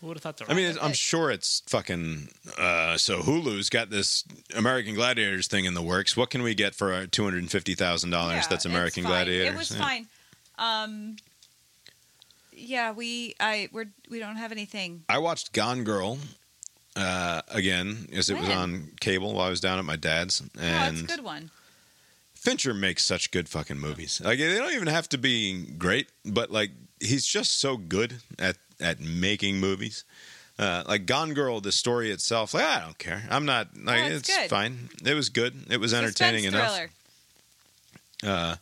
Who would have thought? I mean, I'm sure it's fucking. Uh, so Hulu's got this American Gladiators thing in the works. What can we get for our two hundred and fifty thousand dollars? Yeah, That's it's American fine. Gladiators. It was Yeah. fine. Um, yeah, we I we're we don't have anything. I watched Gone Girl uh, again as it was When? on cable while I was down at my dad's, oh, and it's a good one. Fincher makes such good fucking movies. Like they don't even have to be great, but like he's just so good at at making movies. Uh, like Gone Girl, the story itself, like I don't care. I'm not like Oh, it's it's, good. fine. It was good. It was entertaining Suspense enough. thriller. Uh,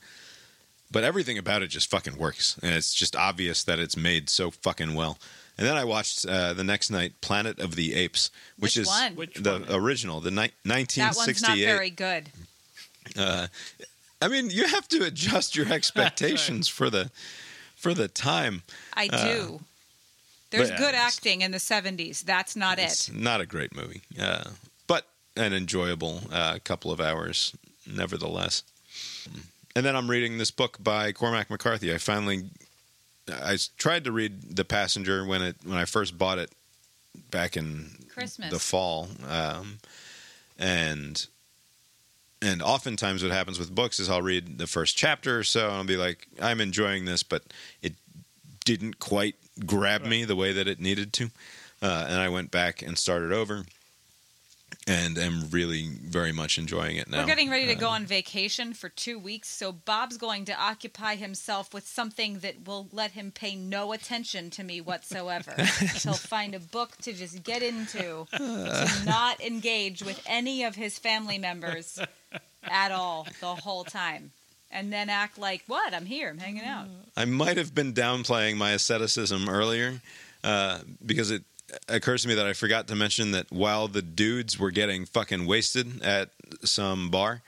but everything about it just fucking works, and it's just obvious that it's made so fucking well. And then I watched uh, the next night Planet of the Apes, which, Which is one? Which the original, the ni- That one's not 1968. very good. Uh, I mean, you have to adjust your (laughs) expectations for the for the time. I Uh, do. There's but, good yeah, acting in the 70s. That's not It's it. not a great movie, uh, but an enjoyable uh, couple of hours, nevertheless. And then I'm reading this book by Cormac McCarthy. I finally, I tried to read The Passenger when it when I first bought it back in Christmas. the fall, um, and and oftentimes what happens with books is I'll read the first chapter or so and I'll be like, I'm enjoying this, but it didn't quite grab me the way that it needed to. Uh, and I went back and started over and am really very much enjoying it now. We're getting ready to go on vacation for two weeks, so Bob's going to occupy himself with something that will let him pay no attention to me whatsoever. (laughs) He'll find a book to just get into, to not engage with any of his family members at all the whole time, and then act like, "What? I'm here. I'm hanging out." I might have been downplaying my asceticism earlier uh, because it occurs to me that I forgot to mention that while the dudes were getting fucking wasted at some bar,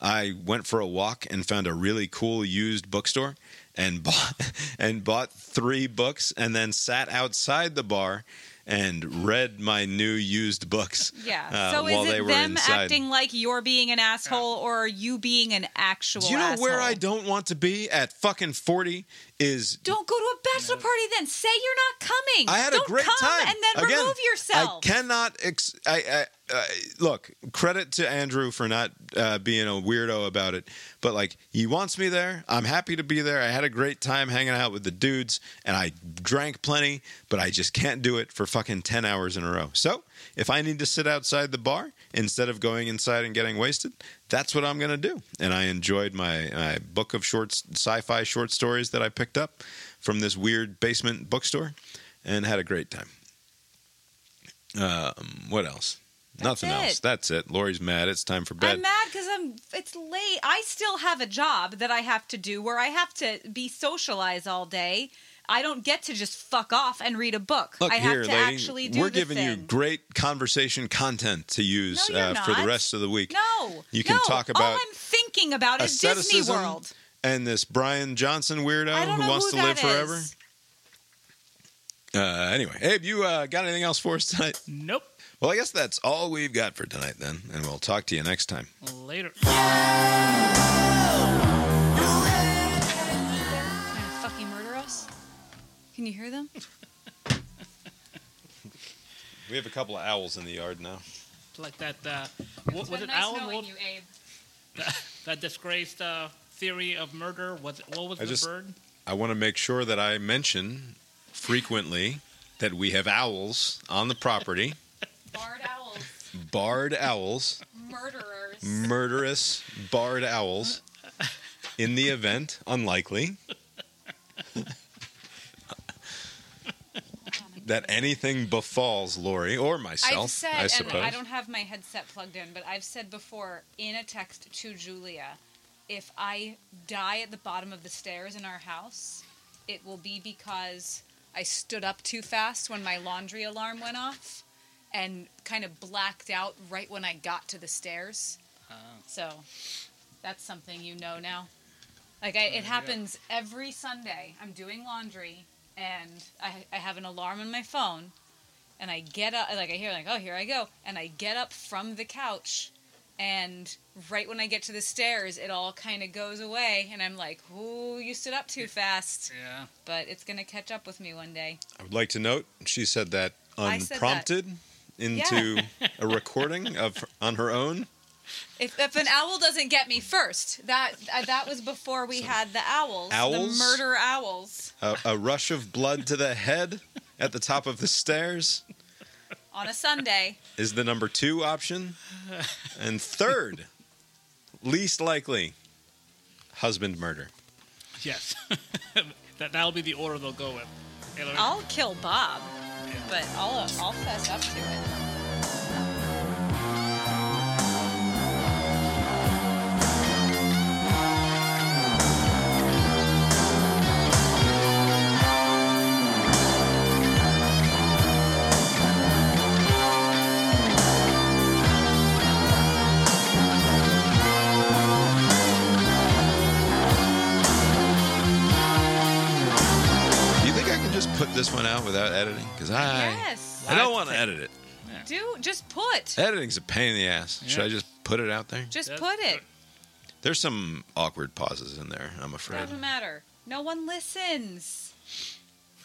I went for a walk and found a really cool used bookstore and (laughs) bought and bought three books and then sat outside the bar and read my new used books. Yeah. uh, so while is they it were them inside. acting like you're being an asshole, or are you being an actual? Do you know where I don't want to be at fucking forty? Is Don't go to a bachelor party then. Say you're not coming. I had Don't a great come time. and then Again, remove yourself. I cannot. Ex- I, I, I look. Credit to Andrew for not uh, being a weirdo about it, but like he wants me there. I'm happy to be there. I had a great time hanging out with the dudes, and I drank plenty, but I just can't do it for fucking ten hours in a row. So if I need to sit outside the bar instead of going inside and getting wasted, that's what I'm going to do. And I enjoyed my, my book of shorts, sci-fi short stories that I picked up from this weird basement bookstore, and had a great time. Um, what else? Nothing it. else. That's it. Lori's mad. It's time for bed. I'm mad because I'm. It's late. I still have a job that I have to do where I have to be socialized all day. I don't get to just fuck off and read a book. Look I have here, to lady. actually do We're the giving you great conversation content to use No, uh, for the rest of the week. No, You can no. talk All about I'm thinking about is Disney World. and this Bryan Johnson weirdo who wants who to live that forever. Uh, anyway, Abe, you uh, got anything else for us tonight? Nope. Well, I guess that's all we've got for tonight then, and we'll talk to you next time. Later. Can you hear them? (laughs) We have a couple of owls in the yard now. Like that. Uh, what, was it Alan? What, that, that disgraced uh, theory of murder. Was it, what was I the just- bird? I want to make sure that I mention frequently that we have owls on the property. (laughs) Barred owls. Barred owls. Murderers. Murderous barred owls. (laughs) In the event, unlikely. That anything befalls Lori or myself, I've said, I and suppose. I don't have my headset plugged in, but I've said before in a text to Julia, if I die at the bottom of the stairs in our house, it will be because I stood up too fast when my laundry alarm went off and kind of blacked out right when I got to the stairs. So that's something you know now. Like I, it happens every Sunday. I'm doing laundry and I, I have an alarm on my phone and I get up like I hear like oh here I go and I get up from the couch and right when I get to the stairs it all kind of goes away and I'm like ooh you stood up too fast Yeah. but it's gonna catch up with me one day I would like to note she said that I said that. unprompted into (laughs) a recording of on her own. If, if an owl doesn't get me first that uh, that was before we had the owls, Owls? the murder owls A, a rush of blood to the head at the top of the stairs on a Sunday is the number two option. And third, least likely, husband murder. Yes. (laughs) that that'll be the order they'll go with. Hey, I'll kill Bob but I'll I'll fess up to it this one out without editing? Because I Yes. I don't want to edit it. do just put Editing's a pain in the ass. Should I just put it out there? just put it There's some awkward pauses in there. I'm afraid. doesn't matter no one listens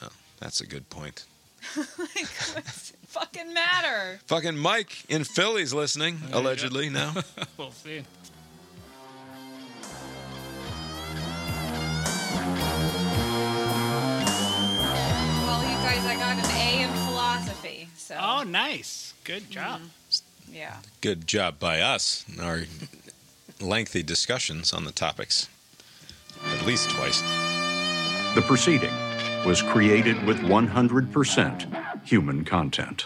Oh, that's a good point. (laughs) like what's it fucking matter Fucking Mike in Philly's listening, you go. allegedly now. (laughs) we'll see. So Oh, nice. Good job. Mm-hmm. yeah Good job by us. Our lengthy discussions on the topics. At least twice. The proceeding was created with 100% human content.